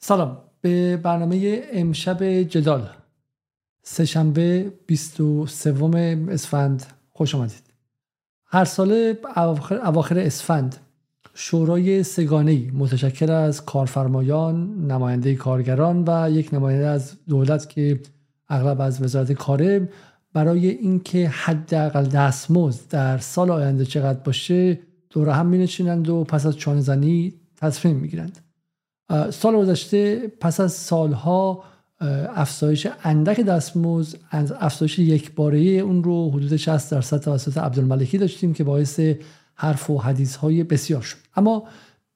سلام. به برنامه امشب جدال. سهشنبه 23 اسفند. خوش آمدید. هر سال اواخر اسفند شورای سگانه متشکر از کارفرمایان نماینده کارگران و یک نماینده از دولت که اغلب از وزارت کاره برای اینکه حداقل دستمزد در سال آینده چقدر باشه دور هم مینشینند و پس از چانه زنی تصمیم می‌گیرند. سال گذشته پس از سالها افزایش اندک دستمزد از افزایش یک باره اون رو حدود 60 درصد توسط عبدالملکی داشتیم که باعث حرف و حدیث های بسیار شد. اما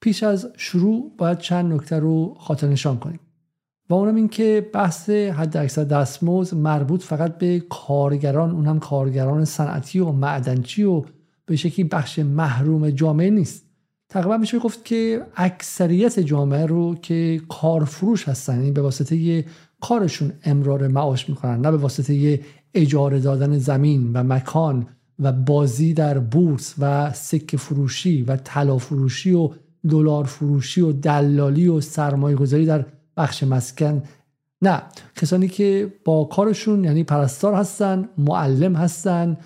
پیش از شروع باید چند نکته رو خاطر نشان کنیم. و اونم این که بحث حد اکثر دستمزد مربوط فقط به کارگران اون هم کارگران صنعتی و معدنچی و به شکلی بخش محروم جامعه نیست. تقریبا میشه گفت که اکثریت جامعه رو که کارفروش هستن یعنی به واسطه کارشون امرار معاش می‌کنن نه به واسطه اجاره دادن زمین و مکان و بازی در بورس و سکه فروشی و طلا فروشی و دلار فروشی و دلالی و سرمایه گذاری در بخش مسکن. نه کسانی که با کارشون یعنی پرستار هستن معلم هستن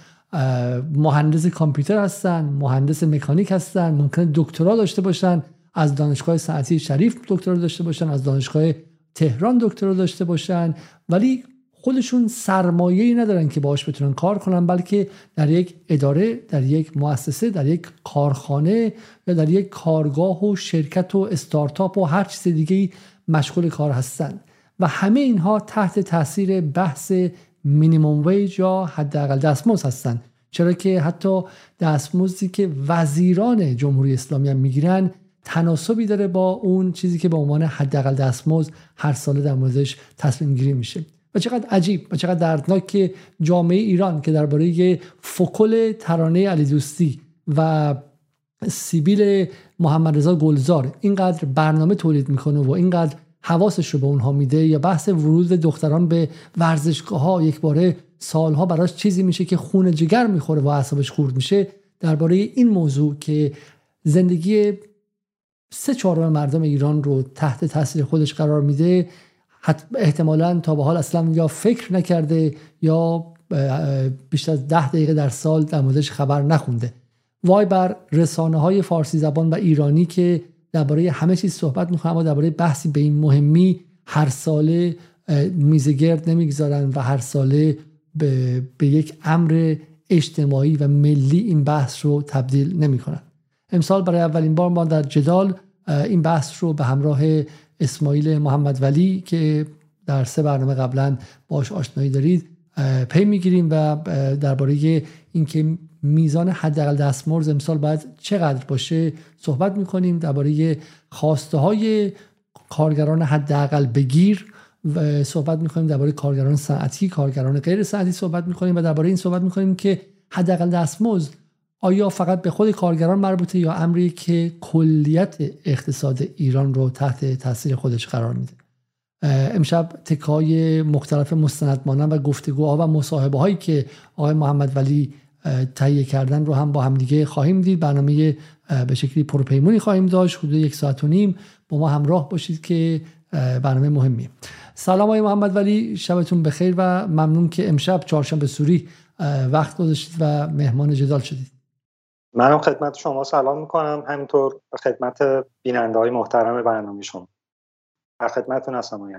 مهندس کامپیوتر هستن مهندس مکانیک هستن ممکنه دکترا داشته باشن از دانشگاه صنعتی شریف دکترا داشته باشن از دانشگاه تهران دکترا داشته باشن. ولی خودشون سرمایه ای ندارن که باهاش بتونن کار کنن بلکه در یک اداره در یک مؤسسه در یک کارخانه یا در یک کارگاه و شرکت و استارتاپ و هر چیز دیگه مشغول کار هستند و همه اینها تحت تاثیر بحث مینیموم ویج یا حداقل دستمزد هستند چرا که حتی دستمزدی که وزیران جمهوری اسلامی هم می‌گیرن تناسبی داره با اون چیزی که به عنوان حداقل دستمزد هر ساله در موردش تصمیم گیری میشه. و چقدر عجیب و چقدر دردناک که جامعه ایران که درباره فکل ترانه علی دوستی و سیبیل محمد رضا گلزار اینقدر برنامه تولید می‌کنه و اینقدر حواسش رو به اونها میده یا بحث ورود دختران به ورزشگاه ها یک باره سالها براش چیزی میشه که خون جگر می‌خوره و اعصابش خورد میشه. درباره این موضوع که زندگی سه چهارم مردم ایران رو تحت تاثیر خودش قرار میده احتمالا تا به حال اصلا یا فکر نکرده یا بیشتر از ده دقیقه در سال در موردش خبر نخونده. وای بر رسانه های فارسی زبان و ایرانی که درباره همه چیز صحبت می‌کنن اما درباره بحثی به این مهمی هر ساله میزگرد نمی‌گذارن و هر ساله به, به یک امر اجتماعی و ملی این بحث رو تبدیل نمی‌کنن. امسال برای اولین بار ما در جدال این بحث رو به همراه اسماعیل محمد ولی که در سه برنامه قبلا باش آشنایی دارید پی می‌گیریم و درباره اینکه میزان حداقل دستمزد امسال باید چقدر باشه صحبت می‌کنیم درباره خواسته های کارگران حداقل بگیر و صحبت می‌کنیم درباره کارگران صنعتی کارگران غیر صنعتی صحبت می‌کنیم و درباره این صحبت می‌کنیم که حداقل دستمزد آیا فقط به خود کارگران مربوطه یا امری که کلیت اقتصاد ایران رو تحت تاثیر خودش قرار میده؟ امشب تکای مختلف مستند مانند و گفتگوها و مصاحبه هایی که آقای محمد ولی تهیه کردن رو هم با همدیگه خواهیم دید. برنامه به شکلی پرپیمونی خواهیم داشت. حدود یک ساعت و نیم. با ما همراه باشید که برنامه مهمیه. سلام آقای محمد ولی. شبتون بخیر و ممنون که امشب چهارشنبه سوری وقت گذاشتید و مهمان جدال شدید. منم خدمت شما سلام می‌کنم. همینطور خدمت بیننده های محترم برنامه شما. در خدمتتون هستم آقای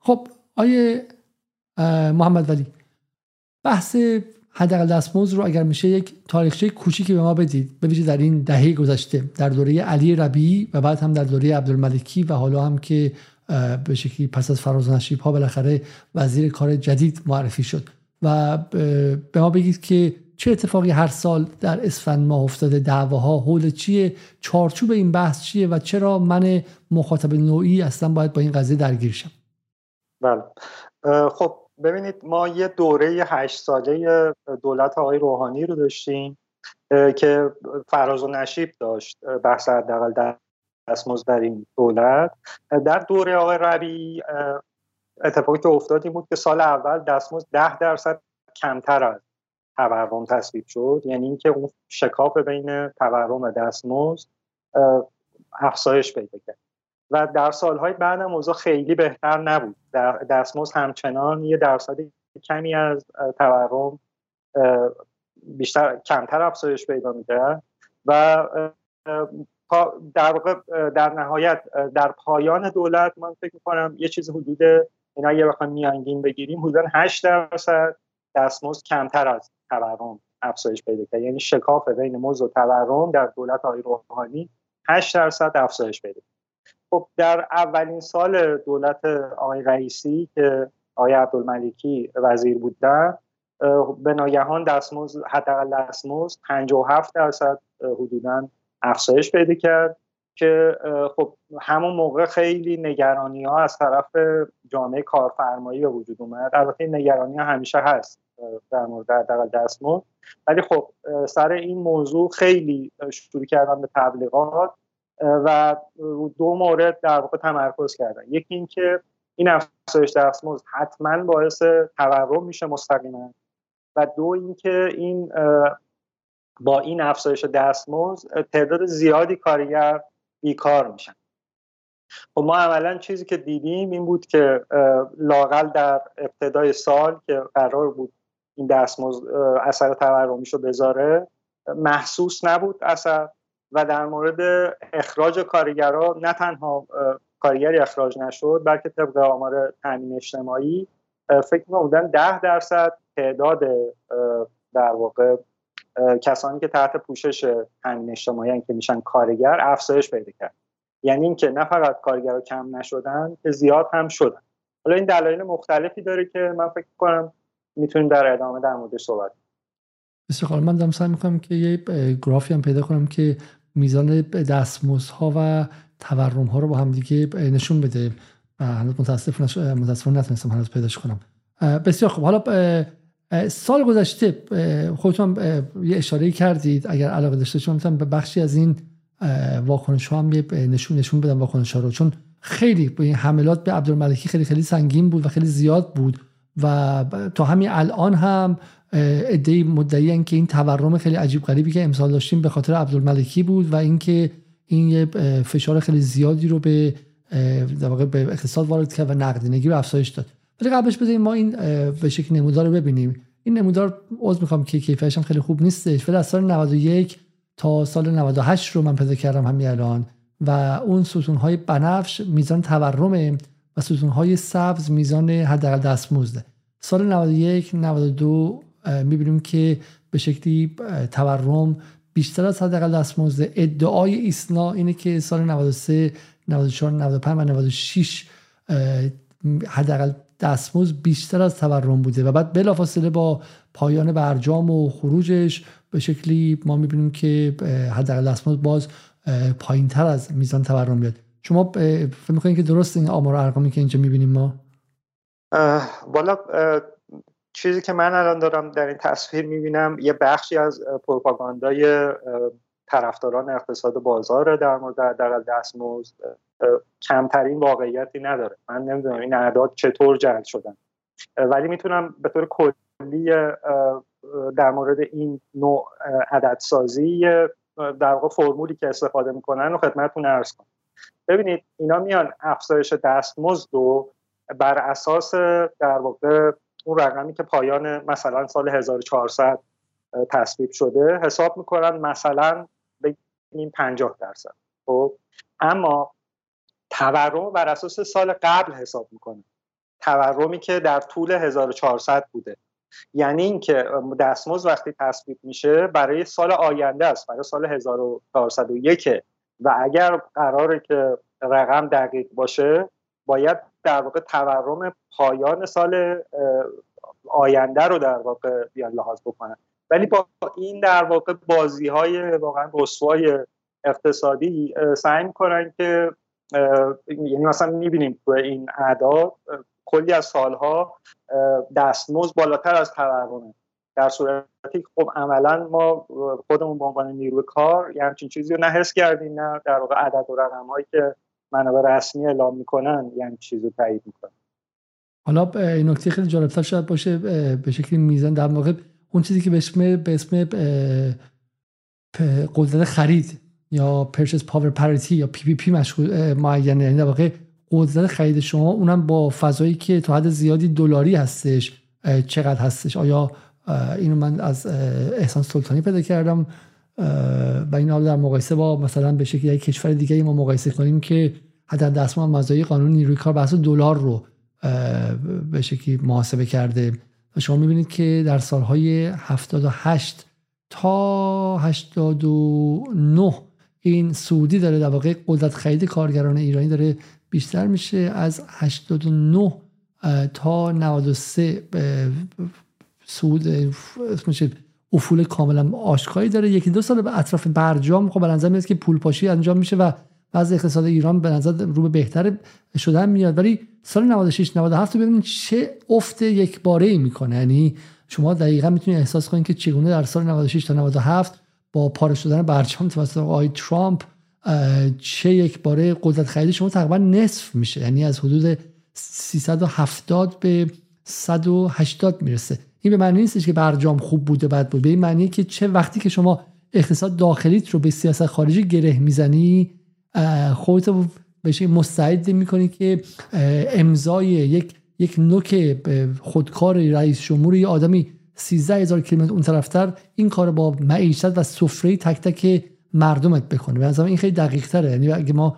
خب آیه محمد ولی. بحث حداقل دستمزد رو اگر میشه یک تاریخچه کوچیکی به ما بدید. به در این دهه گذشته. در دوره علی ربیعی و بعد هم در دوره عبدالملکی و حالا هم که به شکلی پس از فراز نشیب ها بالاخره وزیر کار جدید معرفی شد. و به ما بگید که چه اتفاقی هر سال در اسفند ماه افتاده؟ دعواها حول چیه؟ چارچوب این بحث چیه؟ و چرا من مخاطب نوعی اصلا باید با این قضیه درگیر شم؟ بله. خب ببینید ما یه دوره هشت ساله دولت آقای روحانی رو داشتیم که فراز و نشیب داشت بحث حداقل دستمزد در این دولت. در دوره آقای ربی اتفاقی که افتاد این بود که سال اول دستمزد ده درصد کمتر از تورم تصویب شد. یعنی اینکه اون شکاف بین تورم و دستمزد افزایش پیدا کرد. و در سالهای بعد هم خیلی بهتر نبود. در دستمزد همچنان یه درصد کمی از تورم بیشتر کمتر افزایش پیدا میده و در واقع در نهایت در پایان دولت من فکر می‌کنم یه چیز حدود اینا یه بخوایم میانگین بگیریم حدود 8 درصد دستمزد کمتر از تورم افزایش پیدا کرد یعنی شکاف بین مزد و تورم در دولت آقای روحانی 8 درصد افزایش پیدا خب در اولین سال دولت آقای رئیسی که آقای عبدالملکی وزیر بودن به ناگهان دستمزد حداقل دستمزد 57 درصد حدودا افزایش پیدا کرد که خب همون موقع خیلی نگرانی ها از طرف جامعه کارفرمایی به وجود اومد. البته نگرانی ها همیشه هست در مورد حداقل دستمزد. ولی خب سر این موضوع خیلی شروع کردن به تبلیغات. و دو مورد در واقع تمرکز کردن. یکی اینکه این افزایش دستمزد حتما باعث تورم میشه مستقیما و دو اینکه این با این افزایش دستمزد تعداد زیادی کارگر بیکار میشن. و خب ما عملا چیزی که دیدیم این بود که لاقل در ابتدای سال که قرار بود این دستمزد اثر تورمیش رو بذاره محسوس نبود اثر. و در مورد اخراج کارگرها نه تنها کارگری اخراج نشد بلکه طبق آمار تامین اجتماعی فکر می‌کنم ده درصد تعداد در واقع کسانی که تحت پوشش تامین اجتماعی که میشن کارگر افزایش پیدا کرد. یعنی اینکه نه فقط کارگرها کم نشدن که زیاد هم شدن. حالا این دلایل مختلفی داره که من فکر کنم می‌تونیم در ادامه در موردش صحبت بسیار من دارم سعی می‌کنم که یه گرافی هم پیدا کنم که میزان دستمزدها و تورم ها رو با هم دیگه نشون بده. هنوز متاسفانه متاسفانه نتونستم هنوز پیداش کنم. بسیار خوب. حالا سال گذشته خودتون یه اشاره کردید. اگر علاقه داشته چون به بخشی از این واکنش ها هم نشون نشون بدم واکنش ها رو. چون خیلی این حملات به عبدالملکی خیلی خیلی سنگین بود و خیلی زیاد بود و تا همین الان هم ادعی مدعی که این تورم خیلی عجیب غریبی که امسال داشتیم به خاطر عبدالملکی بود و اینکه این یه فشار خیلی زیادی رو به در واقع به اقتصاد وارد کرد و نقدینگی رو افزایش داد. ولی قبلش بذاریم ما این به شکل نمودار رو ببینیم. این نمودار عذر می‌خوام که کیفیتش خیلی خوب نیستش ولی از سال 91 تا سال 98 رو من پیدا کردم همین الان و اون ستون های بنفش میزان تورمه و ستون های سبز میزان حداقل دستمزده. سال 91 92 می‌بینیم که به شکلی تورم بیشتر از حداقل دستمزد ادعای ایسنا اینه که سال 93 94 95 و 96 حداقل دستمزد بیشتر از تورم بوده. و بعد بلافاصله با پایان برجام و خروجش به شکلی ما می‌بینیم که حداقل دستمزد باز پایین تر از میزان تورم بیاد شما فکر می‌کنید که درست این آمار ارقامی که اینجا می‌بینیم ما؟ بالا چیزی که من الان دارم در این تصویر می‌بینم یه بخشی از پروپاگاندای طرفداران اقتصاد بازار در مورد حداقل دستمزد کمترین واقعیتی نداره. من نمی‌دونم این اعداد چطور جلب شدن. ولی می‌تونم به طور کلی در مورد این نوع عددسازی در واقع فرمولی که استفاده می‌کنن رو خدمتتون ارز کنم. ببینید اینا میان افزایش دستمزد رو بر اساس در واقع اون رقمی که پایان مثلا سال 1400 تصویب شده حساب می‌کنن مثلا بگیم 50 درصد. خب؟ اما تورم بر اساس سال قبل حساب می‌کنه. تورمی که در طول 1400 بوده. یعنی اینکه دستمزد وقتی تصویب میشه برای سال آینده است برای سال 1401 و اگر قراره که رقم دقیق باشه باید در واقع تورم پایان سال آینده رو در واقع بیان لحاظ بکنن. ولی با این در واقع بازی های واقعا رسوای اقتصادی سعی می‌کنن که یعنی مثلا می‌بینیم تو این اعداد کلی از سالها دستمزد بالاتر از تورمه. در صورتی خب عملا ما خودمون به عنوان نیروی کار یه همچین چیزی رو نه حس کردیم نه در واقع عدد و رقم هایی که منابع رسمی اعلام می‌کنن یعنی چیزی رو تایید می‌کنن. حالا این نکته خیلی جالبتر شاید باشه به شکلی میزان در واقع اون چیزی که به اسم به اسم قدرت خرید یا پرچس پاور پاریتی یا پی پی پی مشغول معینه یعنی در واقع قدرت خرید شما اونم با فضایی که تا حد زیادی دلاری هستش چقدر هستش. آیا اینو من از احسان سلطانی پیدا کردم؟ و این حال در مقایسه با مثلا به شکل یک کشور دیگه ما مقایسه کنیم که حتی دستمال مزایای قانون نیروی کار بحث دلار رو به شکلی محاسبه کرده. و شما می‌بینید که در سالهای 78 تا 89 این سعودی داره در واقع قدرت خرید کارگران ایرانی داره بیشتر میشه از 89 تا 93 سعود اسمش افول کاملا آشکاری داره. یکی دو سال به اطراف برجام خب به میاد که پول پاشی انجام میشه و بعض اقتصاد ایران به نظر رو به بهتر شدن میاد. ولی سال 96 97 ببینید چه افت یک باره ای می‌کنه. یعنی شما دقیقا می‌تونید احساس کنید که چگونه در سال 96 تا 97 با پاره شدن برجام توسط آقای ترامپ چه یک باره قدرت خرید شما تقریبا نصف میشه. یعنی از حدود 370 به 180 می‌رسه. این به معنی نیستش که برجام خوب بوده بد بود به این معنی که چه وقتی که شما اقتصاد داخلیت رو به سیاست خارجی گره می‌زنی خودت بشه مستعد می‌کنی که امضای یک یک نوک خودکار رئیس جمهور یه آدمی 13 هزار کیلومتر اون طرفتر این کار با معیشت و سفره تک تک مردمت بکنه. به این خیلی دقیق تره یعنی اگه ما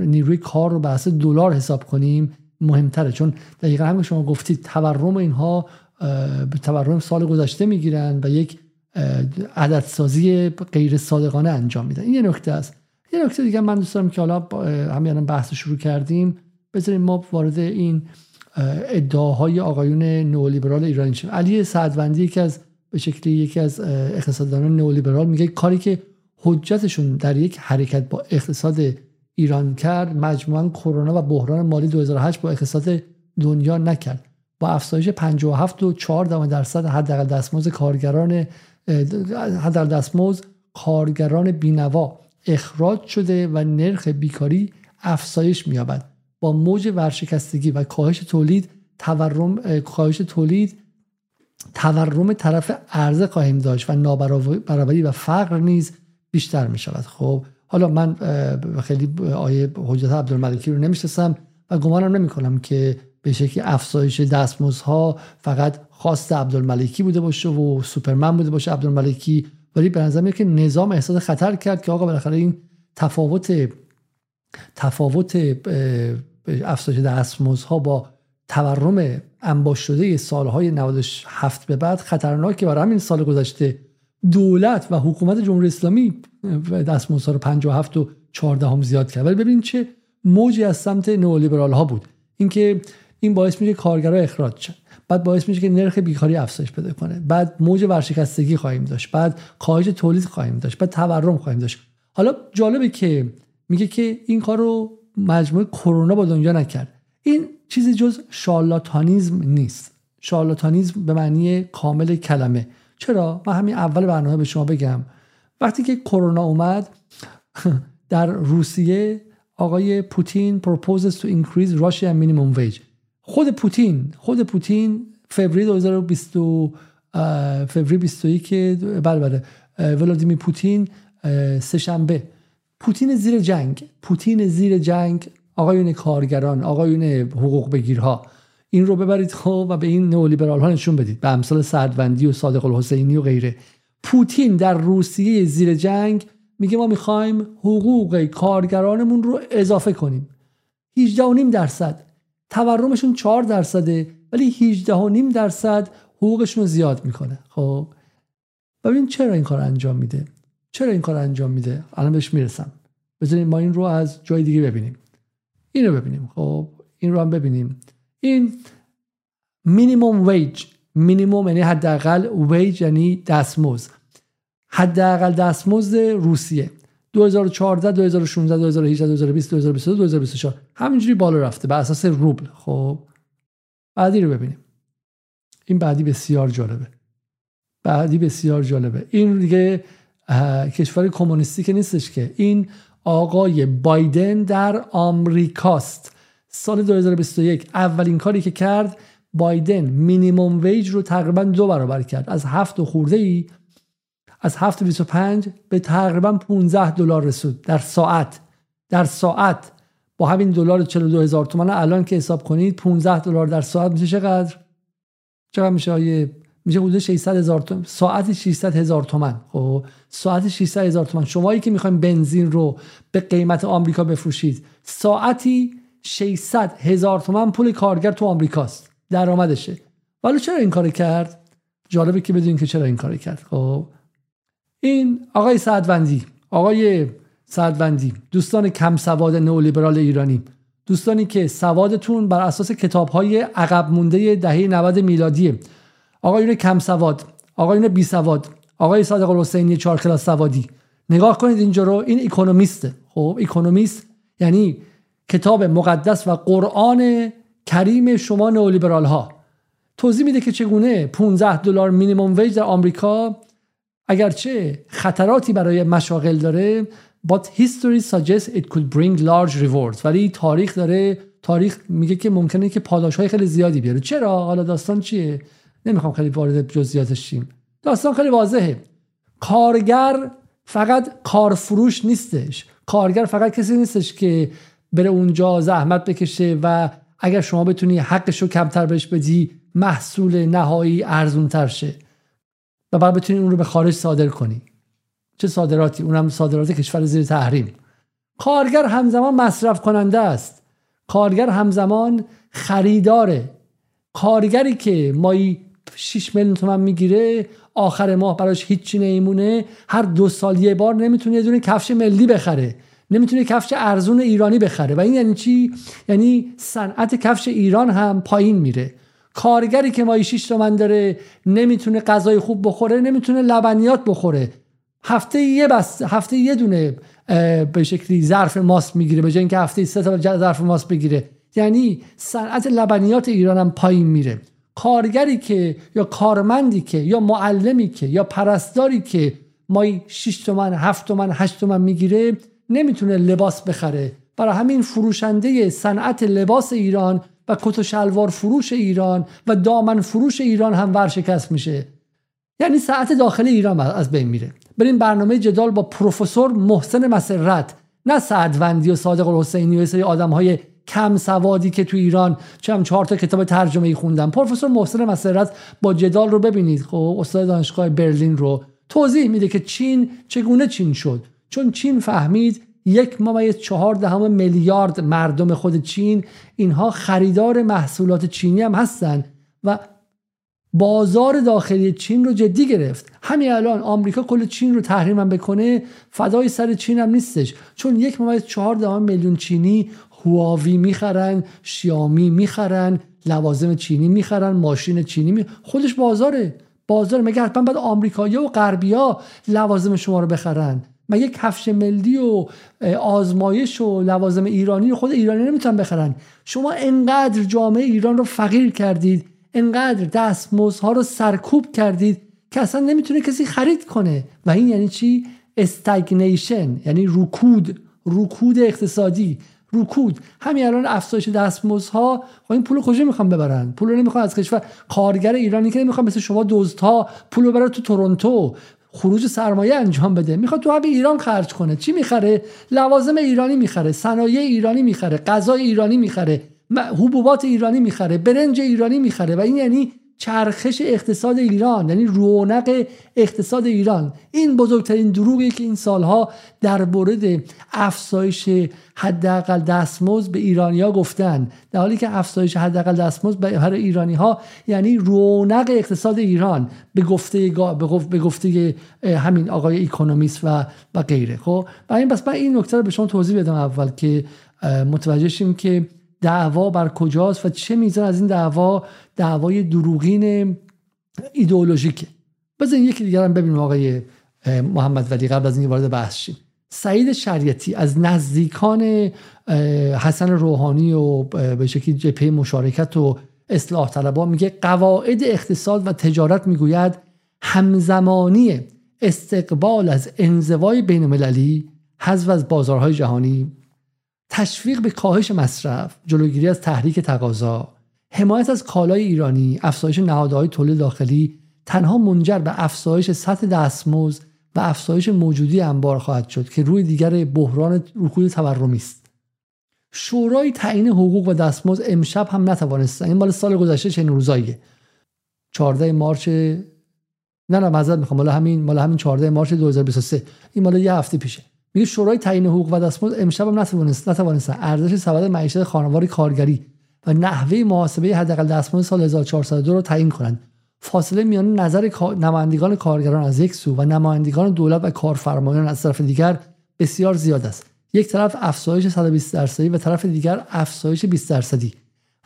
نیروی کار رو بحث دلار حساب کنیم مهمتره. چون دقیقا هم شما گفتید تورم اینها به تورم سال گذشته می‌گیرن و یک عددسازی غیر صادقانه انجام میدن. این یه نکته است. یه نکته دیگه من دوست دارم که حالا همین بحث شروع کردیم. بذاریم ما وارد این ادعاهای آقایون نئولیبرال ایرانی شیم. علی سعدوندی یکی از به شکلی یکی از اقتصاددانان نئولیبرال میگه کاری که حجتشون در یک حرکت با اقتصاد ایران کرد مجموعا کرونا و بحران مالی 2008 با اقتصاد دنیا نکرد. با افزایش 57 و 4 درصد حداقل دستمزد کارگران حداقل دستمزد کارگران بینوا اخراج شده و نرخ بیکاری افزایش می‌یابد. با موج ورشکستگی و کاهش تولید تورم کاهش تولید تورم طرف عرضه خواهیم داشت و نابرابری و فقر نیز بیشتر می شود خب حالا من خیلی آیه حجت عبدالملکی رو نمی‌شناسم و گمانم نمی کنم که به شکلی افزایش دستمزدها فقط خواست عبدالملکی بوده باشه و سوپرمن بوده باشه عبدالملکی ولی به نظر که نظام احساس خطر کرد که آقا بالاخره این تفاوت تفاوت افزایش دستمزدها با تورم انباش شده سالهای 97 به بعد خطرناکه. برای همین سال گذشته دولت و حکومت جمهوری اسلامی دستمزدها رو 57 و 14 هم زیاد کرد. ولی ببینید چه موجی از سمت نئولیبرال ها بود. اینکه این باعث میشه کارگرها اخراج شن. بعد باعث میشه که نرخ بیکاری افزایش پیدا کنه. بعد موج ورشکستگی خواهیم داشت. بعد کاهش تولید خواهیم داشت. بعد تورم خواهیم داشت. حالا جالبه که میگه که این کار رو مجموعه کرونا با دنیا نکرد. این چیزی جز شارلاتانیزم نیست. شارلاتانیزم به معنی کامل کلمه. چرا؟ من همین اول برنامه به شما بگم. وقتی که کرونا اومد در روسیه آقای پوتین proposes to increase Russian minimum wage. خود پوتین خود پوتین فوریه 2020 فوریه 21 بله بله ولادیمیر پوتین سه شنبه. پوتین زیر جنگ پوتین زیر جنگ آقایون کارگران آقایون حقوق بگیرها. این رو ببرید خب و به این نئولیبرال ها نشون بدید. به امثال سعدوندی و صادق الحسینی و غیره. پوتین در روسیه زیر جنگ میگه ما می‌خوایم حقوق کارگرانمون رو اضافه کنیم. 18.5 درصد. تورمشون 4 درصده ولی 18.5 درصد حقوقشون رو زیاد می‌کنه. خب ببین چرا این کار انجام میده؟ چرا این کار انجام میده؟ الان بهش می‌رسم. بذاریم ما این رو از جای دیگه ببینیم. این رو ببینیم. خب این رو هم ببینیم. این مینیموم ویج مینیموم یعنی حداقل ویج یعنی دستمزد. حداقل دستمزد روسیه. 2014 2016 2018 2020 2022 2024 همینجوری بالا رفته. بر اساس روبل. خب. بعدی رو ببینیم. این بعدی بسیار جالبه. بعدی بسیار جالبه. این دیگه کشور کمونیستی که نیستش که. این آقای بایدن در آمریکاست. سال 2021 اولین کاری که کرد بایدن مینیموم ویج رو تقریبا دو برابر کرد. از هفت و خورده ای از 7.25 به تقریبا 15 دلار رسید در ساعت در ساعت با همین دلار 42 هزار تومان. الان که حساب کنید 15 دلار در ساعت میشه چقدر؟ چقدر میشه آیه؟ میشه حدود 600 هزار تومان. ساعتی 600 هزار تومان. خب ساعتی 600 هزار تومان. شمایی که می‌خوایم بنزین رو به قیمت آمریکا بفروشید ساعتی 600 هزار تومان پول کارگر تو آمریکاست. درآمدشه. ولی چرا این کار کرد؟ جالبه که بدونین که چرا این کار کرد. خب این آقای سعدوندی آقای سعدوندی دوستان کم سواد نئولیبرال ایرانی دوستانی که سوادتون بر اساس کتاب های عقب مونده دهه 90 میلادیه. آقایون کم سواد آقایون بی سواد آقای صادق الحسینی چهار کلاس سوادی. نگاه کنید اینجا رو این اکونومیسته خب اکونومیست یعنی کتاب مقدس و قرآن کریم شما نئولیبرال ها توضیح میده که چگونه 15 دلار مینیمم ویج در آمریکا اگرچه خطراتی برای مشاغل داره but history suggests it could bring large rewards. ولی تاریخ داره تاریخ میگه که ممکنه که پاداش های خیلی زیادی بیاره. چرا؟ حالا داستان چیه؟ نمی‌خوام خیلی وارد جزئیاتش شیم. داستان خیلی واضحه. کارگر فقط کارفروش نیستش. کارگر فقط کسی نیستش که بره اونجا زحمت بکشه و اگر شما بتونی حقش رو کمتر بهش بدی محصول نهایی ارزون تر شه. و بعد بتونی اون رو به خارج صادر کنی. چه صادراتی؟ اونم صادرات کشور زیر تحریم. کارگر همزمان مصرف کننده است. کارگر همزمان خریداره. کارگری که مایی 6 میلیون تومن می‌گیره آخر ماه براش هیچی نمیمونه هر دو سال یه بار نمی‌تونه یه دونه کفش ملی بخره. نمی‌تونه کفش ارزون ایرانی بخره. و این یعنی چی؟ یعنی صنعت کفش ایران هم پایین میره. کارگری که مایی 6 تومن داره نمی‌تونه غذای خوب بخوره نمی‌تونه لبنیات بخوره. هفته یه بس هفته یه دونه به شکلی ظرف ماست می‌گیره به جای اینکه هفته سه تا ظرف ماست بگیره. یعنی صنعت لبنیات ایران هم پایین میره. کارگری که یا کارمندی که یا معلمی که یا پرستاری که مای 6 تومن 7 تومن 8 تومن می‌گیره نمی‌تونه لباس بخره. برای همین فروشنده صنعت لباس ایران و کت و شلوار فروش ایران و دامن فروش ایران هم ورشکست میشه. یعنی ساعت داخل ایران از بین میره. بریم برنامه جدال با پروفسور محسن مسرت. نه سعدوندی و صادق الحسینی و سری آدم های کم سوادی که تو ایران. چه چهار تا کتاب ترجمه ای خوندم. پروفسور محسن مسرت با جدال رو ببینید. خب استاد دانشگاه برلین رو. توضیح میده که چین چگونه چین شد. چون چین فهمید یک ممیز چهار دهم میلیارد مردم خود چین. اینها خریدار محصولات چینی هم هستن و بازار داخلی چین رو جدی گرفت. همین الان آمریکا کل چین رو تحریم هم بکنه فدای سر چین هم نیستش. چون یک ممیز چهار دهم میلیون چینی هواوی می‌خرن شیامی می‌خرن لوازم چینی می‌خرن ماشین چینی می... خودش بازاره. بازار مگه حتما بعد آمریکایی و غربیا لوازم شما رو بخرن؟ مگه کفش ملی و آزمایش و لوازم ایرانی خود ایرانی نمی‌تونن بخرن. شما انقدر جامعه ایران رو فقیر کردید انقدر دستمزدها رو سرکوب کردید که اصلا نمی‌تونه کسی خرید کنه. و این یعنی چی؟ استگنیشن یعنی رکود رکود اقتصادی رکود. همین الان افزایش دستمزدها خب این پول کجا می‌خوان ببرن؟ پول رو نمی‌خوان از کشور. کارگر ایرانی که نمی‌خوان مثل شما دزدها پول ببره تو تورنتو. خروج سرمایه انجام بده. می‌خواد تو همین ایران خرج کنه. چی می‌خره؟ لوازم ایرانی می‌خره. صنایع ایرانی می‌خره. غذای ایرانی می‌خره. حبوبات ایرانی می‌خره. برنج ایرانی می‌خره. و این یعنی چرخش اقتصاد ایران یعنی رونق اقتصاد ایران. این بزرگترین دروغی که این سالها در مورد افزایش حداقل دستمزد به ایرانیا گفتن. در حالی که افزایش حداقل دستمزد به هر ایرانی ها یعنی رونق اقتصاد ایران. به گفته به گفته همین آقای اکونومیست و و غیره. خب؟ برای این بس من این نکته رو به شما توضیح بدم اول که متوجه شیم که دعوا بر کجاست و چه میزان از این دعوا؟ دعوای دروغین ایدئولوژیکه. بزن یکی دیگر هم ببینیم آقای محمد ولی قبل از اینکه وارد بحث شیم. سعید شریعتی از نزدیکان حسن روحانی و به شکلی جبهه مشارکت و اصلاح طلبا میگه قواعد اقتصاد و تجارت می‌گوید همزمانی استقبال از انزوای بین المللی حذف از بازارهای جهانی تشویق به کاهش مصرف جلوگیری از تحریک تقاضا حمایت از کالای ایرانی افزایش نهادهای تولید داخلی تنها منجر به افزایش سطح دستمزد و افزایش موجودی انبار خواهد شد که روی دیگر بحران رکود تورمی است. شورای تعیین حقوق و دستمزد امشب هم نتوانست این مال سال گذشته چه روزاییه. 14 مارچ نه نه معذرت می‌خوام. مال همین مال همین 14 مارچ 2023 این مال یه هفته پیشه. میگه شورای تعیین حقوق و دستمزد امشب هم نتوانست نتوانست. ارزش سبد معیشت خانوار کارگری و نحوه محاسبه حداقل دستمزد سال 1402 رو تعیین کنند. فاصله میان نظر نمایندگان کارگران از یک سو و نمایندگان دولت و کارفرمایان از طرف دیگر بسیار زیاد است. یک طرف افزایش 120 درصدی و طرف دیگر افزایش 20 درصدی.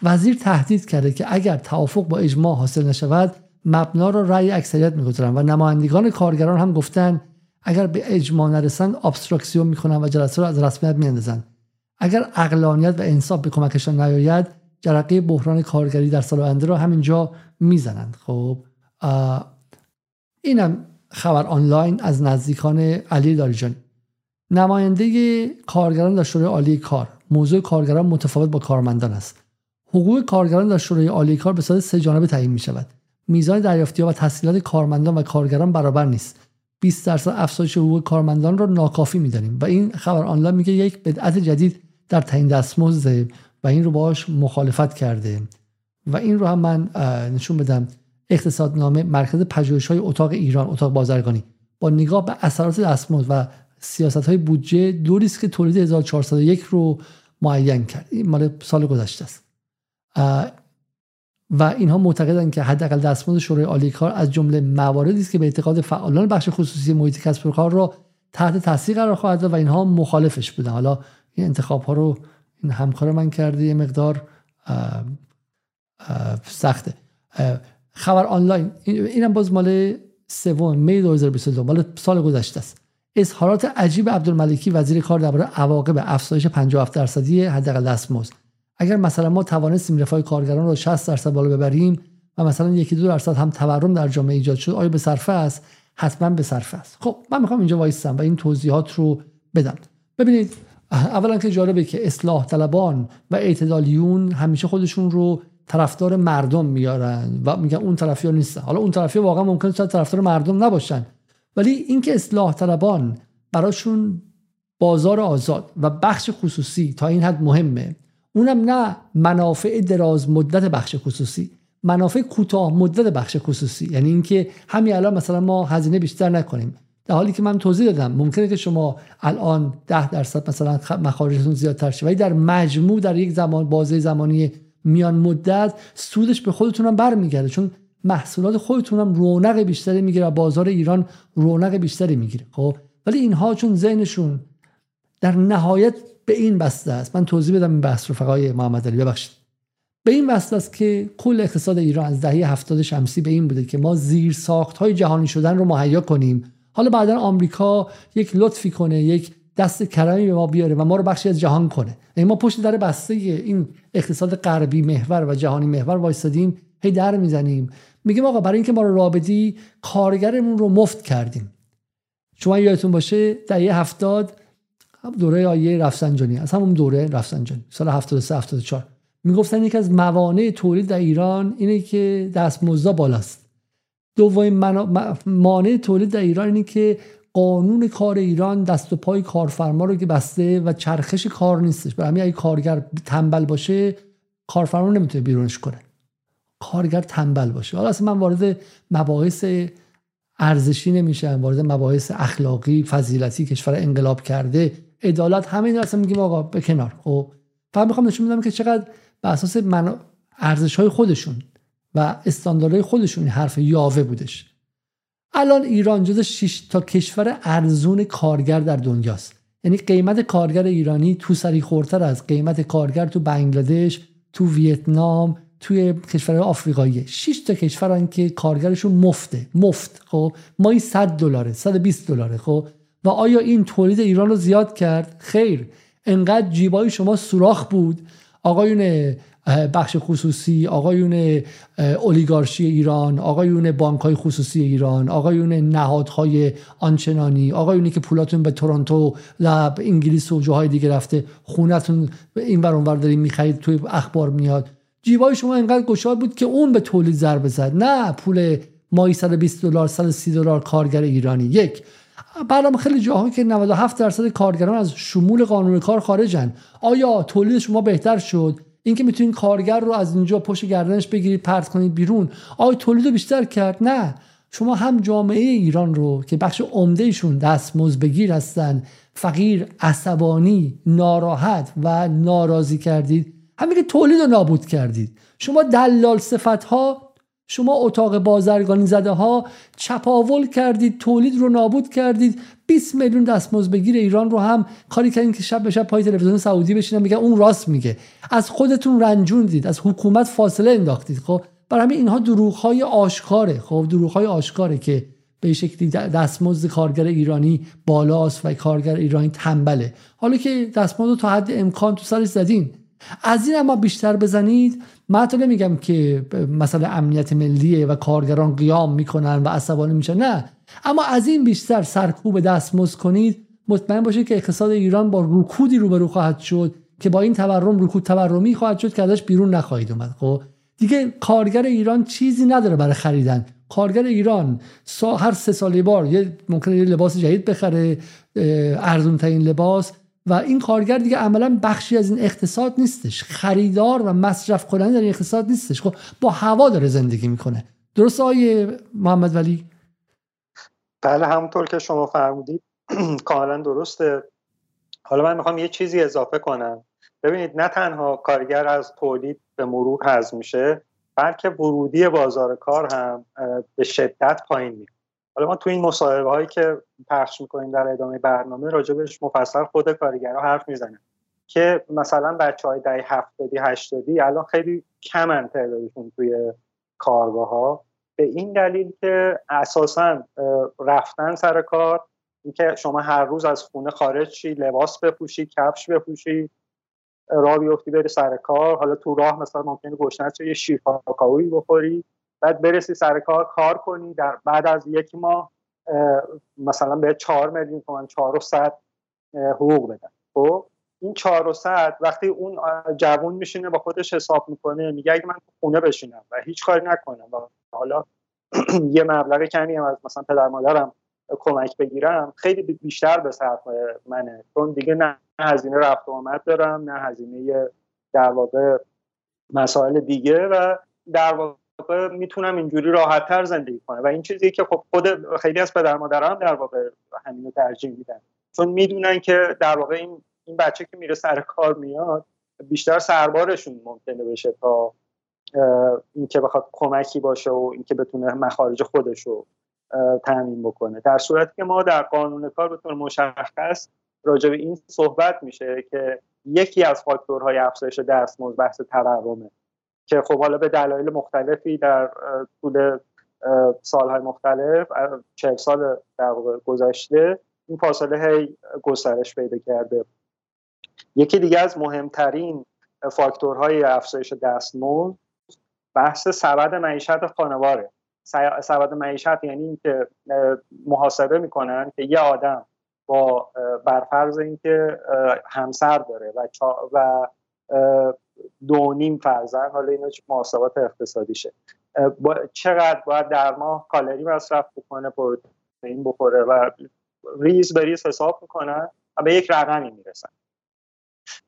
وزیر تهدید کرده که اگر توافق با اجماع حاصل نشود مبنا را رأی اکثریت می‌گذارند و نمایندگان کارگران هم گفتند اگر به اجماع نرسند ابستراکسیون می‌کنن و جلسه را از رسمیت میاندازند اگر اقلانیت و انصاف به کمکشان نیاید جرقه بحران کارگری در سال آینده را همینجا می‌زنند. خب اینم خبر آنلاین از نزدیکان علی داریجانی نماینده کارگران در شورای عالی کار. موضوع کارگران متفاوت با کارمندان است. حقوق کارگران در شورای عالی کار به صورت سه جانبه تعیین می شود میزان دریافتی و تحصیلات کارمندان و کارگران برابر نیست. 20 درصد افزایش حقوق کارمندان را ناکافی می‌دانیم. و این خبر آنلاین میگه یک بدعت جدید در تعیین دستمزد و این رو باش مخالفت کرده. و این رو هم من نشون بدم. اقتصادنامه مرکز پژوهش های اتاق ایران اتاق بازرگانی. با نگاه به اثرات دستمزد و سیاست های بودجه دو که تولید 1401 رو معین کرد. این مال سال گذشته است. و اینها معتقدند که حداقل دستمزد شورای عالی کار از جمله مواردی است که به اعتقاد فعالان بخش خصوصی محیط کسب کار را تحت تاثیر قرار خواهد داد و اینها مخالفش بودن. حالا این انتخاب ها رو این همکار من کرده یه مقدار سخته. خبر آنلاین. اینم باز مال سوم می 2022 مال سال گذشته است. اظهارات عجیب عبدالملکی وزیر کار درباره عواقب افزایش 57 درصدی حداقل دستمزد. اگر مثلا ما توانستیم رفاه کارگران رو 60 درصد بالا ببریم و مثلا یکی دو درصد هم تورم در جامعه ایجاد شد آیا به صرفه است؟ حتما به صرفه است. خب من می‌خوام اینجا وایستم و این توضیحات رو بدم. ببینید اولا که جالبه که اصلاح طلبان و اعتدالیون همیشه خودشون رو طرفدار مردم میارن و میگن اون طرفی ها نیستن. حالا اون طرفی واقعا ممکنه طرفدار مردم نباشن. ولی اینکه اصلاح طلبان براشون بازار آزاد و بخش خصوصی تا این حد مهمه اونم نه منافع دراز مدت بخش خصوصی منافع کوتاه مدت بخش خصوصی. یعنی اینکه همین الان مثلا ما هزینه بیشتر نکنیم. در حالی که من توضیح دادم ممکنه که شما الان ده درصد مثلا مخارجتون زیادتر شه ولی در مجموع در یک زمان بازه زمانی میان مدت سودش به خودتون هم برمیگرده. چون محصولات خودتون هم رونق بیشتری می‌گیره و بازار ایران رونق بیشتری می‌گیره. خب؟ ولی اینها چون ذهنشون در نهایت به این بسته است. من توضیح بدم این بحث رو فقط محمد علی. ببخشید. به این بسته است که کل اقتصاد ایران از دهه هفتاد شمسی به این بوده که ما زیر ساخت های جهانی شدن رو مهیا کنیم. حالا بعدا آمریکا یک لطفی کنه یک دست کرمی به ما بیاره و ما رو بخشی از جهان کنه. یعنی ما پشت در بسته این اقتصاد غربی محور و جهانی محور وایسادیم هی در می‌زنیم. میگیم آقا برای اینکه ما رو رابطی کارگرمون رو مفت کردیم. شما یادتون باشه دهه هفتاد دوره آیه رفسنجانی از همون دوره رفسنجانی سال 73 74 می‌گفتن یکی از موانع تولید در ایران اینه که دستمزد بالاست. دومین مانع تولید در ایران اینه که قانون کار ایران دست و پای کارفرما رو که بسته و چرخش کار نیستش. برای همین اگه کارگر تنبل باشه کارفرما نمی‌تونه بیرونش کنه. کارگر تنبل باشه. حالا اصلا من وارد مباحث ارزشی نمیشم وارد مباحث اخلاقی فضیلتی کشور انقلاب کرده عدالت همه اینا اصلا میگیم آقا به کنار. خب فقط می‌خوام نشون بدم که چقدر به اساس من ارزش های خودشون و استانداردهای خودشون حرف یاوه بودش. الان ایران جز 6 تا کشور ارزون کارگر در دنیاست. یعنی قیمت کارگر ایرانی تو سری خورتر از قیمت کارگر تو بنگلادش تو ویتنام توی کشورهای آفریقایی. 6 تا کشورن که کارگرشون مفته. مفت. خب مایی 100 دلاره 120 دلاره. خب و آیا این تولید ایران رو زیاد کرد؟ خیر انقدر جیبای شما سوراخ بود. آقایون بخش خصوصی آقایون اولیگارشی ایران آقایون بانک های خصوصی ایران آقایون نهادهای آنچنانی آقایونی که پولاتون به تورنتو و انگلیس و جاهای دیگه رفته خونتون این ور اونور داریم می‌خرید توی اخبار میاد. جیبای شما انقدر گشاد بود که اون به تولید ضربه زد. نه پول مایی 120 دلار 130 دلار کارگر ایرانی. یک برنامه خیلی جاهایی که 97 درصد کارگران از شمول قانون کار خارجن. آیا تولید شما بهتر شد؟ اینکه می‌تونید کارگر رو از اینجا پشت گردنش بگیرید پرت کنید بیرون. آیا تولید رو بیشتر کرد؟ نه. شما هم جامعه ایران رو که بخش عمدهشون دستمزد بگیر هستن فقیر عصبانی ناراحت و ناراضی کردید. همین که تولید رو نابود کردید. شما دلال صفت ها شما اتاق بازرگانی زده ها چپاول کردید تولید رو نابود کردید. 20 میلیون دستمزد بگیر ایران رو هم کاری کردین که شب به شب پای تلویزیون سعودی بشینن میگه اون راست میگه. از خودتون رنجوندید از حکومت فاصله انداختید. خب برای همین اینها دروغ های آشکاره. خب دروغ های آشکاره که به شکلی دستمزد کارگر ایرانی بالاست و کارگر ایرانی تنبله. حالا که دستمزد تا حد امکان تو سرش زدین از این اما بیشتر بزنید. من تو نمیگم که مثلا امنیت ملیه و کارگران قیام می‌کنن و عصبانی میشن نه. اما از این بیشتر سرکوب دستمزد کنید. مطمئن باشید که اقتصاد ایران با رکودی روبرو خواهد شد که با این تورم رکود تورمی خواهد شد که ازش بیرون نخواهید اومد خب؟ دیگه کارگر ایران چیزی نداره برای خریدن. کارگر ایران هر سه سالی بار یه ممکنه یه لباس جدید بخره ارزون ترین لباس و این کارگر دیگه عملا بخشی از این اقتصاد نیستش. خریدار و مصرف کننده در این اقتصاد نیستش. خب با هوا داره زندگی می‌کنه. درست آیه محمد ولی؟ بله همونطور که شما فرمودید کاملا درسته. حالا من می‌خوام یه چیزی اضافه کنم. ببینید نه تنها کارگر از تولید به مرور حذف میشه بلکه ورودی بازار کار هم به شدت پایین میره. حالا ما تو این مصاحبه هایی که پخش می‌کنیم در ادامه برنامه راجبش مفصل خود کارگرها حرف می‌زنه که مثلا بچه های دهی هفتادی هشتادی الان خیلی کمن تعدادشون توی کارگاه ها به این دلیل که اساسا رفتن سر کار اینکه شما هر روز از خونه خارج شی لباس بپوشی کفش بپوشی راه بیفتی بری سر کار حالا تو راه مثلا ممکنه گشنه یه شیر بخوری. بعد برسی سر کار کار کنی. در بعد از یک ماه مثلا به چهار میلیون تومن چهار و صد حقوق بدن. خب؟ این چهار و صد وقتی اون جوون میشینه با خودش حساب می‌کنه میگه اگه من خونه بشینم و هیچ کاری نکنم و حالا یه مبلغ کمی هم از مثلا پدر مادرم کمک بگیرم خیلی بیشتر به صرف منه. چون دیگه نه هزینه رفت و آمد دارم نه هزینه در واقع مسائل دیگه و در واقع می‌تونم اینجوری راحت تر زندگی کنم. و این چیزی که خب خود خیلی از پدر مادران در واقع همینو ترجیح میدن. چون می‌دونن که در واقع این این بچه که میره سر کار میاد بیشتر سربارشون ممکنه بشه تا اینکه بخواد کمکی باشه و اینکه بتونه مخارج خودش رو تامین بکنه. در صورتی که ما در قانون کار به طور مشخص راجع به این صحبت میشه که یکی از فاکتورهای افزایش دستمزد بحث تورمه. که خب حالا به دلایل مختلفی در طول سالهای مختلف چهل سال در گذشته این فاصله هی گسترش پیدا کرده. یکی دیگه از مهمترین فاکتورهای افزایش دستمزد بحث سبد معیشت خانواره. سبد معیشت یعنی اینکه محاسبه می‌کنن که یه آدم با برفرض اینکه همسر داره و و دو نیم فرزن حالا اینا محاسبات اقتصادیشه با چقدر باید در ماه کالری مصرف بکنه پروتئین بخوره و ریز به ریز حساب می‌کنن و به یک رقمی می‌رسن.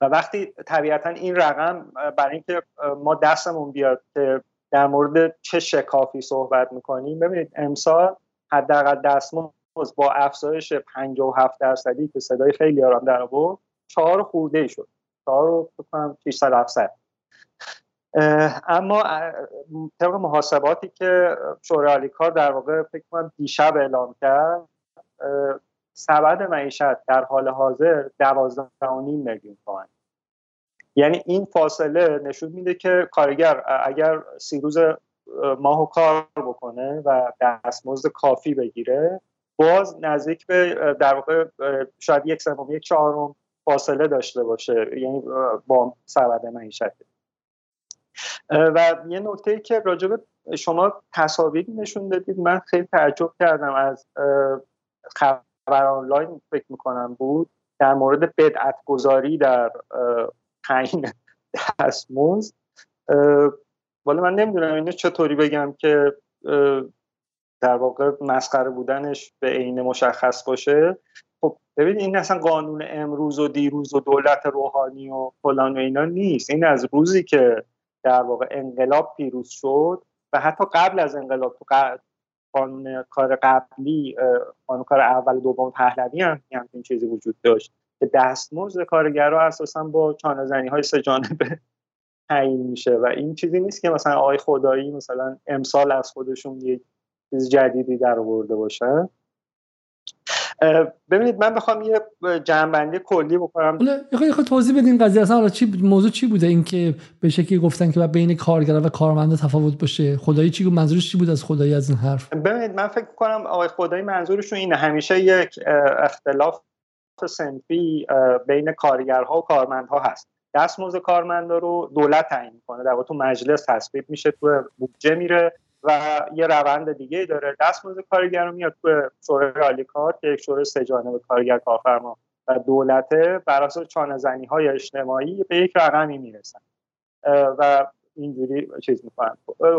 و وقتی طبیعتا این رقم برای اینکه ما دستمون بیاد که در مورد چه شکافی صحبت می‌کنیم ببینید امسال حداقل دستمزد با افزایش 57 درصدی که صدای خیلی آرام در آورد چهار خورده شد. چهار رو فکر 600 700 اما طبق محاسباتی که شورای کار در واقع فکر کنم دیشب اعلام کرد سبد معیشت در حال حاضر 12.5 میلیون تومان یعنی این فاصله نشون میده که کارگر اگر سی روز ماهو کار بکنه و دستمزد کافی بگیره باز نزدیک به در واقع شاید یک سوم یک چهارم فاصله داشته باشه. یعنی با سبد معیشت و یه نکته که راجب شما تصاویر نشون دادید من خیلی تعجب کردم از خبر آنلاین فکر می‌کنم بود در مورد بدعت گذاری در تعیین دستمزد. ولی من نمی‌دونم اینو چطوری بگم که در واقع مسخره بودنش به عین مشخص باشه. خب ببین این اصلا قانون امروز و دیروز و دولت روحانی و فلان و اینا نیست. این از روزی که در واقع انقلاب پیروز شد و حتی قبل از انقلاب تو قانون کار قبلی قانون کار اول دوم پهلوی هم این چیزی وجود داشت که دستمزد کارگرها اساسا با چانه های سه جانبه تعیین میشه و این چیزی نیست که مثلا آقای خدایی مثلا امسال از خودشون یک چیز جدیدی در آورده باشه. ببینید من بخوام یه جنبندی کلی بکنم. یه خود توضیح بدین قضیه اصلا حالا چی موضوع چی بوده؟ اینکه به شکلی گفتن که بین کارگر و کارمند تفاوت باشه. خدایی چی منظورش چی بود از خدایی از این حرف؟ ببینید من فکر کنم آقای خدایی منظورشون اینه. همیشه یک اختلاف سنفی بین کارگرها و کارمندها هست. دستمزد کارمندا رو دولت تعیین می‌کنه. در واقع تو مجلس تصویب میشه تو بودجه میره. و یه روند دیگه داره. دستمزد کارگر رو میاد تو شورای عالی کار که یک شورای سه جانبه کارگر کارفرما و دولته بر اساس چانه های اجتماعی به یک رقمی می‌رسن. و اینجوری چیز می‌کنن.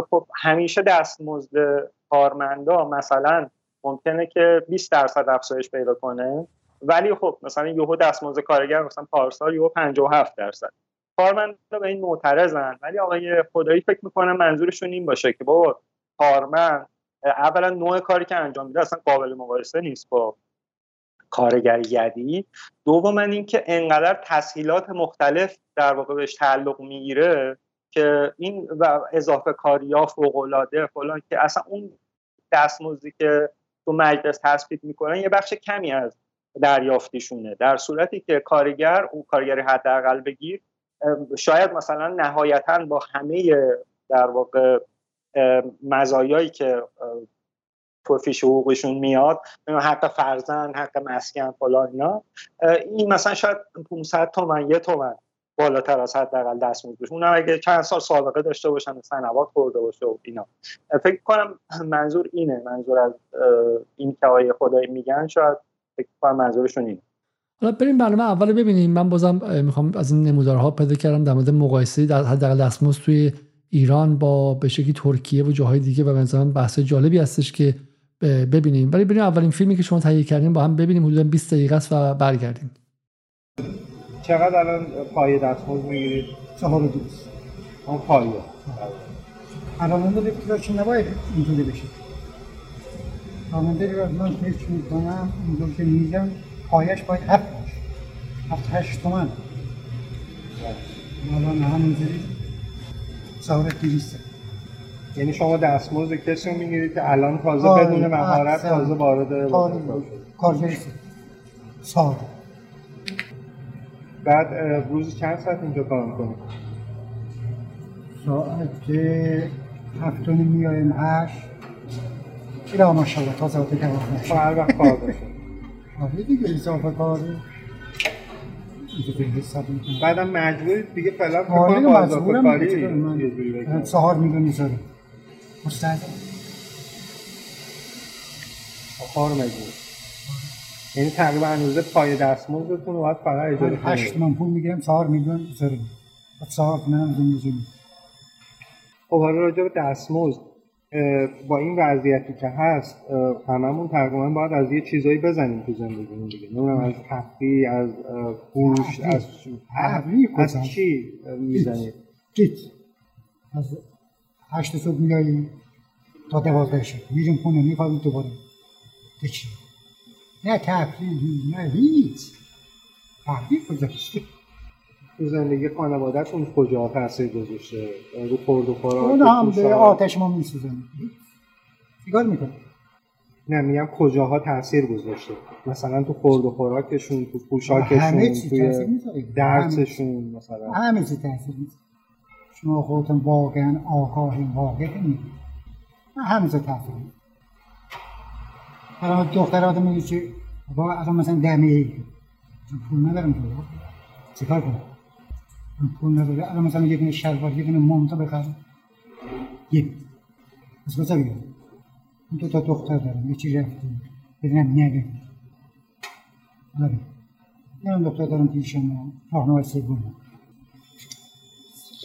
خب همیشه دستمزد کارمندا مثلا ممکنه که 20 درصد افزایش پیدا کنه ولی خب مثلا یهو دستمزد کارگر مثلا پارسال یهو 57 درصد. کارمندا به این معترضن ولی آقای خدایی فکر می‌کنم منظورشون این باشه که بابا کارمند اولا نوع کاری که انجام میده اصلا قابل مقایسه نیست با کارگر یدی. دوم اینکه انقدر تسهیلات مختلف در واقع بهش تعلق می‌گیره که این و اضافه کاری ها فوق العاده فلان که اصلا اون دستمزدی که تو مجلس تصویب می‌کنن یه بخش کمی از دریافتیشونه. در صورتی که کارگر اون کارگری حداقل بگیر شاید مثلا نهایتا با همه در واقع مزایایی که تو فیش حقوقشون میاد حق فرزند حق مسکن فلان اینا این مثلا شاید 500 تومن یه تومن بالاتر از حداقل دستمزد بشه اونم اگه چند سال سابقه داشته باشن سنوات خورده باشه و اینا. فکر کنم منظور اینه. منظور از این که آقای خدایی میگن شاید فکر کنم منظورشون اینه. حالا بریم برنامه اول ببینیم. من بازم می‌خوام از این نمودارها پیدا کردم در مورد مقایسه در حداقل دستمزد توی ایران با به شکلی ترکیه و جاهای دیگه و مثلا بحث جالبی هستش که ببینیم. ولی بریم اولین فیلمی که شما تهیه کردین با هم ببینیم حدودا 20 دقیقه است و برگردیم. چقدر الان پایه دستمزد می‌گیرید؟ چهار و دوست اون پایه. الان اون چون نباید اینجوری بشه. راننده رو من فکر می‌کنم اینجور که میگم پایش باید هفت باشه. هفت هشت تومن. الان همونجوری سوار دیویسته یعنی شما دستمزد کسی رو می‌گیرید که الان تازه بدون مهارت تازه وارد کارگری ساده بعد روز چند ساعت اینجا کار می‌کنید؟ ساعت هفت میایم هشت. اینا ماشاءالله تازه وقتی که خب، هر وقت کار باشه. آره دیگه اضافه کاری بعدم مجبوری دیگه فعلا کنم اضافه کاری چهار میلیون می‌ذاره مستعد. کار مجبور. یعنی تقریبا هنوزه پای دستمزدتون باید فقط اجاره کنید. 8 من پول می‌گیرم 4 میلیون بعد 4 منم زندگی خب حالا راجع به دستمزد. با این وضعیتی که هست هممون تقریبا باید از یه چیزایی بزنیم تو زندگیمون دیگه. نمی‌دونم از تفریح از فروش از از چی می‌زنید گیت از هشت صبح میایی تا دوازده شب. میریم خونه میخوابیم دوباره. چی نه تفریح نه هیچ. تفریح کجا تو زندگی خانوادهتون کجا تاثیر گذاشته؟ رو خورد و خوراک اون هم به آتش ما میسوزن چیکار می‌کنه نه میگم کجاها تاثیر گذاشته؟ مثلا تو خورد و خوراکشون تو پوشاکشون توی درسشون مثلا. همه چی تاثیر می‌ذاره. شما خودتون واقعا آگاهی واقعی همه چی تاثیر حالا دخترات میگه که با مثلا دمه ای. پول ندارم تو چیکار کنم؟ پول نداره. الان مثلا یه دونه شلوار یه دونه مانتو بخرم. یک از کجا بیارم اون دو تا دختر دارم یه چی رفتیم بدونم نگه آره. یه دختر دارم پیشم راهنمای سوم.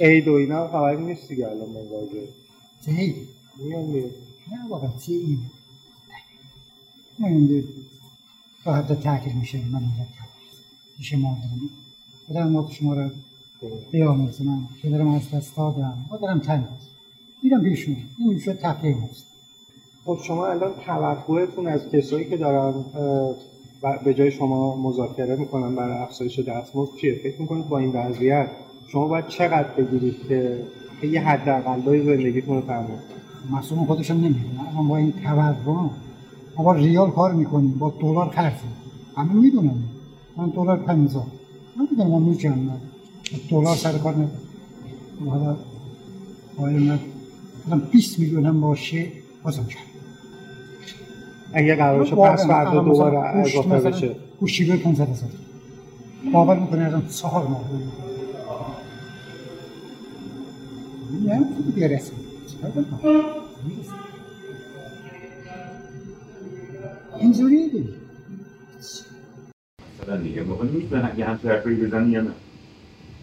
عید و اینا خبری نیست دیگه الان من واجه چه عید؟ میان میره نه واقعا چه این من تا حد تحکیل میشه. من اینجا میشه ما دارم بدم ما شما رو بیامرزه من پدرم از دست دادم. مادرم تنگ است میرم پیشون. این میشه تفریح است خب شما الان توقعتون از کسایی که دارن به جای شما مذاکره می‌کنن برای افزایش دستمزد چیه؟ فکر می‌کنید با این وضعیت شما باید چقدر بگیرید که یه حداقلای زندگیتون رو تامین مسئول خودشون نمی‌دونن اما با این تورم ما با ریال کار می‌کنیم. با دلار قرض همه می‌دونن. من دلار 50 من می‌دونم من میچنم دلار سر کار حالا باید من 20 میلیون هم باشه بازم کرد. اگه قرار باشه پس فردا دوباره اضافه بشه. گوشی به 500 هزار. باور می‌کنه ازم چهار ماه نه خوب برسه اینجوری دیگه مثلا دیگه موقع می‌تونن یه همچه حرفی بزنی یا نه؟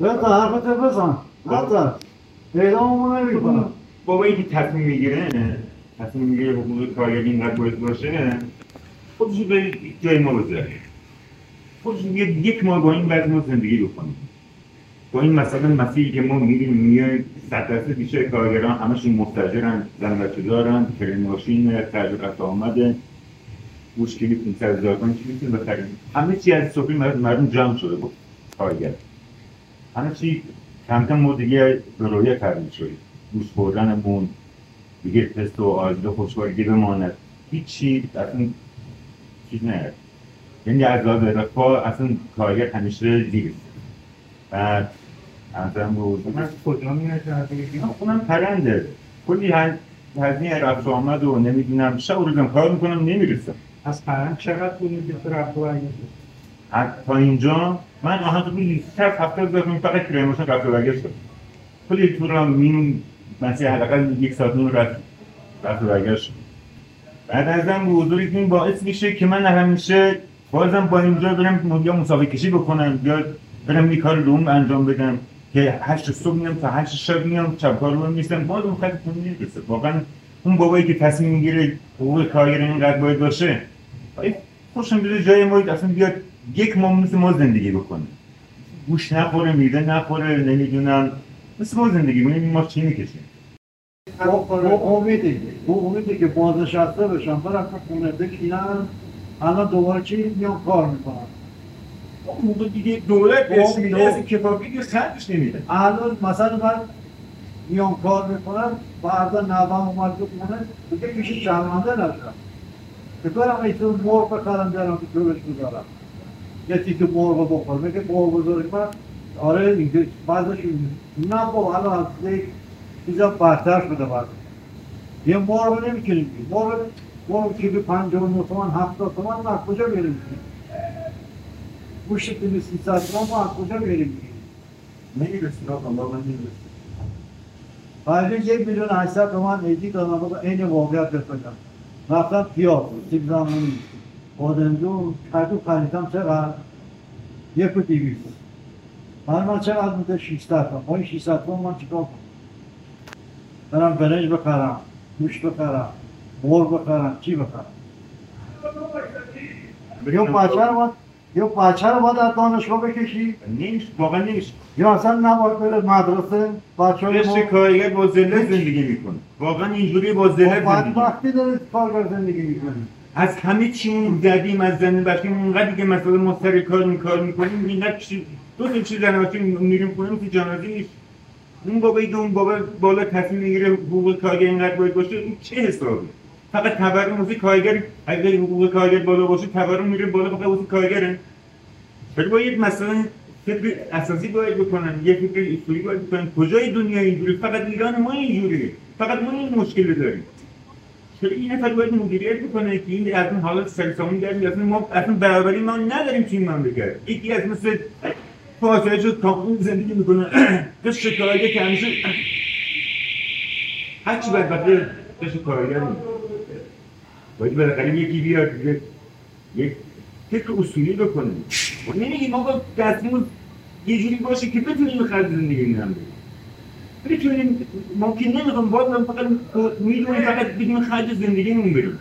بزن حرفت بزن. بزن پیدا همون نمی‌کنم بابا اینکه تصمیم می‌گیره تصمیم می‌گیره حقوق کارگر اینقدر باید باشه خودش به جای ما بذاره. خودش میگه یک ماه با این وضع ما زندگی بکنیم. با این مثلا مسیحی که ما میریم میایم صد درصد بیشتر کارگران همشون مستجرن زن بچه دارن کریم ماشین خرج آمده. مشکلی 500 هزار تومان چی بخریم. همه چی از صبحی مردم جمع شده بود کارگر. همه چی کم کم ما دیگه به رویه تبدیل شدیم. گوش خوردنمون دیگه تست و آرزو خوشبارگی بماند. هیچی اصلا چیز نه یعنی از لحاظ رفاه اصلا کارگر همیشه زیر. بعد مثلا روز من کجا می‌رسم خونم پرنده. کلی هزینه رفت آمد و نمی‌دونم. شب روزم کار می‌کنم نمی‌رسم. از پرند چقدر بودید؟ که رفت و تا اینجا من آهن تو لیست هفت هفته هزار فقط کرایه رفت و برگشت کلی تو را مینون مسیح حداقل یک ساعت نور رفت رفت و برگشت بعد از هم حضور این باعث میشه که من همیشه بازم با اینجا برم یا مسابقه کشی بکنم یا برم یه کار روم انجام بدم که هشت صبح میام تا هشت شب میام شب کار رو میستم باز اون خط نمی‌رسه واقعا اون بابایی که تصمیم می‌گیره حقوق کارگر اینقدر باید باشه خوشم بیده جای ما اصلا بیاد یک ماه مثل ما زندگی بکنه. گوش نخوره میده نخوره نمی‌دونم. مثل ما زندگی کنیم ما چی می‌کشیم با امیدی. با امیدی که بازنشسته بشم برم تو خونه بشینم الان دوباره چی؟ میام کار می‌کنم موقع دیگه دولت بهش میده از کفافی که خرجش نمیده. الان مثلا من میام کار می‌کنم فردا نوام اومد تو خونه دیگه پیش شرمنده نشم. که برم ایتون مرغ بخرم بیارم تو جوش بذارم. یه تیکه مرغ بخور میگه مرغ بذاری من آره اینجا بعدش نه بابا الان از یک چیزا برتر شده بعد یه مرغ نمی‌تونیم مرغ مرغ کیلو پنجاه و تومن هفتاد تومن ما کجا بریم گوشت کیلو سیصد تومن ما کجا بریم نمی‌رسیم آقا ما من نمی‌رسیم بعد یک میلیون هشتصد تومن ایدی دادم بابا عین واقعیت بفکرم رفتم پیاز سیب زمینی بادمجون کدو خریدم چقدر یک و دیویست من من چقدر بوده 600 تومن این 600 تومن من چیکار کنم برم برنج بخرم گوشت بخرم مرغ بخرم چی بخرم یا بچه رو باید یا بچه رو باید از دانشگاه بکشی نیست واقعا نیست یا اصلا نباید بره مدرسه بچه های قشر کارگر با ذلت زندگی می‌کنه واقعا اینجوری با ذلت زندگی وقتی داره کارگر زندگی می‌کنه از همه چیمون زدیم از زن بچه اونقدر که مثلا ما سر کار میکار می‌کنیم اینقدر چیز دو تا چیز زن بچه میریم کنیم که جنازه نیست. اون بابایی که اون بابا بالا تصمیم می‌گیره حقوق کارگر اینقدر باید باشه این چه حسابی؟ فقط تورم واسه کارگر اگر حقوق کارگر بالا باشه تورم میره بالا فقط واسه کارگره. ولی باید مثلا فکر اساسی باید بکنن یه فکر اصولی باید بکنن. کجای دنیا اینجوری؟ فقط ایران ما اینجوریه. فقط ما این مشکل داریم. این نفر باید مدیریت بکنه که این از این حالت سرسامون در اصلا ما اصلا برابری ما نداریم تو این مملکت. یکی از مثل فاصله شد کامون زندگی می‌کنه. قشر کارگر که همیشه هرچی بدبختی قشر کارگر باید بالاخره یکی بیاد یک فکر اصولی بکنه. و نمیگیم آقا دستمون یه جوری باشه که بتونیم خرج زندگی نم بتونیم ممکن نمی‌خوام باید من فقط می‌دونیم فقط بدون خرج زندگیمون بریم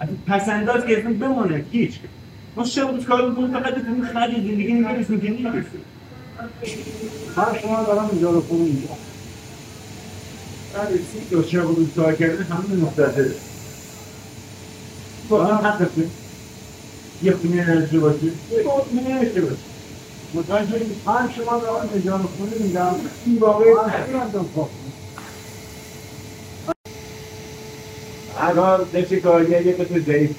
از پسنداز که اصلا بمانه هیچ ما شب روز کار می‌کنیم فقط بتونیم خرج زندگی نمی‌رسیم که نمی‌رسیم هر شما دارم اینجا رو خونه اینجا بعد سی تا شب روز کار کردن همون مختصره تو هم حق یه خونه نداشته باشی یه خونه نداشته باشی متوجه هر شما دارم اینجا رو خونه میگم. این واقعی هم خب الان نفس کارگر یه قسم ضعیف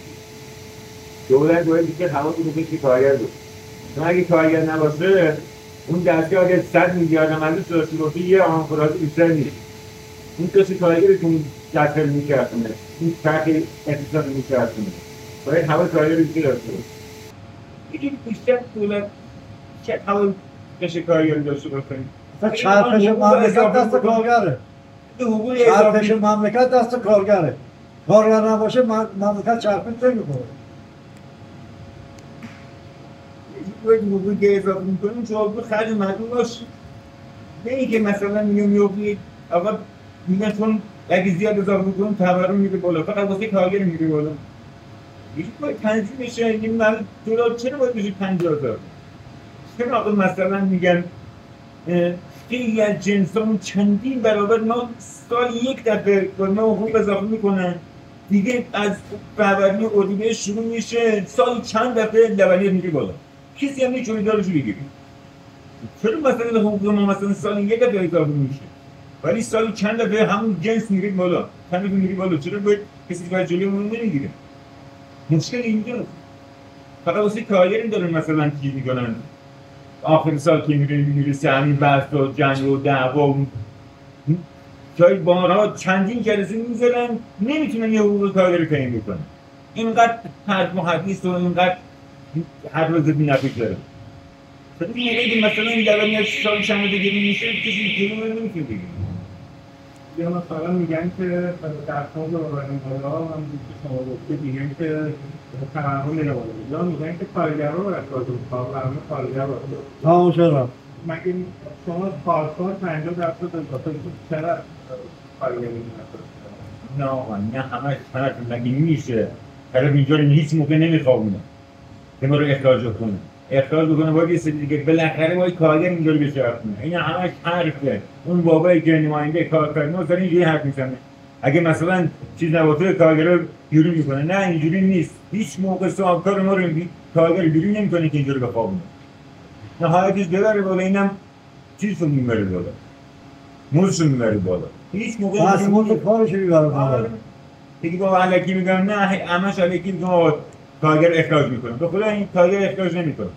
دولت باید که حواس رو به کارگر بود. چون اگه کارگر نباشه اون دستگاه اگه صد میلیارد هم ازش داشته باشه یه آنفرادی بیشتر نیست. اون کسی کارگری که اون دستگاه میکردونه این چرخ اقتصاد میکردونه باید هوا کارگر بیشتر داشته باشه. یکی بیشتر دولت چه هوا کسی کارگر داشته اصلا چرخش مملکت دست کارگره. به چرخش مملکت دست کارگره. کارگر نباشه مم- مملکت چرخش نمی‌کنه. باید حقوقی که اضافه می‌کنیم جواب خرج مردم باشه. نه اینکه مثلا میگم میگم آقا میگن چون اگه زیاد اضافه می‌کنیم تورم میره بالا فقط واسه کارگر میره بالا. یکی باید تنظیم بشه. این مرد دلار چرا باید بشه پنجاه هزار؟ چرا مثلا میگن خیلی از جنس چندین برابر ما سال یک دفعه ما حقوق اضافه می‌کنن. دیگه از فروردین اردیبهشت شروع میشه سال چند دفعه لبنیات میره بالا. کسی هم نیست دارش بگیری چرا مثلا حقوق ما مثلا سال یک دفعه اضافه میشه؟ ولی سال چند دفعه همون جنس میره بالا. چند میره بالا. چرا باید کسی باید جلوی اون نمی‌گیره؟ مشکل اینجاست. فقط واسه کارگری دارن مثلا چیز می‌کنن. آخر سال که میره می‌رسه همین بحث و جنگ و دعوا و جای بارها چندین جلسه می‌ذارن نمی‌تونن یه حقوق کارگر رو تعیین بکنن. اینقدر حرف و حدیث و اینقدر هر روز بی نفیق داره. مثلا این داره میاد سال چند دیگه میشه کسی دیگه نمی‌تونه بگیره. یا مثلا میگن که در خود آوردن بالا هم که شما گفته میگن که تورم میره بالا. یا میگن که کارگرها رو باید کار کارگران کارگر باید تمام شد مگه شما کارکار 50 درصد اضافه چرا کارگر نمی‌کنید؟ نه آقا نه همه طرف مگه میشه؟ طرف اینجا رو هیچ موقع نمیخوابونه. که ما رو اخراج کنه. اخراج بکنه. باید یه سری دیگه. بالاخره باید کارگر اینجا رو بچرخونه این همش حرفه. اون بابایی که نماینده کارفرما داره اینجوری حرف می‌زنه اگه مثلا چیز نباشه کارگر رو بیرون می‌کنه نه اینجوری نیست. هیچ موقع صاحبکار ما رو کارگر بیرون نمی‌کنه که اینجا رو بخوابونه. نهایتش ببره بالا اینم چیزشو می‌بره بالا. موزشو می‌بره بالا. هیچ موقع مورد کارش می‌بره بالا. دیگه با علکی میگم نه همش علکی میگم. کارگر اخراج می‌کنه. به خدا این کارگر اخراج نمی‌کنه.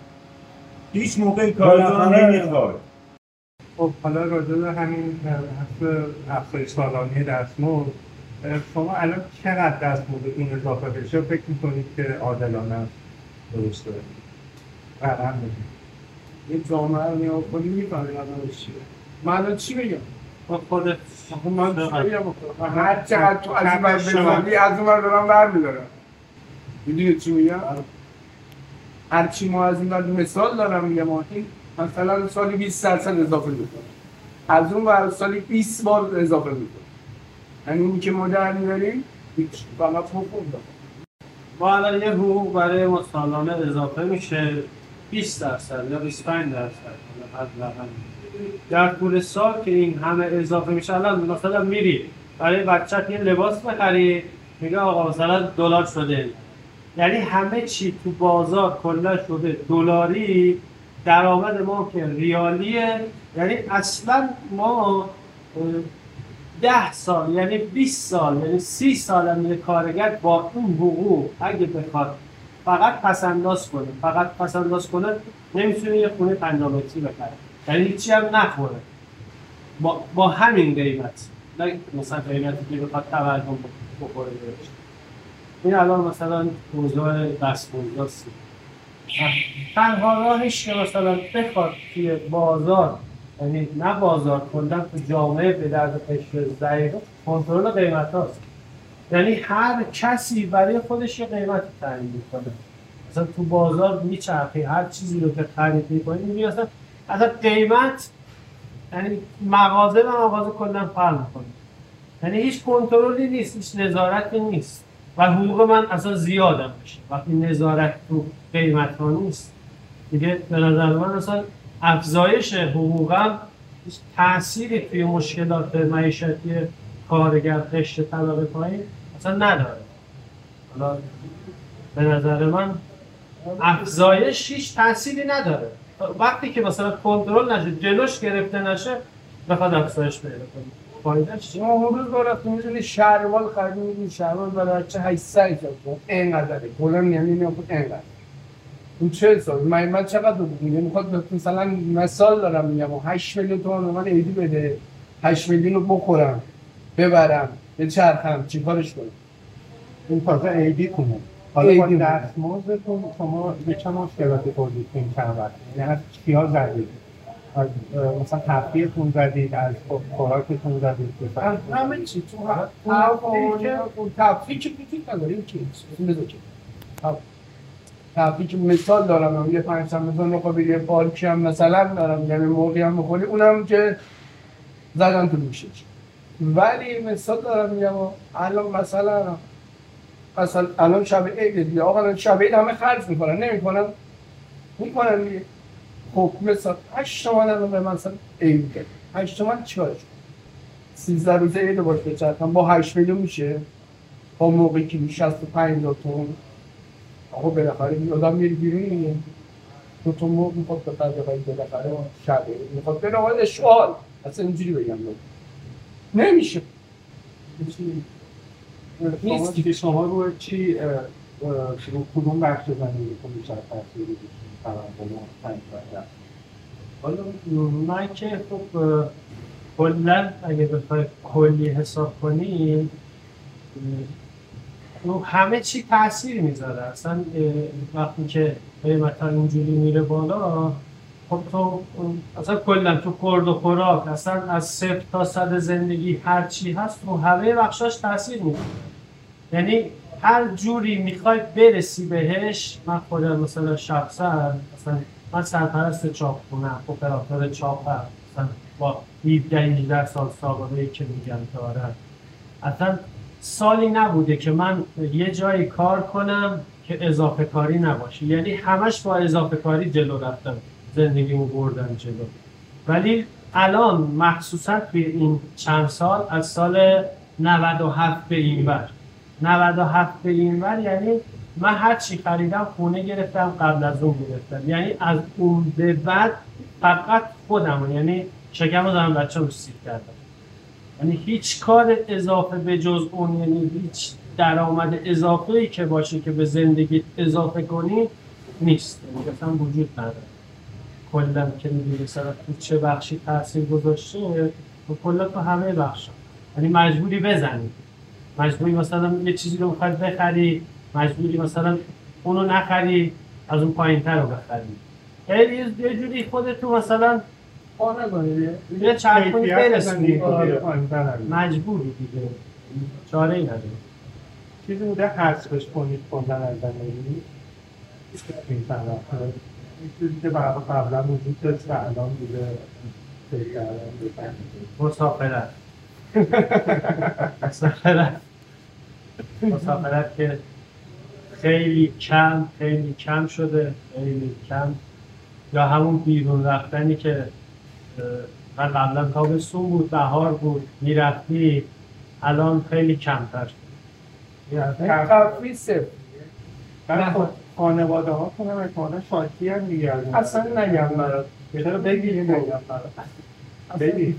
هیچ موقع کارگر بالاخره- نمی‌خواد خب حالا راجع به همین حرف افزایش سالانه دستمزد شما الان چقدر دستمزدتون اضافه بشه؟ فکر می‌کنید که عادلانه است؟ درسته. رقم بگید یه جامعه رو نگاه کنی می‌فهمی نظرش چیه. من الان چی بگم با خودت من چی بگم هر چقدر تو از این ور بزنی از اون ور دارم برمیدارم. می‌دونی چی میگم؟ هر چی ما از این ور مثال دارم میگم این مثلا سالی 20 درصد اضافه می‌کنه. از اون ور سالی 20 بار اضافه می‌کنه. یعنی اونی که ما در می‌بریم هیچ فقط حقوق داره. ما الان یه حقوق برای ما سالانه اضافه میشه 20 درصد یا 25 درصد. در طول سال که این همه اضافه میشه الان مثلا میری برای بچت یه لباس بخری میگه آقا مثلا دلار شده. یعنی همه چی تو بازار کلا شده. دلاری درآمد ما که ریالیه. یعنی اصلا ما ده سال یعنی 20 سال یعنی 30 سال هم کارگر با اون حقوق اگه بخواد فقط پسنداز کنه. فقط پسنداز کنه نمی‌تونه یه خونه 50 متری بخره. یعنی هیچی هم نخوره. با, با همین قیمت. نه مثلا قیمتی که بخواد تورم بخوره. بهش این الان مثلا اوضاع دستمزداست. تنها راهش که مثلا بخواد توی بازار یعنی نه بازار کلا تو جامعه به درد قشر ضعیف کنترل قیمت هاست یعنی هر کسی برای خودش یه قیمت تعیین می‌کنه. مثلا تو بازار میچرخی هر چیزی رو که خرید می‌کنی می‌بینی اصلا اصلا قیمت یعنی مغازه و مغازه کلا فرق می‌کنه. یعنی هیچ کنترلی نیست هیچ نظارتی نیست. و حقوق من اصلا زیادم بشه وقتی نظارت تو قیمت ها نیست. دیگه به نظر من اصلا افزایش حقوقم تأثیری توی مشکلات معیشتی کارگر قشر طبقه پایین اصلا نداره. حالا به نظر من افزایش هیچ تأثیری نداره. وقتی که مثلا کنترل نشه جلوش گرفته نشه بخواد افزایش پیدا کنه. فایدهش چیه؟ ما اون روز با رفتیم می‌دونی شهروال خریدیم می‌دونی شهروال برای بچه 800 ایجاد کن اینقدره. کلا یعنی نیم اینقدر. اون چه سال من من چقدر بود میگه می‌خواد به- مثلا مثال دارم میگم 8 میلیون تومان من ایدی بده. 8 میلیون رو بخورم ببرم به چرخم چیکارش کنم؟ این تازه عیدی کنه حالا با. دستمزدتون شما به چه مشکلاتی خوردید این چند وقت. یعنی از چیا زدید؟ از مثلا تفریحتون زدید از خو- خوراکتون زدید. هم- همه چی تو هم- که وجود نداره این که. که مثال دارم یه پنج سال مثلا نقابل یه پارکی هم مثلا دارم یعنی موقعی هم بخوری اونم که زدن تو گوشش. ولی مثال دارم میگم الان مثلا مثلا الان شب عید دیگه آقا الان شب عید همه خرج می‌کنن نمی‌کنن؟ می‌کنن دیگه. خب مثلا 8 تومن الان به مثلا عید کرد 8 تومن چیکارش کنم؟ 13 روزه عید باش بچرخم با 8 میلیون میشه؟ با موقعی که 65 هزار تومن آقا بالاخره این آدم میره بیرون دیگه. دو تا مرغ می‌خواد به قدر باید بالاخره شب عید می‌خواد. بره آقا اشغال. اصلا اینجوری بگم. نمیشه. نیست. که شما رو چی رو کدوم بخش زندگیتون بیشتر تاثیر گذاشتید تورم پنج سال حالا من که خب کلا اگه بخوای کلی حساب کنی رو همه چی تاثیر می‌ذاره. اصلا وقتی که قیمت اینجوری میره بالا خب تو اصلا کلا تو خورد و خوراک اصلا از صفر تا صد زندگی هر چی هست تو همه بخشاش تاثیر می‌ذاره. یعنی هر جوری می‌خوای برسی بهش من خودم مثلا شخصا مثلا من سرپرست چاپخونه اپراتور چاپ هم مثلا با 17 18 سال سابقه که میگم دارم اصلا سالی نبوده که من یه جایی کار کنم که اضافه کاری نباشه. یعنی همش با اضافه کاری جلو رفتم زندگیمو بردم جلو. ولی الان مخصوصا توی این چند سال از سال 97 به این ور. 97 به این ور یعنی من هر چی خریدم خونه گرفتم قبل از اون گرفتم. یعنی از اون به بعد فقط خودم یعنی شکم رو دارم بچه رو کردم. یعنی هیچ کار اضافه به جز اون یعنی هیچ درآمد اضافه ای که باشه که به زندگی اضافه کنی نیست. یعنی وجود نداره. کلا که می‌دونی مثلا تو چه بخشی تاثیر گذاشته تو کلا تو همه بخش یعنی مجبوری بزنی. مجبوری مثلا یه چیزی رو می‌خوای بخری مجبوری مثلا اونو نخری از اون پایین تر رو بخری. خیلی یه جوری خودتو مثلا پا نکنید یه چرخونی برسونی آره. مجبوری دیگه. چاره ای نداری چیزی بوده حذفش کنید کلا از زندگی؟ این چیزی که برای قبلا وجود داشت و الان دیگه فکر. مسافرت. مسافرت مسافرت که خیلی کم خیلی کم شده خیلی کم. یا همون بیرون رفتنی که من قبلا تابستون بود بهار بود می‌رفتی الان خیلی کمتر. شد یعنی تفریح صفر خانواده ها کنم احتمالا شاکی هم اون. اصلا نگم برات. چرا بگی نگم برات. بگی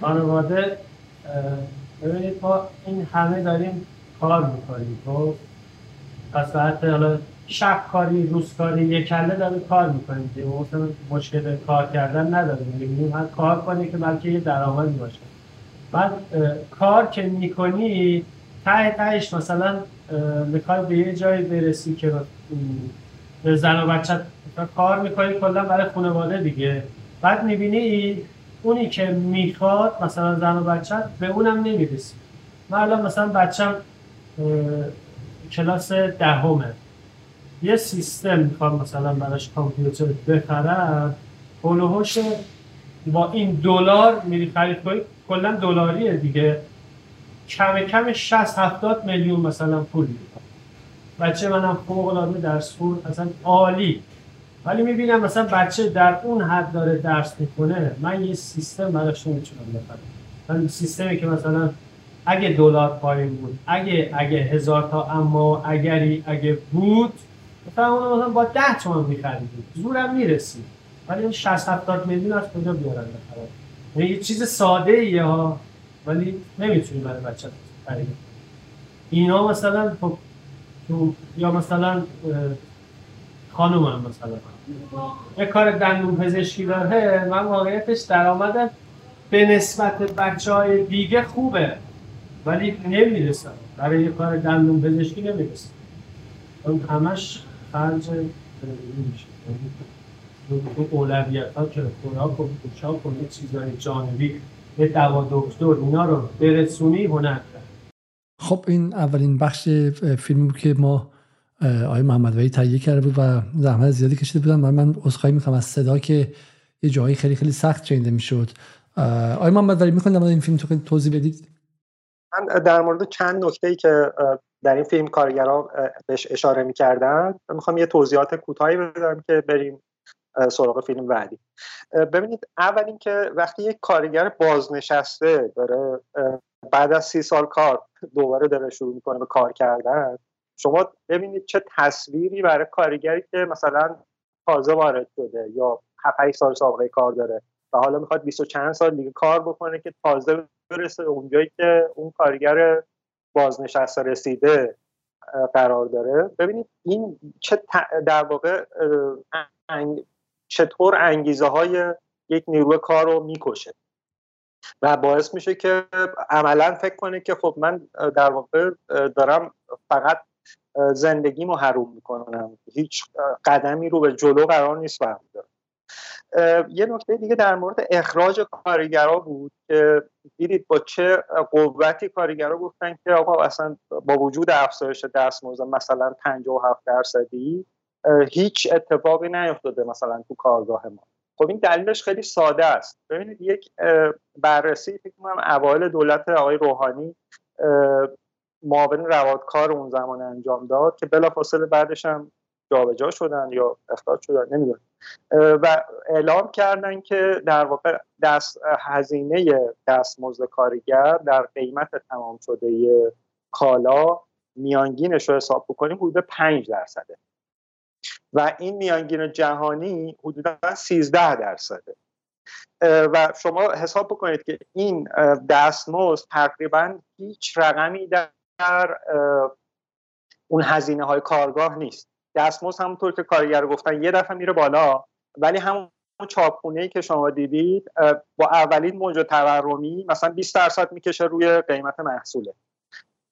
خانواده ببینید ما این همه داریم کار می‌کنیم تو پس ساعت حالا شب کاری روز کاری یک کله داریم کار می‌کنیم مثلا مشکل کار کردن نداریم. میگیم هم کار کنی که بلکه یه درآمدی باشه. بعد کار که می‌کنی ته تهش مثلا می‌خوای به یه جایی برسی که زن و مثلا کار می‌کنی کلا برای خانواده دیگه. بعد می‌بینی اونی که می‌خواد مثلا زن و بچت به اونم نمی‌رسی. من الان مثلا بچم کلاس دهمه. یه سیستم می‌خوام مثلا براش کامپیوتر بخرم. هلوهوش با این دلار میری خرید کنی کلا دلاریه دیگه. کم کم 60 70 میلیون مثلا پول می‌کنه بچه منم فوق العاده درس خور اصلا عالی. ولی می‌بینم مثلا بچه در اون حد داره درس می‌کنه من یه سیستم براش نمی‌تونم بخرم من سیستمی که مثلا اگه دلار پایین بود اگه اگه هزار تا اما اگری اگه بود مثلا اون مثلا با 10 تومن میخریدیم. زورم می‌رسید. ولی این 60 70 میلیون از کجا بیارن بخرن؟ یعنی یه چیز ساده ایه ها ولی نمی‌تونی برای بچه خرید. اینا مثلا خب یا مثلا خانوم هم مثلا. یه کار دندون پزشکی داره من واقعیتش درآمدم. به نسبت بچه های دیگه خوبه ولی نمی‌رسم برای یه کار دندون پزشکی نمی‌رسم اون همش خرج میشه. اون اولویت ها که خوراک و پوشاک و یه چیزای جانبی به دوا دکتر اینا رو برسونی هنر خب این اولین بخش فیلمی بود که ما آقای محمد وحید تهیه کرده بود و زحمت زیادی کشیده بودم و من عذرخواهی می‌کنم از صدا که یه جایی خیلی خیلی سخت شنیده می‌شد. آقای محمد وحید می‌خواید در این فیلم تو توضیح بدید؟ من در مورد چند نکته ای که در این فیلم کارگرا بهش اشاره می‌کردن می‌خوام یه توضیحات کوتاهی بدم که بریم سراغ فیلم بعدی. ببینید اول اینکه وقتی یک کارگر بازنشسته داره بعد از سی سال کار دوباره داره شروع می‌کنه به کار کردن شما ببینید چه تصویری برای کارگری که مثلا تازه وارد شده یا 7 سال سابقه کار داره و حالا می‌خواد 20 چند سال دیگه کار بکنه که تازه برسه اونجایی که اون کارگر بازنشسته رسیده قرار داره. ببینید این چه در واقع چطور انگیزه های یک نیروی کار رو می‌کشه و باعث میشه که عملا فکر کنه که خب من در واقع دارم فقط زندگیمو حروم می‌کنم. هیچ قدمی رو به جلو قرار نیست برمیدارم یه نکته دیگه در مورد اخراج کارگرا بود که دیدید با چه قوتی کارگرا گفتن که آقا اصلا با وجود افزایش دستمزد مثلا 57 درصدی هیچ اتفاقی نیفتاده مثلا تو کارگاه ما. خب این دلیلش خیلی ساده است. ببینید یک بررسی فکر کنم اوایل دولت آقای روحانی معاون روادکار اون زمان انجام داد که بلافاصله بعدش هم جابجا شدن یا اخراج شدن نمی‌دونم. و اعلام کردن که در واقع دست هزینه دستمزد کارگر در قیمت تمام شده کالا میانگینش رو حساب بکنیم حدود 5 درصده. و این میانگین جهانی حدودا 13 درصده. و شما حساب بکنید که این دستمزد تقریبا هیچ رقمی در اون هزینه های کارگاه نیست. دستمزد همونطور که کارگر گفتن یه دفعه میره بالا ولی همون چاپخونه که شما دیدید با اولین موج تورمی مثلا 20 درصد می‌کشه روی قیمت محصوله.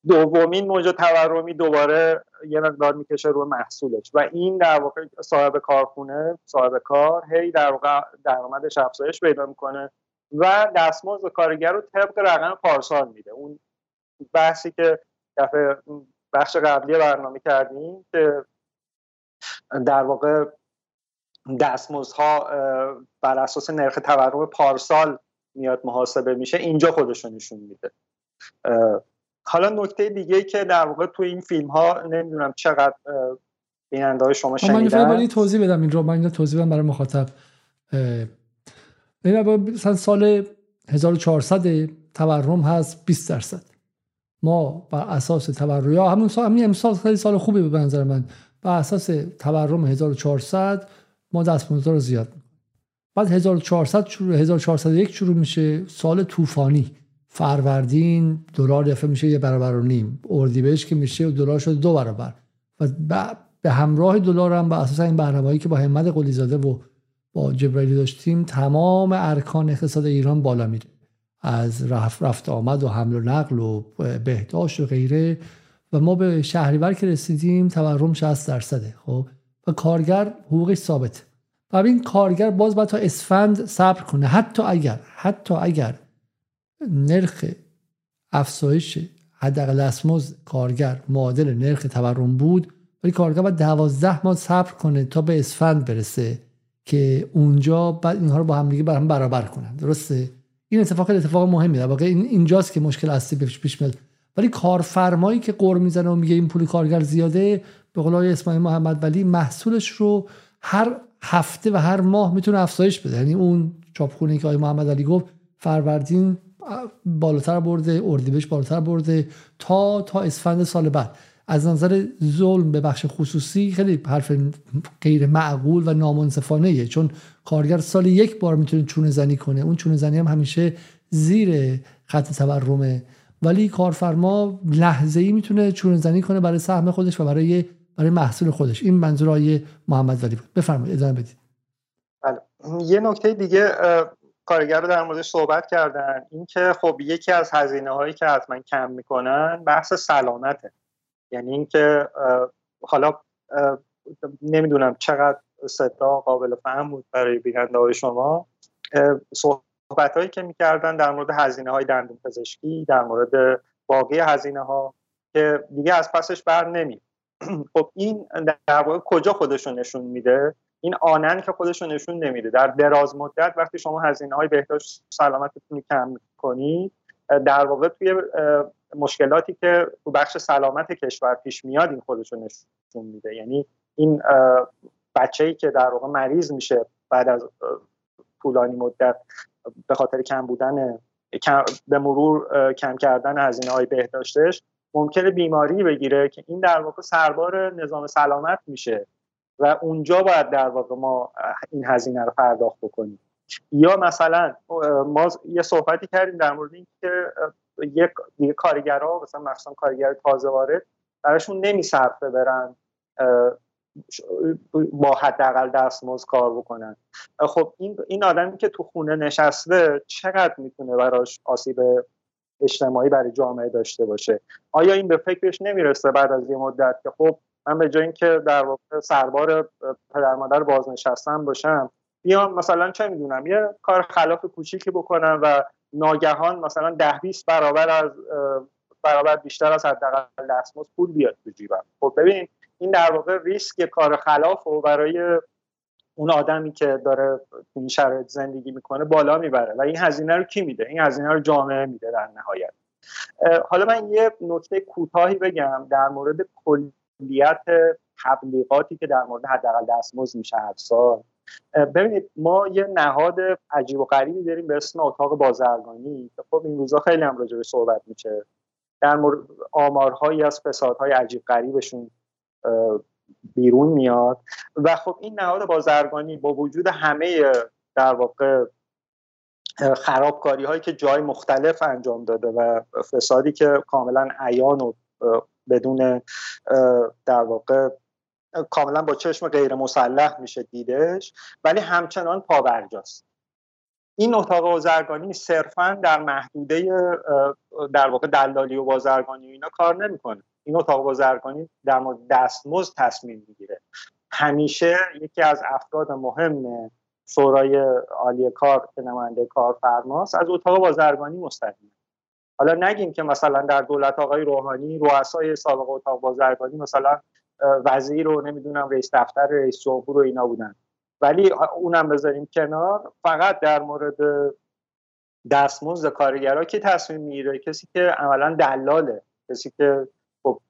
دومین موج تورمی دوباره یه مقدار می‌کشه روی محصولش. و این در واقع صاحب کارخونه صاحب کار هی در واقع درآمدش افزایش پیدا می‌کنه و دستمزد کارگر رو طبق رقم پارسال میده. اون بحثی که دفعه بخش قبلی برنامه کردیم که در واقع دستمزدها بر اساس نرخ تورم پارسال میاد محاسبه میشه اینجا خودشون نشون میده. حالا نکته دیگه که در واقع تو این فیلم ها نمی‌دونم چقدر بیننده های شما شنیدن. من توضیح بدم این رو من اینجا توضیح بدم برای مخاطب. مثلا سال 1400 تورم هست 20 درصد. ما بر اساس تورم یا همون سال همین امسال خیلی سال خوبی به نظر من. بر اساس تورم 1400 ما دستمزد رو زیاد بعد 1400 شروع 1401 شروع میشه سال طوفانی. فروردین دلار دفعه میشه یه برابر و نیم. اردیبهشت که میشه دلار شده دو برابر. و به همراه دلار هم به اساس این برنامه‌ای که با همت قلیزاده و با جبرائیلی داشتیم تمام ارکان اقتصاد ایران بالا میره. از رفت, رفت آمد و حمل و نقل و بهداشت و غیره. و ما به شهریور که رسیدیم تورم 60 درصده خب؟ و کارگر حقوقش ثابته و این کارگر باز باید تا اسفند صبر کنه. حتی اگر حتی اگر نرخ افزایش حداقل دستمزد کارگر معادل نرخ تورم بود ولی کارگر باید دوازده ماه صبر کنه تا به اسفند برسه که اونجا بعد اینها رو با هم دیگه برابر کنن. درسته؟ این اتفاق اتفاق مهمی در واقع. این اینجاست که مشکل اصلی پیش میاد. ولی کارفرمایی که قر می‌زنه و میگه این پول کارگر زیاده به قول اسماعیل محمد ولی محصولش رو هر هفته و هر ماه می‌تونه افزایش بده. یعنی اون چاپخونه که آقای محمد علی گفت فروردین بالاتر برده اردیبهشت بالاتر برده تا تا اسفند سال بعد. از نظر ظلم به بخش خصوصی خیلی حرف غیر معقول و نامنصفانه چون کارگر سال یک بار می‌تونه چونه زنی کنه. اون چونه زنی هم همیشه زیر خط تورمه. ولی کارفرما لحظه ای می‌تونه چونه زنی کنه برای سهم خودش و برای برای محصول خودش. این منظور آیه محمد ولی بود. بفرمایید ادامه بدید. بله. یه نکته دیگه کارگر رو در موردش صحبت کردن. اینکه خب یکی از هزینه هایی که حتما کم می‌کنن بحث سلامته. یعنی اینکه حالا نمی‌دونم چقدر صدا قابل فهم بود برای بیننده های شما. صحبت هایی که می‌کردن در مورد هزینه های دندون پزشکی در مورد باقی هزینه ها که دیگه از پسش بر نمی خب این در واقع کجا خودشون نشون میده؟ این آنن که خودشون نشون نمیده. در دراز مدت وقتی شما هزینه های بهداشت سلامتتون کم کنید در واقع توی مشکلاتی که تو بخش سلامت کشور پیش میاد این خودشون نشون میده. یعنی این بچه ای که در واقع مریض میشه بعد از طولانی مدت به خاطر کم بودن به مرور کم کردن هزینه های بهداشتش ممکنه بیماری بگیره که این در واقع سربار نظام سلامت میشه و اونجا باید در واقع ما این هزینه رو پرداخت بکنیم. یا مثلا ما یه صحبتی کردیم در مورد اینکه یک دیگه کارگرها مثلا مخصوصا کارگر تازه وارد براشون نمیصرفه برن با حداقل دستمزد کار بکنن. خب این این آدمی که تو خونه نشسته چقدر می‌تونه براش آسیب اجتماعی برای جامعه داشته باشه؟ آیا این به فکرش نمی‌رسه بعد از یه مدت که خب من به جای اینکه در واقع سربار پدر مادر بازنشستم باشم بیام مثلا چه می‌دونم یه کار خلاف کوچیکی بکنم و ناگهان مثلا ده 20 برابر از برابر بیشتر از حداقل دستمزد پول بیاد تو جیبم. خب ببین این در واقع ریسک کار خلاف و برای اون آدمی که داره این شرایط زندگی می‌کنه بالا می‌بره و این هزینه رو کی میده؟ این هزینه رو جامعه میده در نهایت. حالا من یه نکته کوتاهی بگم در مورد کلیت تبلیغاتی که در مورد حداقل دستمزد میشه هر سال. ببینید ما یه نهاد عجیب و غریبی داریم به اسم اتاق بازرگانی. خب این روزا خیلی هم راجع صحبت میشه. در مورد آمارهایی از فسادهای عجیب غریبشون بیرون میاد. و خب این نهاد بازرگانی با وجود همه در واقع خرابکاری هایی که جای مختلف انجام داده و فسادی که کاملا عیان و بدون در واقع کاملا با چشم غیر مسلح میشه دیدش ولی همچنان پاورجاست این اتاق بازرگانی صرفا در محدوده در واقع دلالی و بازرگانی اینا کار نمی‌کنه. این اتاق بازرگانی در مورد دستمزد تصمیم می‌گیره. همیشه یکی از افراد مهم شورای عالی کار که نماینده کارفرماست از اتاق بازرگانی مستقیم حالا نگیم که مثلا در دولت آقای روحانی رؤسای سابق اتاق بازرگانی مثلا وزیر رو نمی‌دونم رئیس دفتر رئیس جمهور و اینا بودن. ولی اونم بذاریم کنار. فقط در مورد دستمزد کارگرها که تصمیم می‌گیره؟ کسی که عملا دلاله. کسی که خب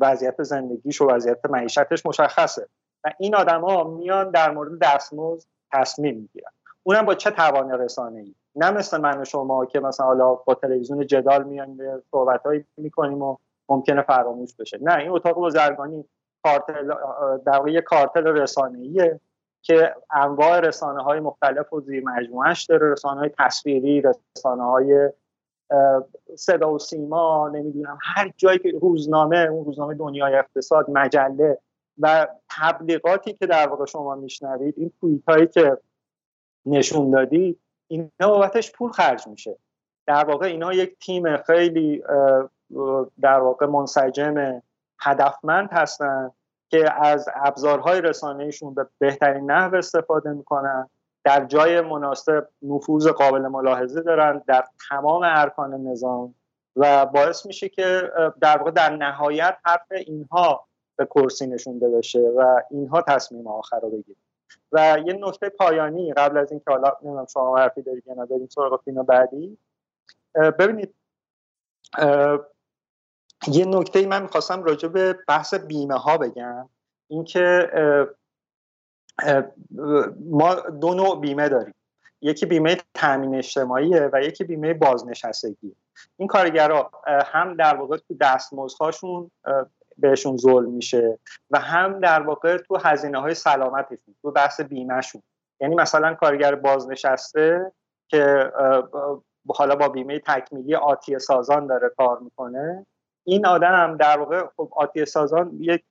وضعیت زندگیش و وضعیت معیشتش مشخصه. و این آدما میان در مورد دستمزد تصمیم می‌گیرن. اونم با چه توان رسانه ای نه مثل من و شما که مثلا حالا با تلویزیون جدال میان صحبتهایی می‌کنیم و ممکنه فراموش بشه. نه این اتاق بازرگانی کارتل در واقع کارتل رسانه‌ایه که انواع رسانه های مختلف و زیر مجموعش داره. رسانه های تصویری رسانه های صدا و سیما نمی‌دونم هر جایی که روزنامه اون روزنامه دنیای اقتصاد مجله و تبلیغاتی که در واقع شما میشنوید این توییت هایی که نشون دادید اینا بابتش پول خرج میشه. در واقع اینا یک تیم خیلی در واقع منسجم هدفمند هستن که از ابزارهای رسانهشون به بهترین نحو استفاده می‌کنن در جای مناسب نفوذ قابل ملاحظه دارن در تمام ارکان نظام و باعث میشه که در واقع در نهایت حرف اینها به کرسی نشونده بشه و اینها تصمیم آخر رو بگیرن. و یه نکته پایانی قبل از اینکه حالا نمی‌دونم شما حرفی دارید یا ندارید سراغ فیلم بعدی. ببینید یه نکته ای من می‌خواستم راجع به بحث بیمه ها بگم. اینکه ما دو نوع بیمه داریم. یکی بیمه تامین اجتماعیه و یکی بیمه بازنشستگی این کارگرها هم در واقع تو دستمزدهاشون بهشون ظلم میشه و هم در واقع تو هزینه های سلامتشون تو بحث بیمهشون. یعنی مثلا کارگر بازنشسته که حالا با بیمه تکمیلی آتی سازان داره کار می‌کنه این آدم در واقع خب آتی سازان یک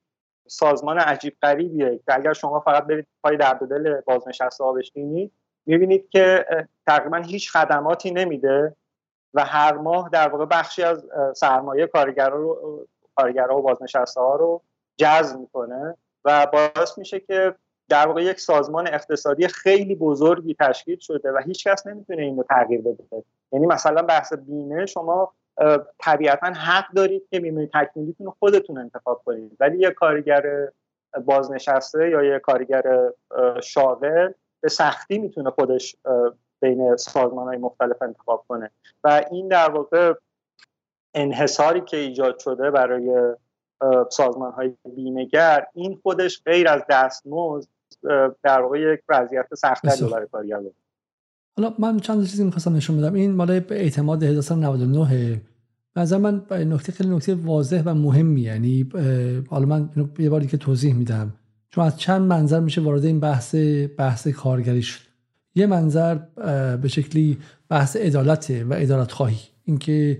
سازمان عجیب غریبیه که اگر شما فقط برید پای درد دل بازنشسته ها بشینید می‌بینید که تقریبا هیچ خدماتی نمیده و هر ماه در واقع بخشی از سرمایه کارگرها و بازنشسته ها رو جذب می‌کنه و باعث میشه که در واقع یک سازمان اقتصادی خیلی بزرگی تشکیل شده و هیچ کس نمی‌تونه این رو تغییر بده. یعنی مثلا بحث بیمه شما طبیعتا حق دارید که بیمه تکمیلیتون رو خودتون انتخاب کنید. ولی یه کارگر بازنشسته یا یه کارگر شاغل به سختی می‌تونه خودش بین سازمان های مختلف انتخاب کنه. و این در واقع انحصاری که ایجاد شده برای سازمان های بیمهگر این خودش غیر از دستمزد در واقع یک وضعیت سختری برای کارگر حالا من چند چیزی می‌خواستم نشون بدم. این مال اعتماد 1999 نظر من نکته خیلی نکته واضح و مهمی یعنی حالا من یه باری که توضیح میدم. چون از چند منظر میشه وارد این بحث بحث کارگری شد. یه منظر به شکلی بحث عدالت و عدالت خواهی اینکه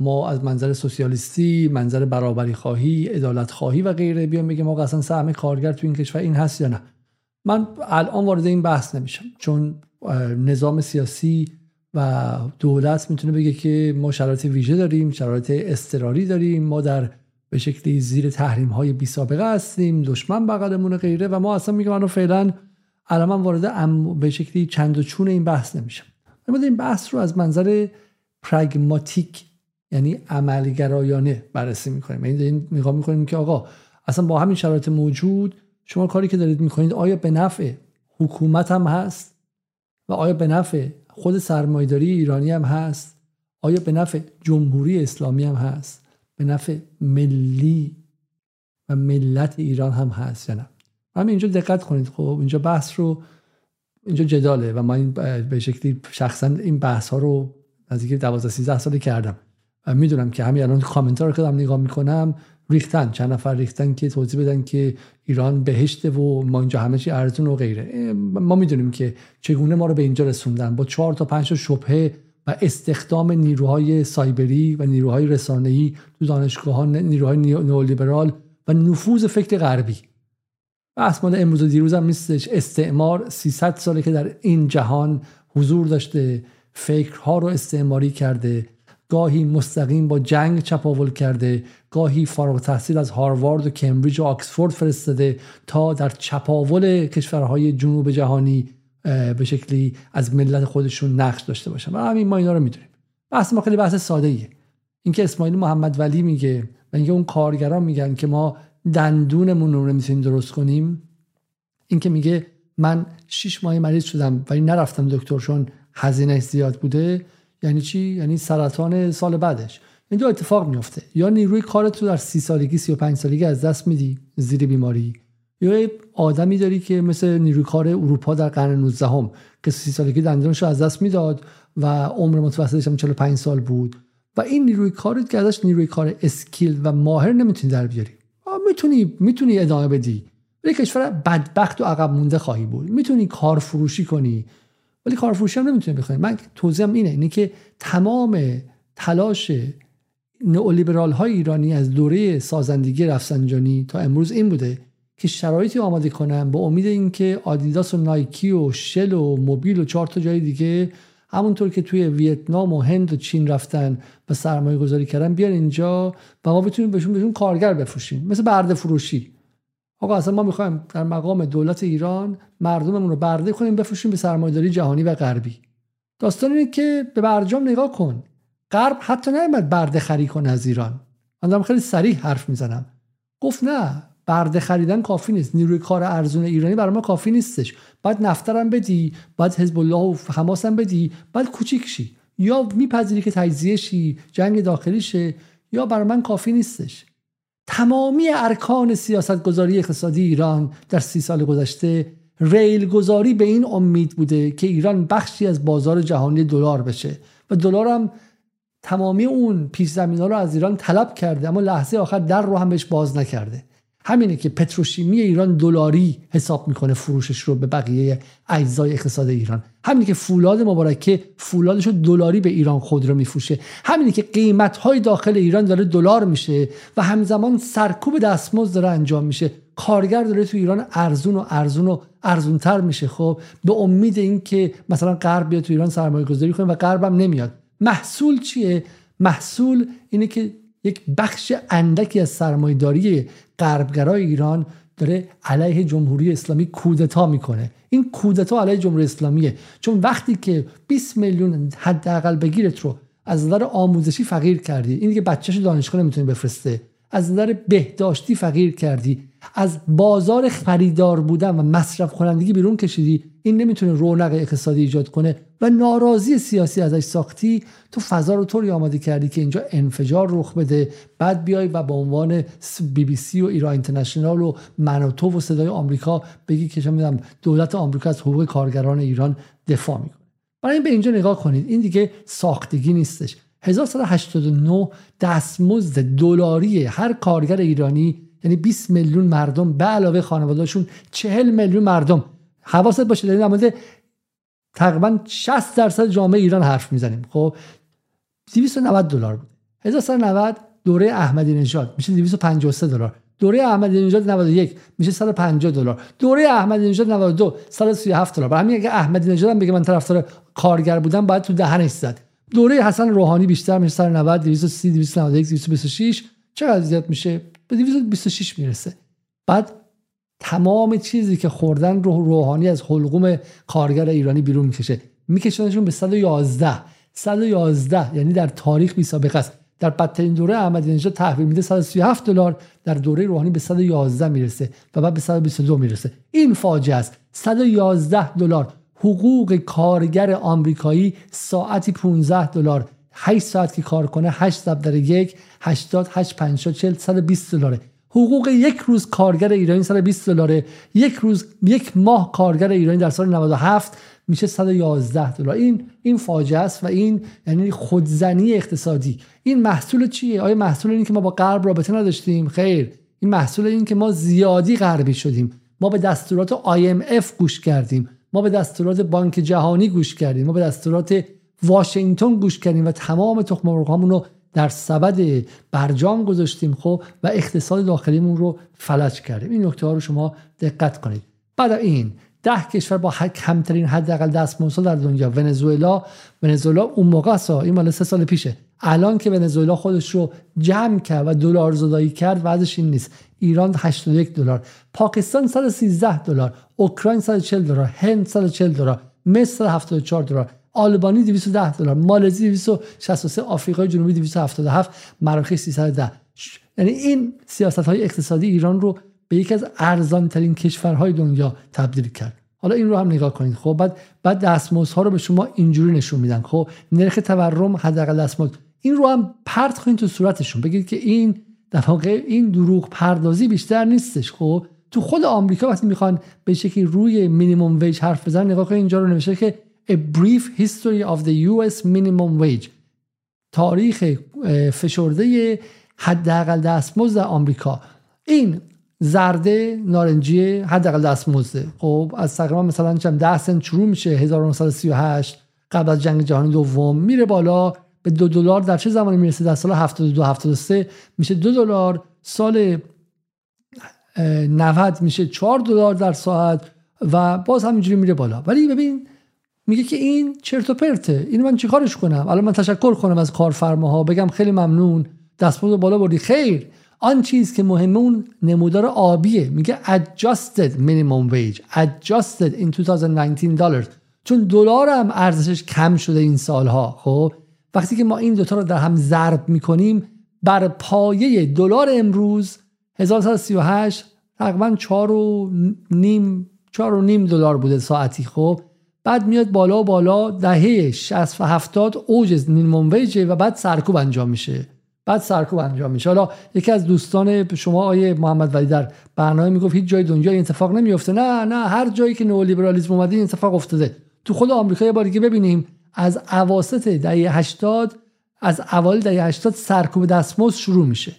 ما از منظر سوسیالیستی منظر برابری خواهی عدالت خواهی و غیره بیام بگیم ما اصلا سهم کارگر تو این کشور این هست یا نه. من الان وارد این بحث نمیشم. چون نظام سیاسی و دولت می‌تونه بگه که ما شرایط ویژه داریم شرایط استراری داریم ما در به شکلی زیر تحریم های بی سابقه هستیم دشمن بغلمون غیره و ما اصلا میگم فعلا الان من وارد به شکلی چند و چون این بحث نمیشم اما این بحث رو از منظر پرگماتیک یعنی عملگرایانه بررسی می‌کنیم. یعنی این نگاه می‌کنیم که آقا اصلا با همین شرایط موجود شما کاری که دارید می‌کنید آیا به نفع حکومت هم هست؟ و آیا به نفع خود سرمایداری ایرانی هم هست؟ آیا به نفع جمهوری اسلامی هم هست؟ به نفع ملی و ملت ایران هم هست یا نه؟ همین اینجا دقت کنید. خب اینجا بحث رو اینجا جداله و من به شکلی شخصا این بحث ها رو نزدیک 12 13 ساله کردم. و می‌دونم که همین الان کامنت رو که دارم نگاه می‌کنم ریختن چند نفر ریختن که توضیح بدن که ایران بهشته و ما اینجا همه چی ارزون و غیره. ما می‌دونیم که چگونه ما رو به اینجا رسوندن. با چهار تا پنج شبهه و استخدام نیروهای سایبری و نیروهای رسانه‌ای تو دانشگاهان نیروهای نئولیبرال و نفوذ فکر غربی. بحث مال امروز و دیروز هم نیستش. استعمار 300 ساله که در این جهان حضور داشته فکرها رو استعماری کرده. گاهی مستقیم با جنگ چپاول کرده گاهی فارغ تحصیل از هاروارد و کمبریج و آکسفورد فرستاده تا در چپاول کشورهای جنوب جهانی به شکلی از ملت خودشون نقش داشته باشن. و همین ما اینا رو می‌دونیم. بحث ما خیلی بحث ساده ایه اینکه اسماعیل محمد ولی میگه و اینکه اون کارگران میگن که ما دندونمون رو نمی‌تونیم درست کنیم اینکه میگه من شش ماه مریض شدم ولی نرفتم دکتر چون هزینه زیاد بوده. یعنی چی؟ یعنی سرطان سال بعدش. این دو اتفاق میفته یا نیروی کارت تو در سی سالگی سی و پنج سالگی از دست میدی زیر بیماری. یا آدمی داری که مثل نیروی کار اروپا در قرن 19 هم که سی سالگی دندونش از دست می‌داد و عمر متوسطش هم 45 سال بود. و این نیروی کارت که ازش نیروی کار اسکیل و ماهر نمی‌تونی در بیاری. می‌تونی می‌تونی ادامه بدی. ولی کشور بدبخت و عقب مونده خواهی بود. می‌تونی کار فروشی کنی. ولی کارفروشی هم نمی‌تونه بخونه من توضیحم اینه اینه که تمام تلاش نئولیبرال های ایرانی از دوره سازندگی رفسنجانی تا امروز این بوده که شرایطی آماده کنن با امید اینکه آدیداس و نایکی و شل و موبیل و چهار تا جای دیگه همونطور که توی ویتنام و هند و چین رفتن و سرمایه گذاری کردن بیان اینجا و ما بتونیم بهشون بهشون کارگر بفروشیم. مثل برده فروشی. آقا اصلا ما می‌خوایم در مقام دولت ایران مردممون رو برده کنیم بفروشیم به سرمایه‌داری جهانی و غربی. داستان اینه که به برجام نگاه کن. غرب حتی نمیاد برده خری کنه از ایران. من دارم خیلی سریع حرف می‌زنم. گفت نه برده خریدن کافی نیست. نیروی کار ارزون ایرانی برای ما کافی نیستش. بعد نفترم بدی بعد حزب الله و حماس هم بدی بعد کوچیک شی. یا میپذیری که تجزیه شی جنگ داخلی شه یا برای من کافی نیستش. تمامی ارکان سیاست گذاری اقتصادی ایران در سی سال گذشته ریل گذاری به این امید بوده که ایران بخشی از بازار جهانی دلار بشه و دلار هم تمامی اون پیش زمین ها رو از ایران طلب کرده اما لحظه آخر در رو هم بهش باز نکرده. همینه که پتروشیمی ایران دلاری حساب می‌کنه فروشش رو به بقیه اجزای اقتصاد ایران. همینه که فولاد مبارکه فولادش رو دلاری به ایران خود رو میفروشه. همینه که قیمت های داخل ایران داره دلار میشه و همزمان سرکوب دستمزد داره انجام میشه. کارگر داره تو ایران ارزون و ارزون و ارزونتر میشه. خب به امید اینکه مثلا غرب بیاد تو ایران سرمایه گذاری کنه و غربم نمیاد. محصول چیه؟ محصول اینه که یک بخش اندکی از سرمایهداری غربگرای ایران داره علیه جمهوری اسلامی کودتا می‌کنه. این کودتا علیه جمهوری اسلامیه. چون وقتی که 20 میلیون حداقل بگیرت رو از نظر آموزشی فقیر کردی. اینی که بچهش دانشگاه نمی‌تونه بفرسته. از نظر بهداشتی فقیر کردی. از بازار خریدار بودن و مصرف کنندگی بیرون کشیدی این نمی‌تونه رونق اقتصادی ایجاد کنه و ناراضی سیاسی ازش ساختی. تو فضا رو طوری آماده کردی که اینجا انفجار رخ بده. بعد بیای و به عنوان بی بی سی و ایران اینترنشنال و منوتو و صدای آمریکا بگی که چه دولت آمریکا از حقوق کارگران ایران دفاع می‌کنه. برای این به اینجا نگاه کنید. این دیگه ساختگی نیستش. 1189 دستمزد دلاری هر کارگر ایرانی یعنی 20 میلیون مردم به علاوه خانوادهشون 40 میلیون مردم. حواست باشه در مورد تقریبا 60 درصد جامعه ایران حرف می‌زنیم. خب 290 دلار بود 1190 دوره احمدی نژاد میشه 253 دلار. دوره احمدی نژاد 91 میشه 150 دلار. دوره احمدی نژاد 92 137 دلار. برای همین اگه احمدی نژاد بگه من طرفدار کارگر بودم باید تو دهنش زد. دوره حسن روحانی بیشتر میشه 190 230 291 226 چقدر زیاد میشه؟ به 226 می‌رسه. بعد تمام چیزی که خوردن رو روحانی از حلقوم کارگر ایرانی بیرون می‌کشه. میکشنشون به 111 111 یعنی در تاریخ بی سابقه است. در بدترین دوره احمدی نژاد تحویل میده 137 دلار. در دوره روحانی به 111 می‌رسه و بعد به 122 می‌رسه. این فاجعه است. 111 دلار. حقوق کارگر آمریکایی ساعتی 15 دلار. 8 ساعت که کار کنه 8 ضرب در یک 80 8 50 40 120 دلاره. حقوق یک روز کارگر ایرانی 120 دلاره. یک روز یک ماه کارگر ایرانی در سال 97 میشه 111 دلار. این این فاجعه است و این یعنی خودزنی اقتصادی. این محصول چیه؟ آیا محصول این که ما با غرب رابطه نداشتیم؟ خیر. این محصول این که ما زیادی غربی شدیم. ما به دستورات IMF گوش کردیم. ما به دستورات بانک جهانی گوش کردیم. ما به دستورات واشنگتن گوش کردیم و تمام تخم مرغامون رو در سبد برجام گذاشتیم خب و اقتصاد داخلیمون رو فلج کردیم. این نکته ها رو شما دقت کنید. بعد این ده کشور با کمترین حداقل دستمزد در دنیا. ونزوئلا ونزوئلا اون موقع سا این مال سه سال پیشه. الان که ونزوئلا خودش رو جمع کرد و دلار زدایی کرد وضعش این نیست. ایران 81 دلار. پاکستان 113 دلار. اوکراین 140 دلار. هند 140 دلار. مصر 74 دلار. آلبانی 210 دلار مالزی 263 آفریقای جنوبی 277 مراکش 310 یعنی این سیاست های اقتصادی ایران رو به یکی از ارزان ترین کشورهای دنیا تبدیل کرد. حالا این رو هم نگاه کنید. خب بعد بعد دستمزدها رو به شما اینجوری نشون میدن. خب نرخ تورم حداقل دستمزد. این رو هم پرت کنید تو صورتشون. بگید که این در واقع این دروغ پردازی بیشتر نیستش. خب تو خود آمریکا وقتی می‌خوان به شکلی روی مینیمم ویج حرف بزنن نگاه کنید اینجا رو نوشته که A brief history of the US minimum wage. تاریخ فشرده حداقل دستمزد آمریکا. این زرده نارنجی حداقل دستمزده. خب از تقریبا مثلا چند 10 سنت شروع میشه 1938 قبل از جنگ جهانی دوم میره بالا به دو دلار در چه زمانی می‌رسه؟ در سال 72 73 میشه دو دلار سال 90 میشه 4 دلار در ساعت و باز همینجوری میره بالا. ولی ببین میگه که این چرت و پرته. اینو من چیکارش کنم؟ الان من تشکر کنم از کارفرماها. بگم خیلی ممنون. دستمزد بالا بردی. خیر. آن چیز که مهمه اون نمودار آبیه. میگه adjusted minimum wage. adjusted in 2019 dollars. چون دلار هم ارزشش کم شده این سالها. خب؟ وقتی که ما این دوتا رو در هم ضرب می‌کنیم بر پایه دلار امروز 1138 تقریبا چهار و نیم چهار و نیم دلار بوده ساعتی. خب؟ بعد میاد بالا و بالا دهه 60 و 70 اوج مینیمم ویجه و بعد سرکوب انجام میشه. بعد سرکوب انجام میشه. حالا یکی از دوستان شما آیه محمد ولی در برنامه می‌گفت هیچ جای دنیا این اتفاق نمیفته نه نه هر جایی که نئولیبرالیسم اومده این اتفاق افتاده. تو خود آمریکا یه بار دیگه ببینیم. از اواسط دهه 80 از اوایل دهه 80 سرکوب دستمزد شروع میشه.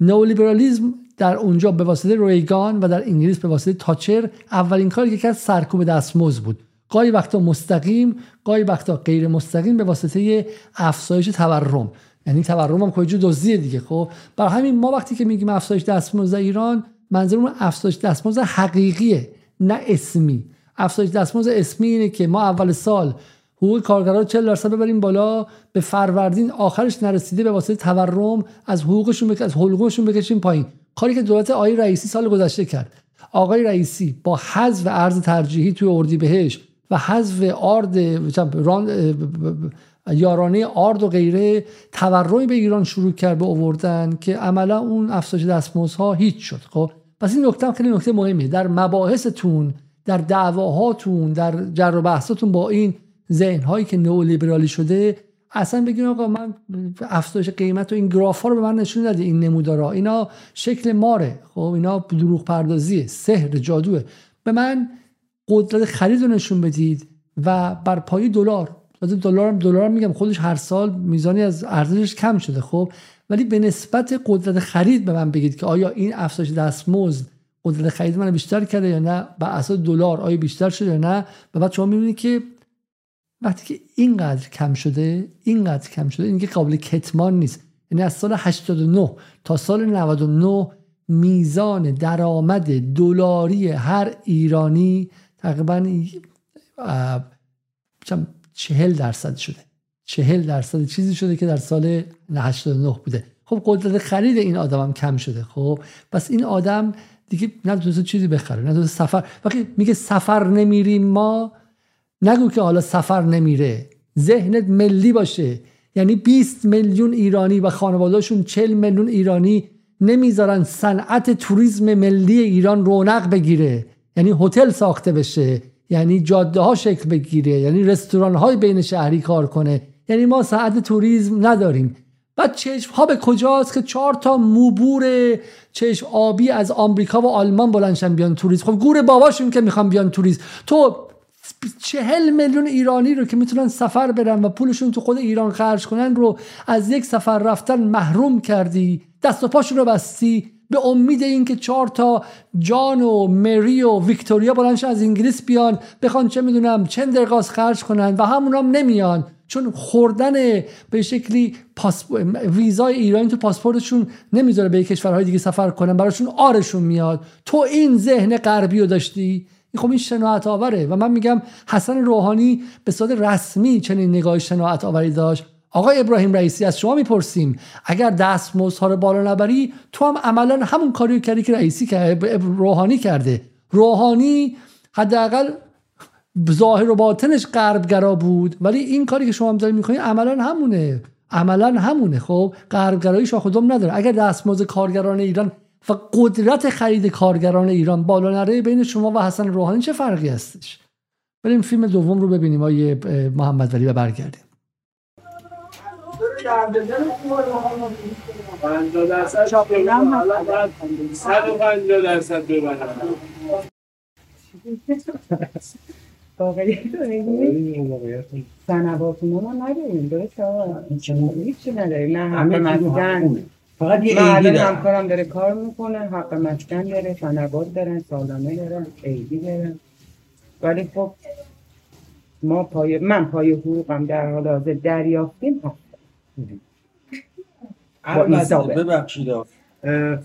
نئولیبرالیسم در اونجا به واسطه ریگان و در انگلیس به واسطه تاچر اولین کاری که کرد سرکوب دستمزد بود. گاهی وقتا مستقیم گاهی وقتا غیر مستقیم به واسطه افزایش تورم. یعنی تورم هم کجا دزدی دیگه خب؟ برای همین ما وقتی که میگیم افزایش دستمزد ایران منظورمون افزایش دستمزد حقیقیه نه اسمی. افزایش دستمزد اسمی اینه که ما اول سال حقوق کارگرا 40 درصد ببریم بالا به فروردین آخرش نرسیده به واسطه تورم از حقوقشون بک... از حقوقشون بکشیم پایین. کاری که دولت آقای رئیسی سال گذشته کرد. آقای رئیسی با حذف ارز ترجیحی توی اردیبهشت و حذف آرد یارانه آرد و غیره تورمی به ایران شروع کرد به آوردن که عملا اون افزایش دستمزدها هیچ شد. خب پس این نکته خیلی نکته مهمه در مباحثتون در دعواهاتون در جر و بحثاتون با این ذهن هایی که نئولیبرالی شده اصلا بگین آقا من افزایش قیمت و این گراف ها رو به من نشون نده این نمودارا. اینا شکل ماره. خب اینا دروغ پردازیه سحر جادوه. به من قدرت خرید رو نشون بدید و بر پای دلار. دلار دلار میگم خودش هر سال میزانی از ارزشش کم شده خب؟ ولی به نسبت قدرت خرید به من بگید که آیا این افزایش دستمزد قدرت خرید من بیشتر کرده یا نه؟ به اساس دلار آیا بیشتر شده یا نه؟ و بعد شما می‌بینید که وقتی که اینقدر کم شده اینقدر کم شده این که قابل کتمان نیست. یعنی از سال 89 تا سال 99 میزان درآمد دلاری هر ایرانی تقریبا چهل درصد شده. چهل درصد چیزی شده که در سال 89 بوده. خب قدرت خرید این آدم هم کم شده. خب پس این آدم دیگه نه چیزی بخره نه سفر. وقتی میگه سفر نمیریم ما نگو که حالا سفر نمیره. ذهنت ملی باشه. یعنی 20 میلیون ایرانی و خانوادهشون 40 میلیون ایرانی نمی‌ذارن صنعت توریسم ملی ایران رونق بگیره. یعنی هتل ساخته بشه یعنی جاده ها شکل بگیره یعنی رستوران های بین شهری کار کنه. یعنی ما ساعت توریسم نداریم. بعد چشم ها به کجاست که چهار تا موبور چشم آبی از آمریکا و آلمان بلندشن بیان توریسم؟ خب گور باباشون که می‌خوان بیان توریسم. تو چهل میلیون ایرانی رو که می‌تونن سفر برن و پولشون تو خود ایران خرج کنن رو از یک سفر رفتن محروم کردی دست و پاشون رو بستی. به امید اینکه چهار تا جان و مری و ویکتوریا بلندش از انگلیس بیان بخوان چه می‌دونم چند درگاز خرج کنن و همون هم نمیان. چون خوردن به شکلی ویزای ایرانی تو پاسپورتشون نمی‌ذاره به کشورهای دیگه سفر کنن براشون آرشون میاد. تو این ذهن غربی رو داشتی؟ خب این شناعت آوره و من میگم حسن روحانی به صورت رسمی چنین نگاه شناعت آوری داشت. آقای ابراهیم رئیسی از شما می‌پرسیم اگر دستمزدها رو بالا نبری تو هم عملا همون کاری کردی که رئیسی که روحانی کرده. روحانی حداقل ظاهر و باطنش غربگرا بود ولی این کاری که شما هم دارید می‌کنید عملا همونه. عملا همونه خب؟ غربگرایی خودم نداره. اگر دستمزد کارگران ایران و قدرت خرید کارگران ایران بالا نره بین شما و حسن روحانی چه فرقی هستش؟ بریم فیلم دوم رو ببینیم. آیه محمد ولی و برگردیم. درصد سنواتون ما نداریم درست؟ هیچی نداریم نه حق مسکن. فقط یه ایدی همکارم داره کار می‌کنه حق مسکن داره سنوات دارن سالانه دارن ایدی دارن. ولی خب ما پای من پای حقوقم در حال حاضر دریافتیم. ببخشید.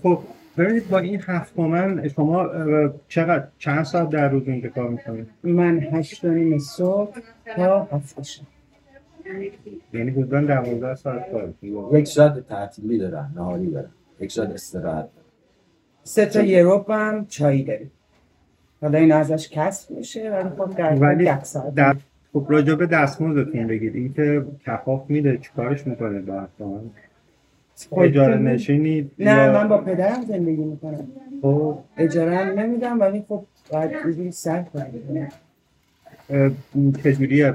خب ببینید با این هفت تومن شما چقدر چند ساعت در روز اینجا کار می‌کنید؟ من هشت نیم صبح تا هفت شب. یعنی حدودا دوازده ساعت کار یک ساعت تعطیلی دارن نهاری دارن. یک ساعت استراحت سه تا یوروپ هم چایی داریم. حالا این ازش کسب میشه ولی خب در ولی در خب راجع به دستمزدتون بگید. این که کفاف میده چیکارش می‌کنه با اجاره نشینی نه من با پدرم زندگی می‌کنم. خب. اجاره هم نمیدم ولی خب باید اینجوری سر کنم اه، چجوری اه،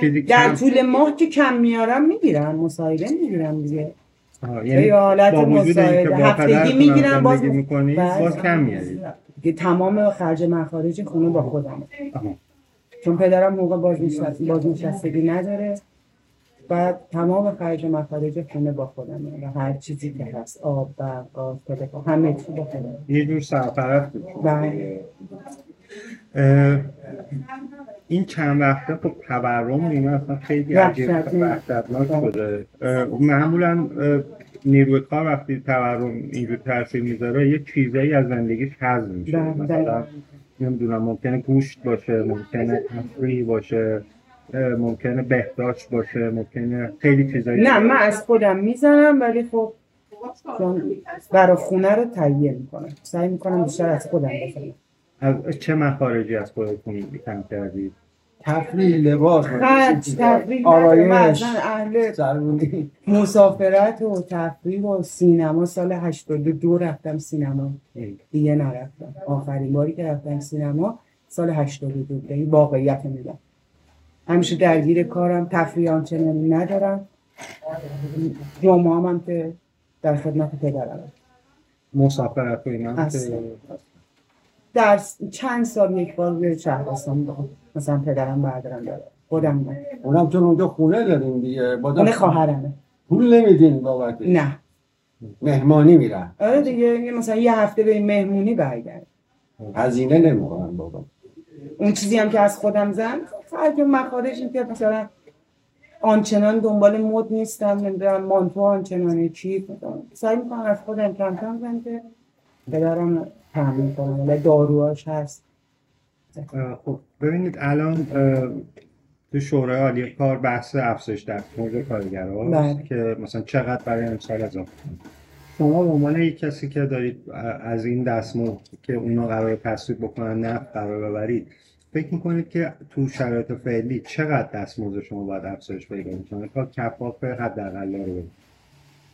چیزی در طول ماه که کم میارم می‌گیرم مساعده می‌گیرم دیگه. یعنی حالت مساعده هفتگی می‌گیرم باز بله. باز کم میاری که تمام خرج مخارج خونه با خودم آها. چون پدرم موقع بازنشست- بازنشستگی نداره. بعد تمام خرج مخارج خونه با خودمه و هر چیزی که هست آب برق گاز تلفن همه چی با خودم. یه جور سرپرست. بله. این چند وقته خب تورم نیمه اصلا خیلی عجیب وحشتناک. شده. معمولا نیروی کار وقتی تورم اینجور تاثیر می‌ذاره یه چیزایی از زندگیش حذف میشه. بله، مثلا نمی‌دونم ممکنه گوشت باشه ممکنه تفریح باشه ممکنه بهداشت باشه ممکنه خیلی چیزایی نه من از خودم می‌زنم ولی خب برای خونه رو تهیه می‌کنم. سعی می‌کنم بیشتر از خودم بزنم از چه مخارجی از خودتون کم کردید؟ تفریح لباس تفریح آرایش اهل مسافرت و تفریح و سینما. سال 82 رفتم سینما. دیگه نرفتم. آخرین باری که رفتم سینما سال 82 بوده این واقعیت میگم همیشه درگیر کارم. تفریح آنچنانی ندارم. جمعه هم, هم که در خدمت پدرم. مسافرت و اینا اصلا. که- در س- چند سال یک بار به شهرستان مثلا پدرم بردارم داره. خودم نه. اونم چون اونجا خونه داریم دیگه. اون خواهرمه. پول نمیدین بابت. نه. مهمانی میرن. آره دیگه مثلا یه هفته به این مهمونی برگرد. هزینه نمی‌کنن بابا. اون چیزی هم که از خودم زن خرج و مخارج این که مثلا آنچنان دنبال مد نیستم نمی‌دونم مانتو آنچنانی چی. سعی می‌کنم از خودم کم کم زن که پدرم کنم. ولی داروهاش هست. خب ببینید الان تو شورای عالی کار بحث افزایش در مورد کارگرها بله. که مثلا چقدر برای امسال اضافه. شما به عنوان یک کسی که دارید از این دستمزد که اونا قرار تصویب بکنن نه قرار ببرید فکر می‌کنید که تو شرایط فعلی چقدر دستمزد شما باید افزایش پیدا کنه تا کفاف حداقل رو بدید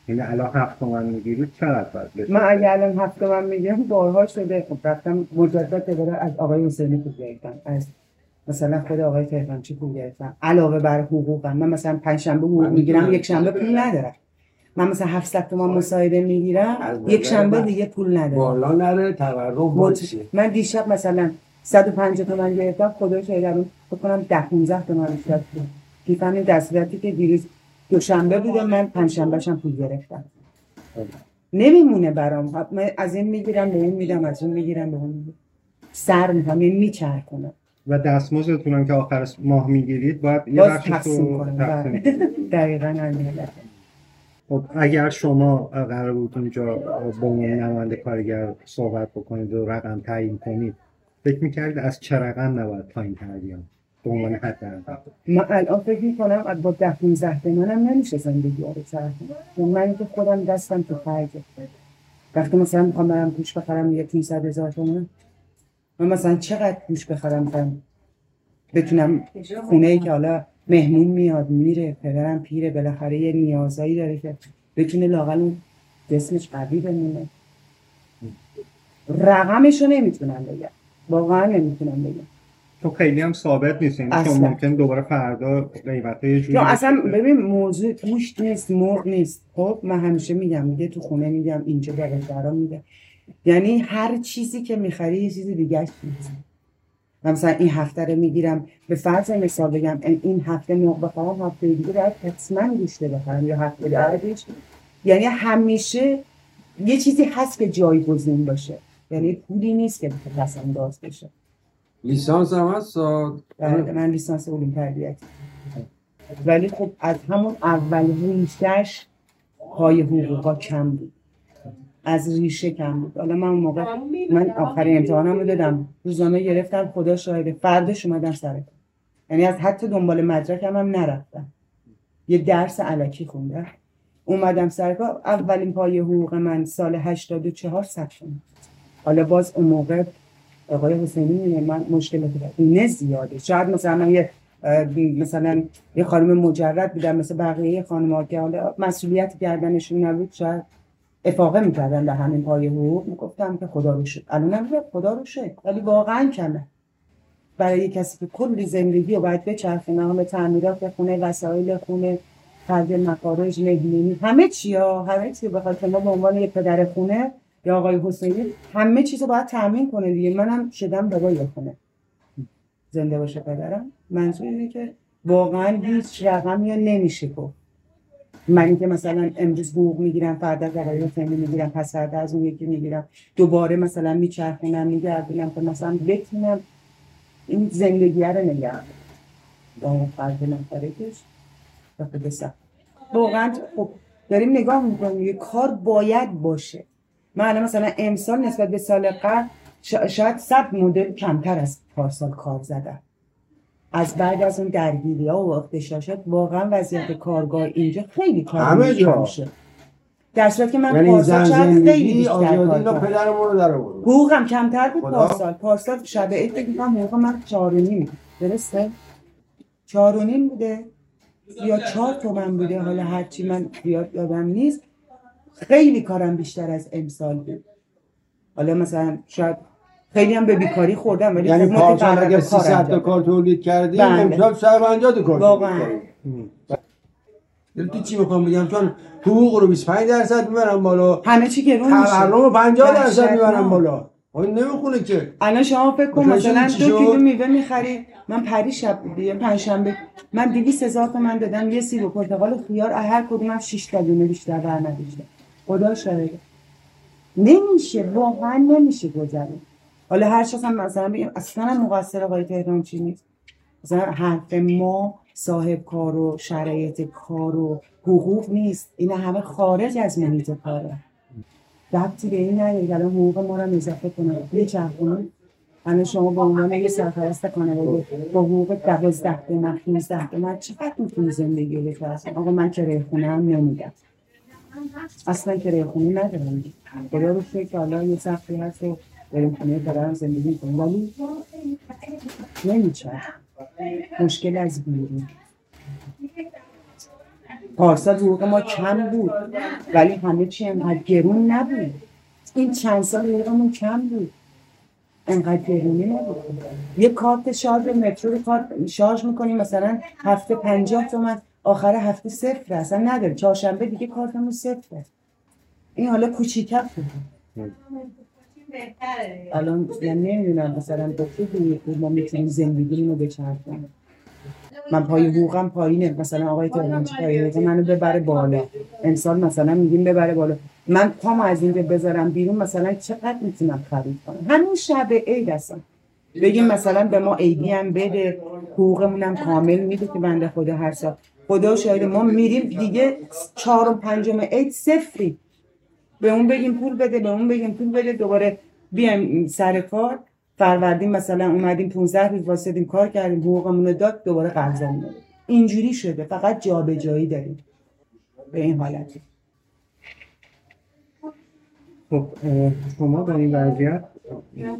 یعنی الان هفت تومن می‌گیرید چقدر باید بشه؟ من اگه الان هفته من میگم بارها شده. خب رفتم مجدد دوباره از آقای حسینی پول گرفتم. از مثلا خود آقای تهرانچی پول گرفتم. علاوه بر حقوقم. من مثلا پنج شنبه حقوق می‌گیرم. یک شنبه پول ندارم. من مثلا 700 تومان مساعده می‌گیرم یک شنبه دیگه پول ندارم. بالا نره تورم مت- من دیشب مثلا 150 تومن گرفتم خدا شاید الان فکر کنم 10 15 تومن بیشتر کیفم در صورتی که دیروز دوشنبه بوده من پنجشنبه هم پول گرفتم. نمیمونه برام. من از این می‌گیرم به این میدم از اون می‌گیرم به اون میدم. سر می‌کنم یعنی میچرخونم. و دستمزدتون هم که آخر ماه می‌گیرید باید یه رو کنم. تقسیم بله. دقیقا همین. خب اگر شما قرار بود اونجا با عنوان نماینده کارگر صحبت بکنید و رقم تعیین کنید فکر می‌کردید از چه رقم نباید پایین تر بیان به عنوان حد من الان فکر می‌کنم با ده 15 تومنم نمیشه زندگی رو چرخونم چون من که خودم دستم تو خرجه وقتی مثلا می‌خوام برم گوش بخرم یه 500 هزار تومن من مثلا چقدر گوش بخرم مثلا بتونم خونه ای که حالا مهمون میاد میره پدرم پیره بالاخره یه نیازایی داره که بتونه لاقل اون جسمش قوی بمونه. رقمش رو نمی‌تونم بگم. واقعا نمی‌تونم بگم. تو خیلی هم ثابت نیست. یعنی چون اصلا. ممکن دوباره فردا قیمت یه جوری یا اصلا. ببین موضوع گوشت نیست مرغ نیست. خب من همیشه میگم میگه تو خونه میگم اینجا برام میگم یعنی هر چیزی که می‌خری یه چیز دیگه نیست من مثلا این هفته رو می‌گیرم به فرض مثال بگم این هفته مرغ بخرم هفته دیگه باید حتما گوشته بخرم یا هفته بعدش یعنی همیشه یه چیزی هست که جایگزین باشه. یعنی پولی نیست که بخواد پس انداز بشه. لیسانس هم هست. بله من لیسانس علوم تربیت. ولی خب از همون اول ریشهش پای حقوقا کم بود. از ریشه کم بود. حالا من اون موقع من آخرین امتحانم رو دادم. روزانه گرفتم خدا شاهده. فردش اومدم سر. یعنی از حتی دنبال مدرکم هم نرفتم. یه درس علکی خوندم. اومدم سر اولین پای حقوق من سال 84 ثبت شد. حالا باز اون موقع آقای حسینی من مشکل اینه زیاده. شاید مثلا یه مثلا یه خانم مجرد بودن مثل بقیه خانم‌ها که حالا مسئولیت گردنشون نبود شاید افاقه می‌کردن به همین پای حقوق. می‌گفتم که خدا رو شکر. الان خدا رو شکر. ولی واقعا کمه. برای کسی که کلی زندگی رو باید بچرخونه همه تعمیرات خونه وسایل خونه خرج مخارج مهمونی همه چی ها همه چی بخواد که ما به عنوان یه پدر خونه یا آقای حسینی همه چیز رو باید تامین کنه دیگه. منم شدم بابای خونه. زنده باشه پدرم. منظور اینه که واقعا هیچ رقمی رو نمیشه گفت. من اینکه مثلا امروز حقوق می‌گیرم فردا آقای حسینی می‌گیرم پس فردا از اون یکی می‌گیرم. دوباره مثلا میچرخونم میگردونم که مثلا بتونم این زندگی رو نگه دارم. با اون فرد نفرکش و سخت. واقعا خب داریم نگاه می‌کنیم. یه کار باید باشه. من الان مثلا امسال نسبت به سال قبل شا- شاید صد مدل کمتر از پارسال کار زدم از بعد از اون درگیری ها و اختشاشات واقعا وضعیت کارگاه اینجا خیلی کار. میشه. در صورت که من یعنی پارسال شاید خیلی بیشتر کار کردم حقوقم کمتر بود. پارسال. پارسال شب عید فکر می‌کنم حقوق من چهار و نیم درسته؟ چهار و نیم بوده یا چهار تومن بوده؟ حالا هرچی من زیاد یادم نیست. خیلی کارم بیشتر از امسال بود. حالا مثلا شاید خیلی هم به بیکاری خوردم ولی یعنی پارسال اگه کار 300 تا انجام کار تولید کردی بله. امسال 150 تا کار واقعا. تو چی می‌خوام بگم؟ چون حقوق رو 25 درصد می‌برن بالا همه چی گرون میشه. تورم رو 50 درصد وحشتناک. می‌برن بالا. این نمی‌خونه که. الان شما فکر کن مثلا دو؟ کیلو میوه می‌خری. من پری شب دیگه پنجشنبه من 200 هزار تومن دادم یه سیب و پرتقال و خیار هر کدومم 6 تا دونه بیشتر بر نداشتم خدا شاهده نمیشه واقعا نمیشه گذرون. حالا هر چیز هم مثلا بگیم اصلا هم مقصر آقای تهران چی نیست؟ مثلا حرف ما صاحب کار و شرایط کار و حقوق نیست. این همه خارج از محیط کاره. ربطی به این نداره که الان حقوق ما رو اضافه یه چرخونه. الان شما به عنوان یه سرپرست خانواده با حقوق دوازده تومن 15 تومن چقدر می‌تونی زندگی رو آقا من کرایه خونه هم نمیدم؟ اصلا کرایه خونه ندارم. خدا رو شکر که حالا یه سختی هست و داریم خونه پدرم زندگی می‌کنیم. ولی نمیچرخ. مشکل از بیرون. پارسال حقوق ما کم بود. ولی همه چی انقدر گرون نبود. این چند سال حقوقمون کم بود. انقدر گرونی نبود. یه کارت شارژ مترو رو کارت شارژ می‌کنیم. مثلا هفته پنجاه تومن. آخر هفته صفر اصلا نداره چهارشنبه دیگه کارتمون صفره این حالا کوچیک‌تر شده الان یعنی نمی‌دونم مثلا با چه حقوقی ما می‌تونیم زندگیمون رو بچرخونیم. من پای حقوقم پایینه. مثلا آقای تهران پای حقوق منو ببره بالا. امسال مثلا میگیم ببره بالا. من پامو از اینجا بذارم بیرون. مثلا چقدر می‌تونم خرید کنم؟ همین شب عید هستم بگیم مثلا به ما عیدی هم بده. حقوقمون هم کامل میده که بنده خدا هر سال خدا شاید ما میریم دیگه چهارم پنجم عید صفری. به اون بگیم پول بده به اون بگیم پول بده دوباره بیایم سر کار. فروردین مثلا اومدیم 15 روز واسدیم کار کردیم حقوقمون رو داد دوباره داد. اینجوری شده فقط جابجایی داریم. به این حالت. خب شما با این وضعیت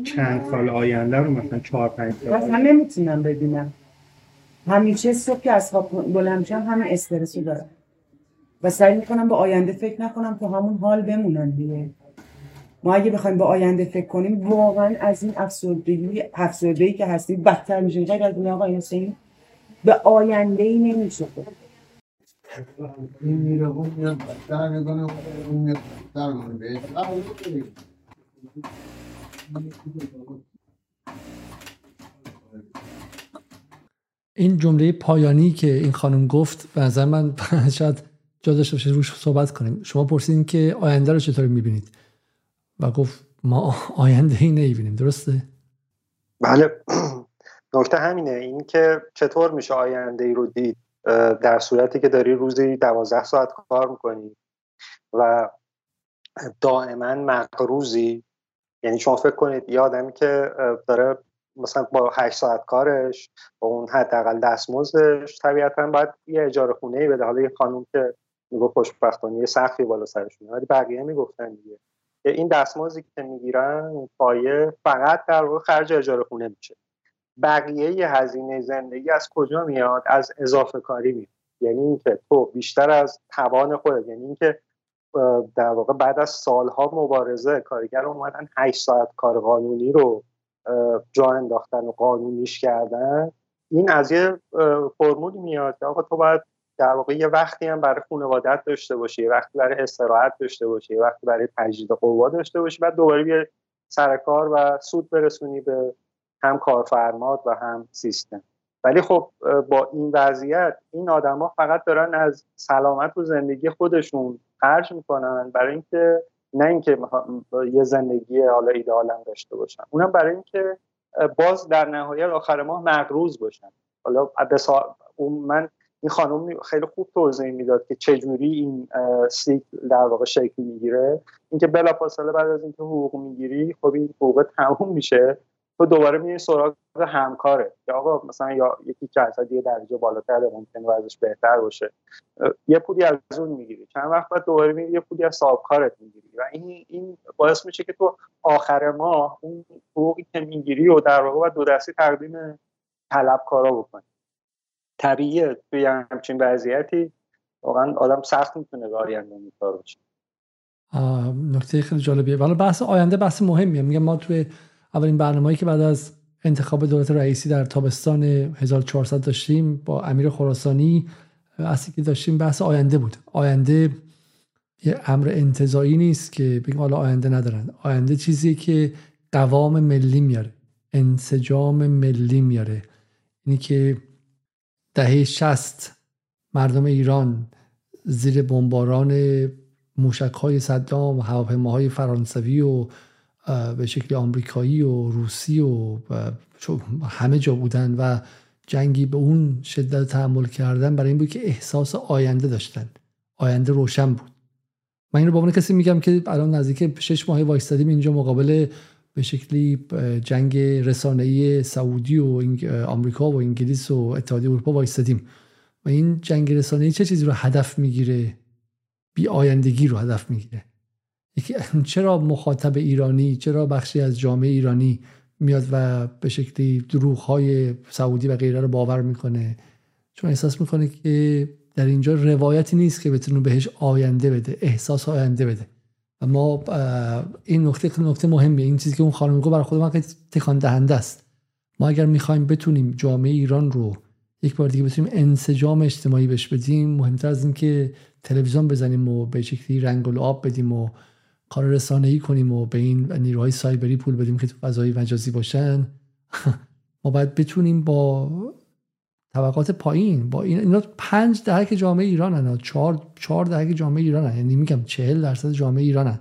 چند سال آینده رو مثلا چهار پنج سال اصلا نمی‌تونم ببینم همیشه صبح که از خواب بلند میشم همین استرس رو دارم. و سعی می‌کنم به آینده فکر نکنم تو همون حال بمونن دیگه. ما اگه بخوایم به آینده فکر کنیم واقعا از این افسردگی افسردگی که هستیم بدتر میشیم. غیر از این حسینی به آینده ای نمیشه. این میره این جمله پایانی که این خانم گفت به نظر من شاید جا داشته باشه روش صحبت کنیم. شما پرسیدین که آینده رو چطوری می‌بینید؟ و گفت ما آینده ای نمی‌بینیم. درسته؟ بله. نکته همینه. این که چطور میشه آینده ای رو دید؟ در صورتی که داری روزی دوازده ساعت کار می‌کنی و دائما مقروزی یعنی شما فکر کنید یه آدمی که داره مثلا با هشت ساعت کارش با اون حداقل دستمزدش طبیعتا باید یه اجاره خونه ای بده. حالا یه خانوم که میگه خوشبختانه یه سقفی بالا سرشونه ولی بقیه می‌گفتن دیگه. که این دستمزدی که می‌گیرن پایه فقط در واقع خرج اجاره خونه میشه. بقیه هزینه زندگی از کجا میاد؟ از اضافه کاری میاد. یعنی اینکه تو بیشتر از توان خودت یعنی اینکه در واقع بعد از سالها مبارزه کارگر اومدن 8 ساعت کار قانونی رو جا انداختن و قانونیش کردن. این از یه فرمولی میاد که آقا تو باید در واقع یه وقتی هم برای خانوادت داشته باشی یه وقتی برای استراحت داشته باشی یه وقتی برای تجدید قوا داشته باشی بعد دوباره بیای سر کار و سود برسونی به هم کارفرمات و هم سیستم. ولی خب با این وضعیت این آدما فقط دارن از سلامت و زندگی خودشون خرج می‌کنن برای اینکه نه اینکه یه زندگی حالا ایدئال هم داشته باشن اونم برای اینکه باز در نهایت آخر ماه مقروض باشن حالا اون من این خانم خیلی خوب توضیح می‌داد که چجوری این سیکل در واقع شکل می‌گیره. اینکه بلافاصله بعد از اینکه حقوق می‌گیری خب این حقوق تموم میشه. تو دوباره میری سراغ همکاره. یا آقا مثلا یا یکی از یه درجه بالاتر ممکنه وضعش بهتر باشه. یه پولی از اون می‌گیری. چند وقت بعد دوباره میری یه پولی از کارت می‌گیری. و این این باعث میشه که تو آخر ماه اون حقوقی که می‌گیری و در واقع دو دستی تقدیم طلبکارا بکنی. طبیعیه توی همچین وضعیتی. واقعا آدم سخت می‌تونه به آینده امیدوار باشه. نکته خیلی جالبیه. ولی بحث آینده بحث مهمیه. میگم ما توی اولین برنامه‌ای که بعد از انتخاب دولت رئیسی در تابستان 1400 داشتیم با امیر خراسانی اصلی که داشتیم بحث آینده بود. آینده یه امر انتظایی نیست که بگیم حالا آینده ندارن. آینده چیزی که قوام ملی میاره. انسجام ملی میاره. اینی که دهه شست مردم ایران زیر بمباران موشک های صدام و هواپیماهای فرانسوی و به شکل آمریکایی و روسی و همه جا بودن و جنگی به اون شدت تحمل کردن برای این بود که احساس آینده داشتن. آینده روشن بود. من این رو با عنوان کسی میگم که الان نزدیک شش ماه وایستادیم اینجا مقابل به شکلی جنگ رسانه‌ای سعودی و آمریکا و انگلیس و اتحادیه اروپا وایستادیم. و این جنگ رسانه‌ای چه چیزی رو هدف می‌گیره؟ بی آیندگی رو هدف می‌گیره. چرا مخاطب ایرانی چرا بخشی از جامعه ایرانی میاد و به شکلی دروغ های سعودی و غیره رو باور می‌کنه؟ چون احساس می‌کنه که در اینجا روایتی نیست که بتونه بهش آینده بده احساس آینده بده. و ما این نکته نکته مهمیه. این چیزی که اون خانم گفت برای خود من تکان دهنده است. ما اگر می‌خوایم بتونیم جامعه ایران رو یک بار دیگه بتونیم انسجام اجتماعی بش بدیم مهمتر از اینکه تلویزیون بزنیم و به شکلی رنگ و آب بدیم و کار رسانه ای کنیم و به این نیروهای سایبری پول بدیم که تو فضای مجازی باشن ما باید بتونیم با طبقات پایین با این اینا پنج دهک جامعه ایران هن چهار, چهار دهک جامعه ایران هن. یعنی میگم چهل درصد جامعه ایران هن.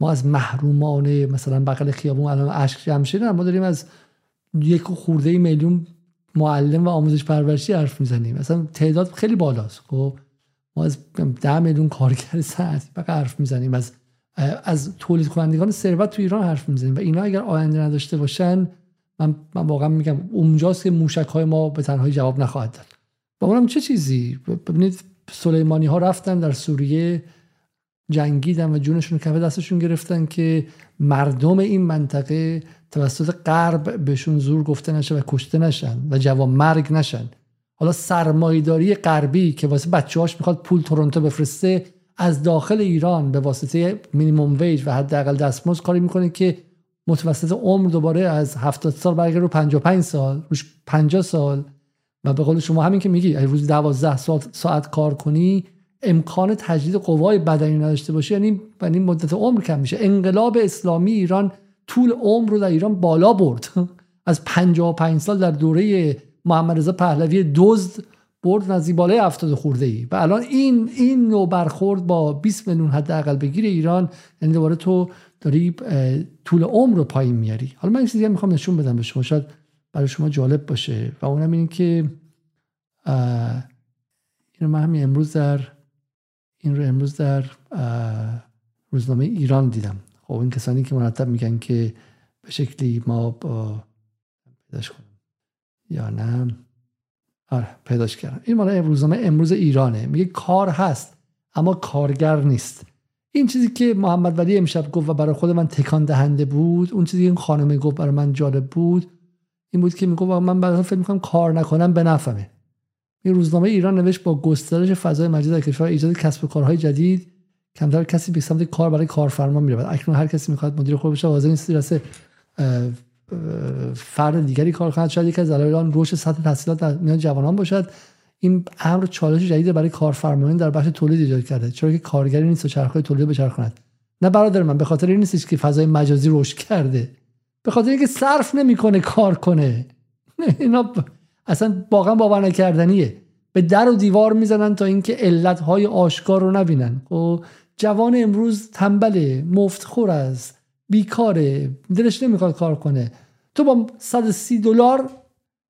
ما از محرومان مثلا بغل خیابون الان اشک جمشید ما داریم از یک خورده میلیون معلم و آموزش پرورشی حرف می‌زنیم مثلا تعداد خیلی بالاست خب ما از ده میلیون کارگر ساعت فقط حرف می‌زنیم از از تولید کنندگان ثروت تو ایران حرف می‌زنیم و اینا اگر آینده نداشته باشن من, من واقعا میگم اونجاست که موشک های ما به تنهایی جواب نخواهد داد. و اونم چه چیزی؟ ببینید سلیمانی ها رفتن در سوریه جنگیدن و جونشون کف دستشون گرفتن که مردم این منطقه توسط غرب بهشون زور گفته نشه و کشته نشن و جوان مرگ نشن. حالا سرمایداری غربی که واسه بچه‌هاش می‌خواد پول تورنتو بفرسته از داخل ایران به واسطه مینیمم ویج و حداقل دستمزد کاری می‌کنه که متوسط عمر دوباره از 70 سال برگرده رو 55 سال روش 50 سال. و به قول شما همین که میگی روز 12 ساعت, ساعت کار کنی امکان تجدید قوای بدنی نداشته باشه یعنی یعنی مدت عمر کم میشه. انقلاب اسلامی ایران طول عمر رو در ایران بالا برد. از 55 سال در دوره محمد رضا پهلوی دزد برد نزدیک بالای 70 خورده ای و الان این این نوع برخورد با 20 میلیون حداقل بگیر ایران یعنی دوباره تو داری طول عمر رو پایین میاری. حالا من این چیزی می‌خوام نشون بدم به شما. شاید برای شما جالب باشه. و اونم این که این من همین امروز در این رو امروز در روزنامه ایران دیدم. خب این کسانی که مرتب میگن که به شکلی ما با یا نه؟ آره پیداش کردم. این مال روزنامه امروز ایرانه. میگه کار هست اما کارگر نیست. این چیزی که محمد ولی امشب گفت و برای خود من تکان دهنده بود اون چیزی که این خانمه گفت برای من جالب بود این بود که می‌گفت من بعدا فکر می‌کنم کار نکنم به نفهمه این روزنامه ایران نوشت با گسترش فضای مجازی در کشور ایجاد کسب و کارهای جدید کمتر کسی به سمت کار برای کارفرما میره اکنون هر کسی می‌خواد مدیر خوب بشه حاضر نیست فرد دیگری کار کند شاید یکی از دلایل رشد سطح تحصیلات در میان جوانان باشد. این امر چالش جدید برای کارفرمایان در بخش تولید ایجاد کرده چرا که کارگری نیست و چرخهای تولید بچرخاند نه برادر من به خاطر این نیستش که فضای مجازی رشد کرده. به خاطر اینکه صرف نمی‌کنه کار کنه. اینا اصلا واقعا باور نکردنیه. به در و دیوار می‌زنن تا اینکه علتهای آشکار رو نبینن. و خب، جوان امروز تنبله مفتخور است. بیکاره دلش نمی‌خواد کار کنه. تو با 130 دلار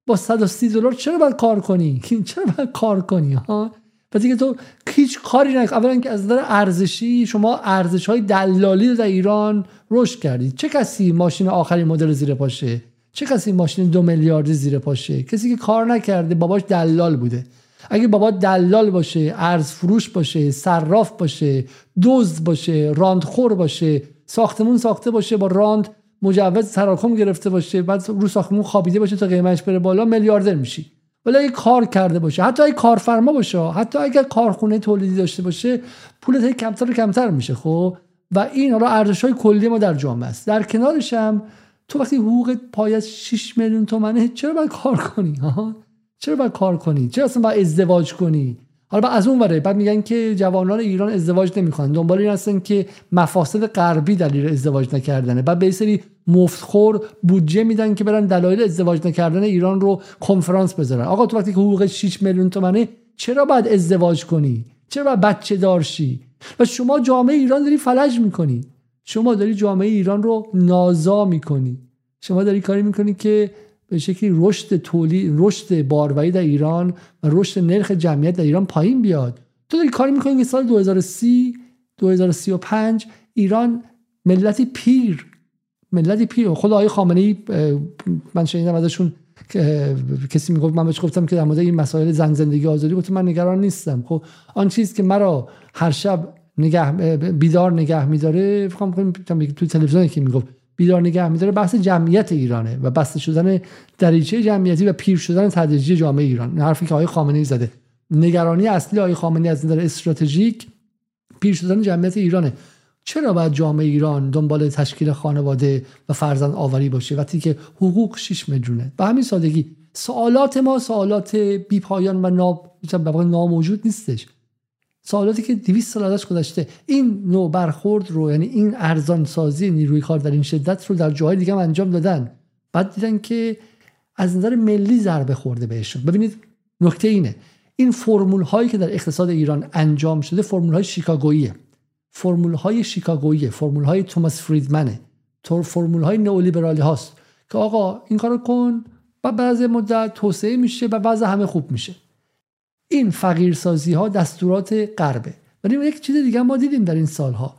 با 130 دلار چرا باید کار کنی؟ چرا باید کار کنی؟ ها؟ پس که تو هیچ کاری نکنی اولا که از نظر ارزشی شما ارزش های دلالی در ایران رشد کردید چه کسی ماشین آخرین مدل زیر پاشه؟ چه کسی ماشین دو میلیاردی زیر پاشه؟ کسی که کار نکرده باباش دلال بوده. اگه بابا دلال باشه ارز فروش باشه صراف باشه دزد باشه راندخور باشه ساختمون ساخته باشه با راند مجوز تراکم گرفته باشه بعد رو ساختمون خوابیده باشه تا قیمتش بره بالا میلیاردر میشی. ولی اگه کار کرده باشه حتی اگه کارفرما باشه حتی اگر کارخونه تولیدی داشته باشه پولت کمتر و کمتر میشه خب؟ و این حالا ارزش های کلی ما در جامعه است. در کنارش هم تو وقتی حقوق پایت 6 میلیون تومنه چرا باید کار کنی؟ ها؟ چرا باید کار کنی؟ چرا اصلا باید ازدواج کنی؟ حالا از اون وره بعد میگن که جوانان ایران ازدواج نمی‌کنن. دنبال این هستن که مفاسد غربی دلیل ازدواج نکردنه. بعد به سری مفتخور بودجه میدن که برن دلایل ازدواج نکردن ایران رو کنفرانس بذارن. آقا تو وقتی که حقوق 6 میلیون تومنه چرا باید ازدواج کنی؟ چرا باید بچه دارشی و شما جامعه ایران داری فلج می‌کنی. شما داری جامعه ایران رو نازا می‌کنی. شما داری کاری می‌کنی که به شکلی رشد تولید رشد باروری در ایران و رشد نرخ جمعیت در ایران پایین بیاد. تو داری کاری می‌کنی که سال 2030 2035 ایران ملتی پیر ملتی پیر. خود آقای خامنه ای من شنیدم ازشون کسی می‌گفت من بهش گفتم که در مورد این مسائل زن زندگی آزادی گفتم من نگران نیستم. خب آن چیز که مرا هر شب نگه بیدار نگه میداره فکر تو تلویزیونی که می‌گفت. بیدار نگه میداره بحث جمعیت ایرانه و بسته شدن دریچه جمعیتی و پیر شدن تدریجی جامعه ایران. حرفی که آقای خامنه ای زده. نگرانی اصلی آقای خامنه از نظر استراتژیک پیر شدن جمعیت ایرانه. چرا باید جامعه ایران دنبال تشکیل خانواده و فرزند آوری باشه وقتی که حقوق 6 میلیونه؟ به همین سادگی. سوالات ما سوالات بی پایان و ناب ناموجود نیستش. سوالاتی که 200 سال ازش گذشته. این نوع برخورد رو یعنی این ارزان سازی نیروی کار در این شدت رو در جاهای دیگه هم انجام دادن. بعد دیدن که از نظر ملی ضربه خورده بهشون. ببینید نکته اینه. این فرمول هایی که در اقتصاد ایران انجام شده فرمول های شیکاگوییه. فرمول های شیکاگوییه. فرمول های توماس فریدمنه. فرمول های نئولیبرالی هاست. که آقا این کارو کن بعد مدت توسعه میشه و وضع همه خوب میشه. این فقیرسازی ها دستورات غربه. ولی یک چیز دیگه ما دیدیم در این سالها.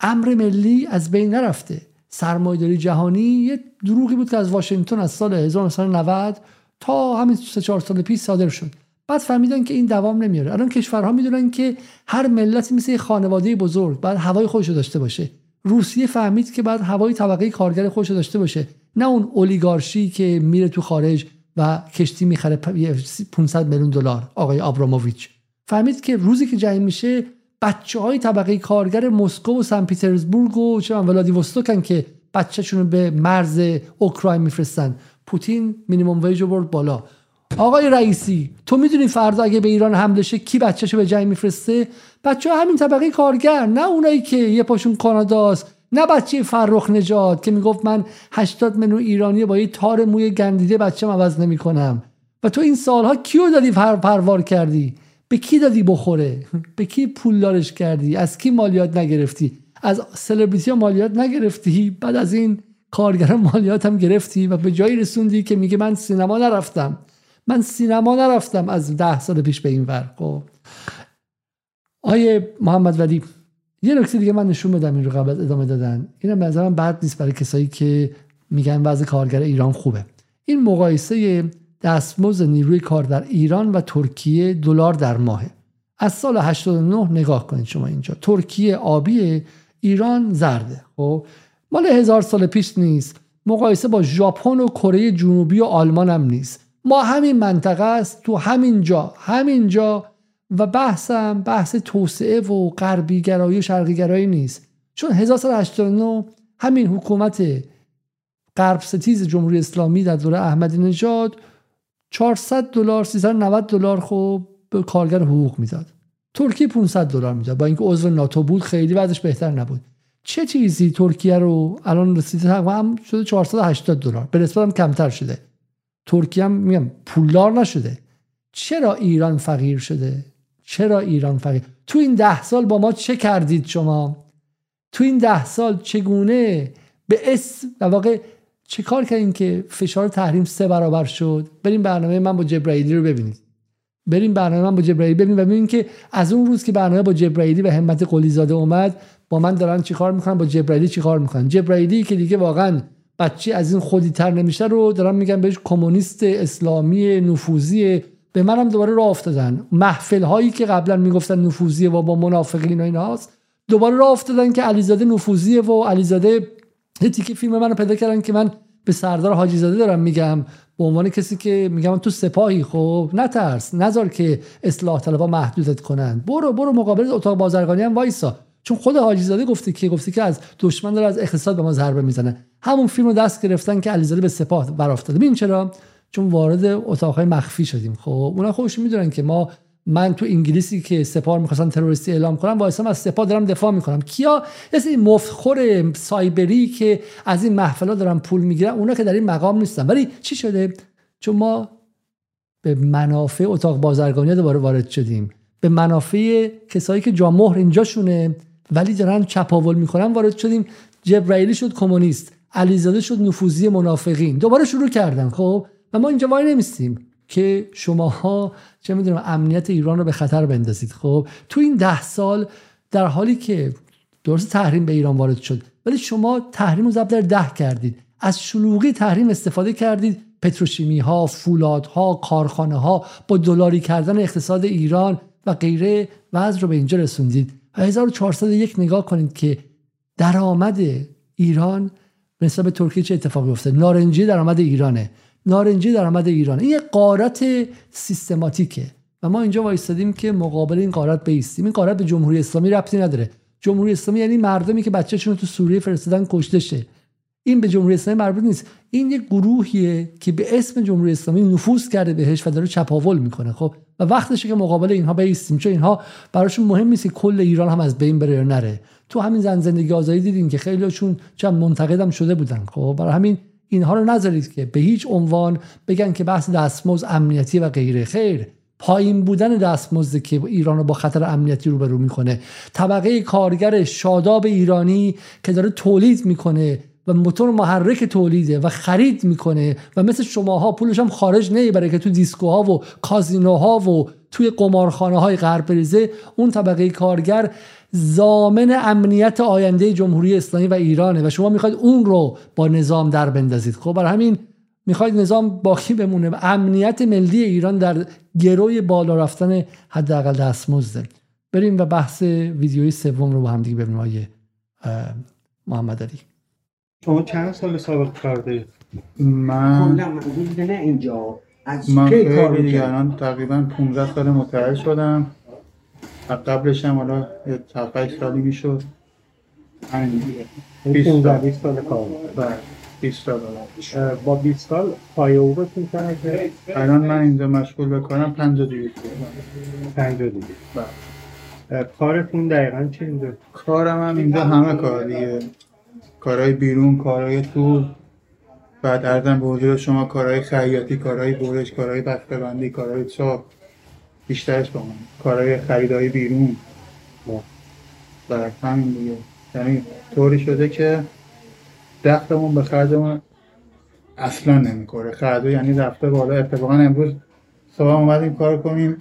امر ملی از بین نرفته. سرمایه‌داری جهانی یه دروغی بود که از واشنگتن از سال 1990 تا همین سه چهار سال پیش صادر شد. بعد فهمیدن که این دوام نمیاره. الان کشورها می‌دونن که هر ملتی مثل خانواده بزرگ بعد هوای خودش داشته باشه. روسیه فهمید که بعد هوای طبقه کارگر خودش داشته باشه. نه اون اولیگارشی که میره تو خارج. و کشتی می‌خره 500 میلیون دلار آقای آبراموویچ فهمید که روزی که جنگ میشه بچه های طبقه کارگر مسکو و سن پیترزبورگ و چه ولادیوستوکن که بچهشون به مرز اوکراین میفرستن. پوتین مینیمم ویج برد بالا. آقای رئیسی تو می‌دونی فردا اگه به ایران حمله شه کی بچهشو به جنگ میفرسته؟ بچه همین طبقه کارگر نه اونایی که یه پاشون کاناداست نه بچه فرخ نجات که می‌گفت من 80 میلیون ایرانی با یه تار موی گندیده بچه عوض نمی‌کنم. و تو این سالها کیو دادی پر پروار کردی؟ به کی دادی بخوره؟ به کی پول دارش کردی؟ از کی مالیات نگرفتی؟ از سلبریتی مالیات نگرفتی؟ بعد از این کارگر مالیات هم گرفتی و به جایی رسوندی که میگه من سینما نرفتم. من سینما نرفتم از ده سال پیش به این ور. خب. آیه محمد ولی یه نکته دیگه من نشون بدم این رو قبل از ادامه دادن. اینم به نظرم بد نیست برای کسایی که میگن وضع کارگر ایران خوبه. این مقایسه دستمزد نیروی کار در ایران و ترکیه دلار در ماهه. از سال 89 نگاه کنید شما اینجا. ترکیه آبی ایران زرده. خب؟ مال هزار سال پیش نیست. مقایسه با ژاپن و کره جنوبی و آلمان هم نیست. ما همین منطقه است. تو همین جا همین جا و بحثم بحث توسعه و غربی گرایی و شرقی گرایی نیست چون 1389 همین حکومت غرب ستیز جمهوری اسلامی در دوره احمدی نژاد 400 دلار 390 دلار خب به کارگر حقوق می‌داد. ترکیه 500 دلار می‌داد. با اینکه عضو ناتو بود خیلی وضعش بهتر نبود. چه چیزی ترکیه رو الان رسیده هم شده 480 دلار. به نسبت هم کمتر شده. ترکیه هم میگم پولدار نشده. چرا ایران فقیر شده؟ چرا ایران فقیر؟ تو این ده سال با ما چه کردید شما؟ تو این ده سال چگونه به اسم در واقع چه کار کردیم که فشار تحریم سه برابر شد؟ بریم برنامه من با جبرائیلی رو ببینید بریم برنامه من با جبرائیلی ببینید و ببینید که از اون روز که برنامه با جبرائیلی و همت قلیزاده اومد با من دارن چیکار می‌کنن؟ با جبرائیلی چیکار می‌کنن؟ جبرائیلی که دیگه واقعا بچه از این خودی تر نمیشه رو دارن میگن بهش کمونیست اسلامی نفوذی به منم دوباره راه افتادن. محفل هایی که قبلا می‌گفتن نفوذی و با منافقین و اینهاست دوباره راه افتادن که علیزاده نفوذیه و علیزاده یه تیکه فیلم منو پیدا کردن که من به سردار حاجی زاده دارم میگم. به عنوان کسی که میگم تو سپاهی خب نترس نذار که اصلاح طلبها محدودت کنن. برو برو مقابل اتاق بازرگانی هم وایسا. چون خود حاجی زاده گفته که گفته که از دشمن داره از اقتصاد به ما ضربه می‌زنه. همون فیلم رو دست گرفتن که علیزاده به سپاه برافتاده. ببین چرا؟ چون وارد اتاقهای مخفی شدیم. خب اونا خودشون می‌دونن که ما من تو انگلیسی که سپاه می‌خواستن تروریستی اعلام کنم وایسام از سپاه دارم دفاع می‌کنم. کیا؟ مثل این مفتخور سایبری که از این محفلا دارن پول می‌گیرن اونا که در این مقام نیستن. ولی چی شده؟ چون ما به منافع اتاق بازرگانی دوباره وارد شدیم. به منافع کسایی که جامهر اینجاشونه ولی دارن چپاول می‌کنن وارد شدیم. جبرائیلی شد کمونیست علیزاده شد نفوذی منافقین. دوباره شروع کردن. خب و ما اینجا وای نمیستیم که شماها چه می‌دونم امنیت ایران رو به خطر بندازید. خب تو این ده سال در حالی که درست تحریم به ایران وارد شد ولی شما تحریم رو ضرب در ده کردید. از شلوغی تحریم استفاده کردید. پتروشیمی ها فولاد ها کارخانه ها با دلاری کردن اقتصاد ایران و غیره. وضع رو به اینجا رسوندید. و 1401 نگاه کنید که درآمد ایران نسبت به ترکیه چه اتفاقی افتاد؟ نارنجی درآمد ایرانه. نارنجی درآمد ایران. این یه قارت سیستماتیکه. و ما اینجا وایستادیم که مقابل این قارت بیستیم. این قارت به جمهوری اسلامی ربطی نداره. جمهوری اسلامی یعنی مردمی که بچه‌شون تو سوریه فرستادن کشته شه. این به جمهوری اسلامی مربوط نیست. این یه گروهیه که به اسم جمهوری اسلامی نفوذ کرده بهش و داره چپاول می‌کنه خب؟ و وقتشه که مقابل اینها بیستیم. چون اینها براشون مهم نیست کل ایران هم از بین بره نره. تو همین زن زندگی آزادی دیدین که خیلیشون چند منتقدم شده بودن خب؟ برای همین اینها رو نذارید که به هیچ عنوان بگن که بحث دستمزد امنیتی و غیره خیر. پایین بودن دستمزد که ایران رو با خطر امنیتی روبرو می‌کنه. طبقه کارگر شاداب ایرانی که داره تولید می‌کنه و موتور محرک تولیده و خرید می‌کنه و مثل شماها پولش هم خارج نمی‌بره که تو دیسکوها و کازینوها و توی قمارخانه های غرب بریزه اون طبقه کارگر زامن امنیت آینده جمهوری اسلامی و ایرانه و شما می‌خواید اون رو با نظام در بندازید. خب برای همین می‌خواید نظام باقی بمونه امنیت ملی ایران در گروی بالا رفتن حداقل دستمزده. بریم و بحث ویدیوی سوم رو با هم دیگه ببینیم آیه محمد علی. شما چند سال سابق کار دارید؟ من نه اینجا. از من کی کار خیلی؟ الان تقریبا 15 سال متعهد شدم. و قبلش هم حالا یه 7 سالی می‌شد. همین دیگه 20 15 سال. 20 سال کار می‌کنید. بله 20 سال با 20 سال پایه حقوقتون چقدره؟ الان من اینجا مشغول به کارم 50 دیگه. 50 دیگه. بله. اه، کارتون دقیقا چی اینجا؟ کارم هم اینجا همه کار دیگه. کارهای بیرون کارهای تو. بعد ارزم به حضور شما کارهای خیاطی کارهای برش کارهای بسته‌بندی کارهای چاپ. بیشترش با من کارهای خریدهای بیرون. و همین دیگه. یعنی طوری شده که دختمون به خرجمون اصلا نمی‌خوره. خرجه یعنی رفته بالا. اتفاقا امروز صبح اومدیم کار کنیم.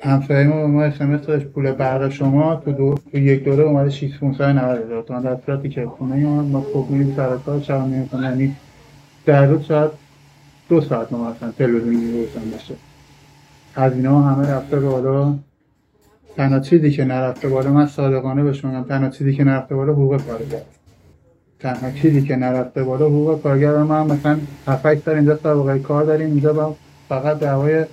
همسایه ما به ما اسمس داشت پول برق شما تو, دو... تو یک دوره اومده 690 هزار تومن در صورتی که خونه ما ما صبح میریم سر کار شب یعنی در روز شاید دو ساعت ما مثلا تلویزیون روشن باشه هزینه ها همه رفته بالا. تنها چیزی که نرفته بالا من صادقانه به شما تنها چیزی که نرفته بالا حقوق کارگر تنها چیزی که نرفته بالا حقوق کارگر ما مثلا 7 سال اینجا سابقه کار داریم اینجا با فقط دعوای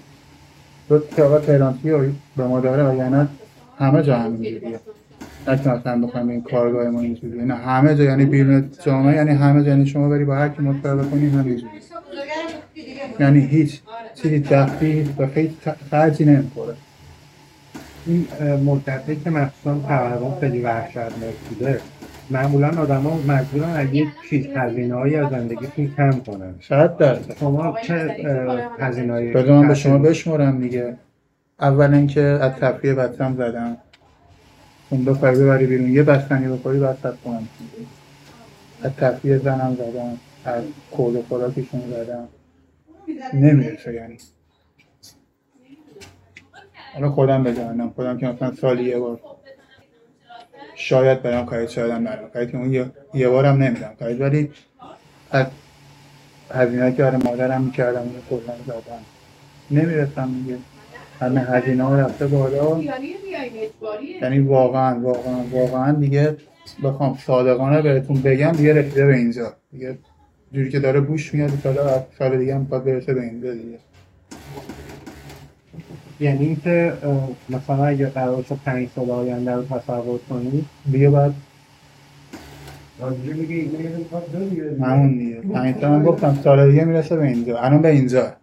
دو تا رو به ما داره و یعنی همه جا همینجوریه نه که مثلا بخوایم این کارگاه ما اینجوریه نه همه جا یعنی بیرون جامعه یعنی همه جا یعنی شما بری با هر کی مصاحبه کنی همینجوری یعنی هیچ چیزی دفعی و خیلی خرجی نمی‌خوره این اه، مدتی که مخصوصا تورم خیلی وحشتناک بوده معمولا آدم ها مجبورن از یک چیز هزینه هایی از زندگیشون کم کنن. شاید درصد شما چه هزینه هایی بذار من به شما بشمرم دیگه. اول اینکه از تفریح بچم زدم. اون دو پای ببری بیرون. یه بستنی بخوری بعد صد کنم. از تفریح زنم زدم. از کود و خوراکشون زدم. نمی‌رسه یعنی. حالا خودم بزنم خودم که مثلا سالی یه بار. شاید برم کارید شایدم نرم کارید که اون یه, یه بارم نمیدم کارید ولی از هزینه که برای مادرم می‌کردم اون خودم زدم. نمی‌رسم دیگه. همه هزینه ها رفته بالا. یعنی واقعا واقعا واقعا دیگه بخوام صادقانه بهتون بگم دیگه رسیده به اینجا. دیگه جوری که داره بوش میاد سال سال دیگه هم باید برسه به اینجا دیگه. یعنی اینکه مثلا اگه قرار شد پنج سال آینده رو تصور کنید دیگه باید همون دیگه. پنج سال من گفتم سال دیگه می‌رسه به اینجا. الان به اینجا.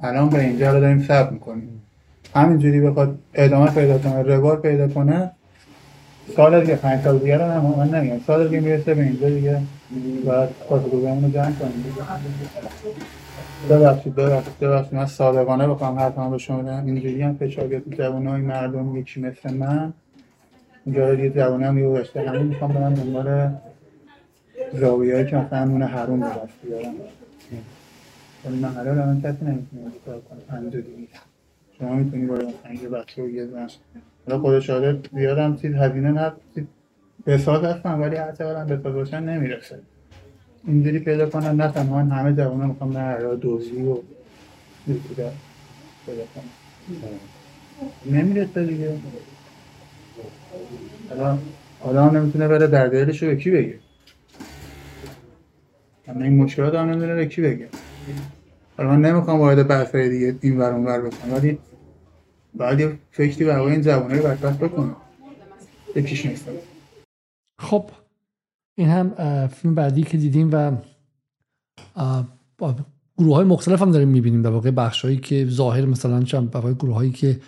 الان به اینجا رو داریم صبر می‌کنیم. همینجوری بخواد ادامه پیدا کنه روال پیدا کنه سال دیگه پنج سال دیگه رو هم من نمیگم. سال دیگه می‌رسه به اینجا دیگه. باید خودروبمون رو جمع کنیم. ببخشید ببخشید ببخشید. من صادقانه بخوام حرفم به شما بدم. اینجوری هم فشار بیاد تو جوانای مردم یکی مثل من. اونجا دیگه جوانی هم یه داشته همه می‌خوام برم دنبال زاویه‌ای که مثلا نون حروم به دست بیارم. ولی من حالا من کسی نمی‌تونه کار کنه. پنجاه دیگه. شما می‌تونی با مثلا یه بچه و یه زن. حالا خدا زیادم چیز هزینه نه چیز بساط هستم ولی هر چقدر هم بساط باشن نمی‌رسه. اینجوری پیدا کنن نه تنها همه جوان می‌خوام نه حالا دوزی و دیگه پیدا کنن. نمی‌رسه دیگه. حالا هم نمی‌تونه بره در دلش رو به کی بگه؟ همه این مشکلات هم نمی‌دونه به کی بگه؟ حالا من نمی‌خوام وارد بحثای دیگه این ور اون ور بکنم ولی باید یه فکری برای این زبانه رو بدبخت بکنم. یکیش نیستم خب این هم فیلم بعدی که دیدیم و گروه های مختلف هم داریم می‌بینیم در واقع بخش هایی که ظاهر مثلا چند گروه هایی که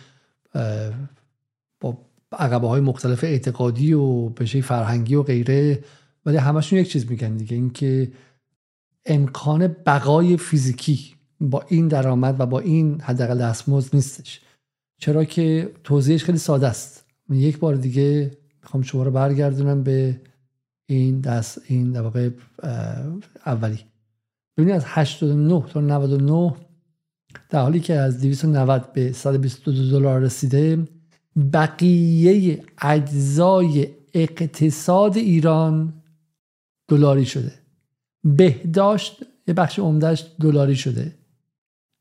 با عقبه های مختلف اعتقادی و بشه فرهنگی و غیره ولی همشون یک چیز میگن دیگه اینکه امکان بقای فیزیکی با این درآمد و با این حداقل دستمزد نیستش. چرا که توضیحش خیلی ساده است. یک بار دیگه می‌خوام شما رو برگردونم به این دست این در واقع اولی. ببینید از 89 تا 99 در حالی که از 290 به 122 دلار رسیده بقیه اجزای اقتصاد ایران دلاری شده. بهداشت یه بخش عمدهش دلاری شده.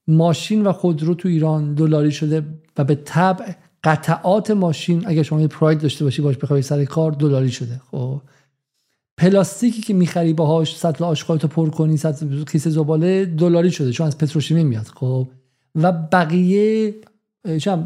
ماشین و خودرو تو ایران دلاری شده و به طبع قطعات ماشین اگر شما یه پراید داشته باشی باش بخوای سر کار دلاری شده. خب. پلاستیکی که می‌خری باهاش سطل آشغالتو پر کنی سطل کیسه زباله دلاری شده چون از پتروشیمی میاد. خب. و بقیه چم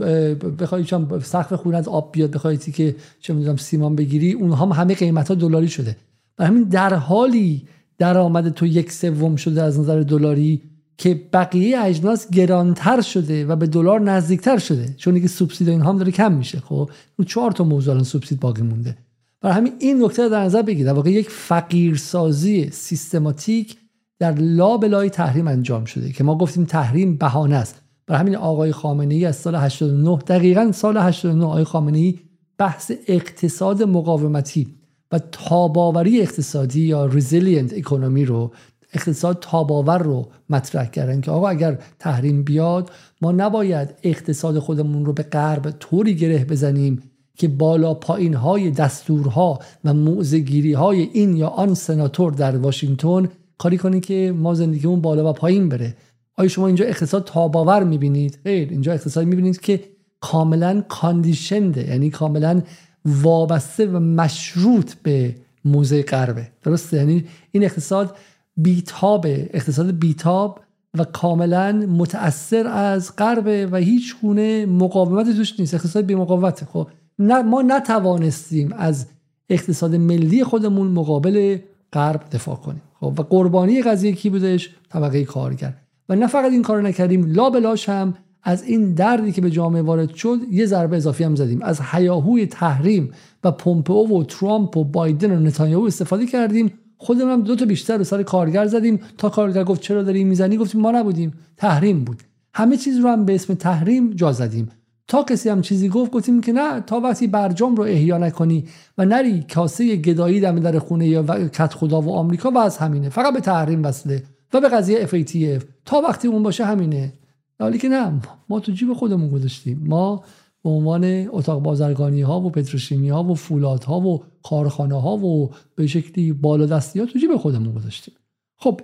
بخوای چم سقف خونه از آب بیاد بخوای که چه می‌دونم سیمان بگیری اونها هم همه قیمت ها دلاری شده. و همین در حالی درآمد تو یک سوم شده از نظر دلاری که بقیه اجناس گرانتر شده و به دلار نزدیکتر شده. چون دیگه سوبسید اینها هم داره کم میشه. خب رو چهار تا موضوع الان سوبسید باقی مونده. برای همین این نکته رو در نظر بگیرید. در یک فقیرسازی سیستماتیک در لابلای تحریم انجام شده که ما گفتیم تحریم بهانه است. برای همین آقای خامنه ای از سال 89 دقیقا سال 89 آقای خامنه ای بحث اقتصاد مقاومتی و تاباوری اقتصادی یا resilient اکونومی رو اقتصاد تاباور رو مطرح کردن که آقا اگر تحریم بیاد ما نباید اقتصاد خودمون رو به غرب طوری گره بزنیم که بالا پایین های دستورها و موزگیری های این یا آن سناتور در واشنگتن کاری کنی که ما زندگیمون بالا و پایین بره. آیا شما اینجا اقتصاد تاباور می‌بینید؟ غیر اینجا اقتصاد می‌بینید که کاملا کاندیشنده یعنی کاملا وابسته و مشروط به موزه غربه. درسته؟ یعنی این اقتصاد بیتاب اقتصاد بیتاب و کاملا متاثر از غربه و هیچ گونه مقاومت توش نیست. اقتصاد بی مقاومت خب ما نتوانستیم از اقتصاد ملی خودمون مقابل غرب دفاع کنیم. خب و قربانی قضیه کی بودش؟ طبقه کارگر. و نه فقط این کار نکردیم لا بلاش هم از این دردی که به جامعه وارد شد یه ضربه اضافی هم زدیم. از حیاهوی تحریم و پومپئو و ترامپ و بایدن و نتانیاهو استفاده کردیم. خودمون هم دو تا بیشتر رو سر کارگر زدیم. تا کارگر گفت چرا داری می‌زنی؟ گفتیم ما نبودیم. تحریم بود. همه چیز رو هم به اسم تحریم جا زدیم. تا کسی هم چیزی گفت گفتیم که نه تا وقتی برجام رو احیا نکنی و نری کاسه گدایی دم در خونه یا کت خدا و آمریکا و از همینه. فقط به تحریم وصله و به قضیه FATF تا وقتی اون باشه همینه. حالی که نه ما تو جیب خودمون گذاشتیم. ما به عنوان اتاق بازرگانی ها و پتروشیمی ها و فولاد ها و کارخانه ها و به شکلی بالا دستی ها تو جیب خودمون گذاشتیم. خب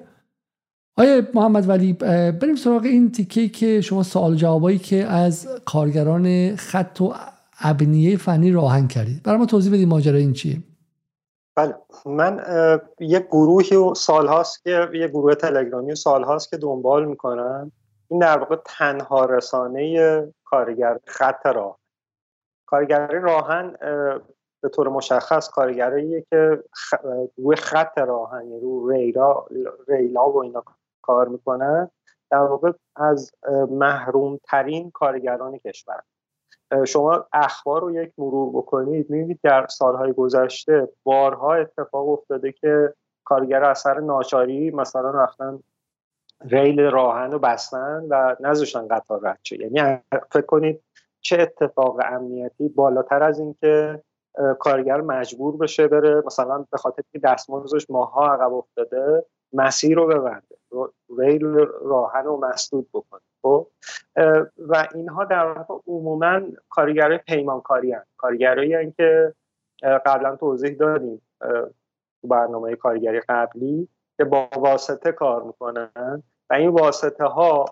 آیا محمد ولی بریم سراغ این تیکه که شما سوال جوابایی که از کارگران خط و ابنیه فنی راهن کردید. برای ما توضیح بدید ماجرا این چیه. بله من یه گروهی و سالهاست که یه گروه تلگرامی و سالهاست که دنبال می‌کنم این در واقع تنها رسانه کارگر خط راه کارگری راهن به طور مشخص کارگریه که روی خط راهن یعنی رو ریلا, ریلا و اینا کار می‌کنن. در واقع از محروم ترین کارگران کشور. شما اخبار رو یک مرور بکنید می‌بینید در سالهای گذشته بارها اتفاق افتاده که کارگر اثر ناچاری مثلا رفتن ریل راهن رو بستن و نذاشتن قطار رد شه. یعنی فکر کنید چه اتفاق امنیتی بالاتر از اینکه کارگر مجبور بشه بره مثلا به خاطر که دستمزدش ماها عقب افتاده مسیر رو ببنده ریل راهن رو مسدود بکنه. خب؟ و اینها در واقع عموما کارگرای پیمانکاری هستند. کارگرایی که قبلا توضیح دادیم تو برنامه کارگری قبلی که با واسطه کار می‌کنن. و این واسطه ها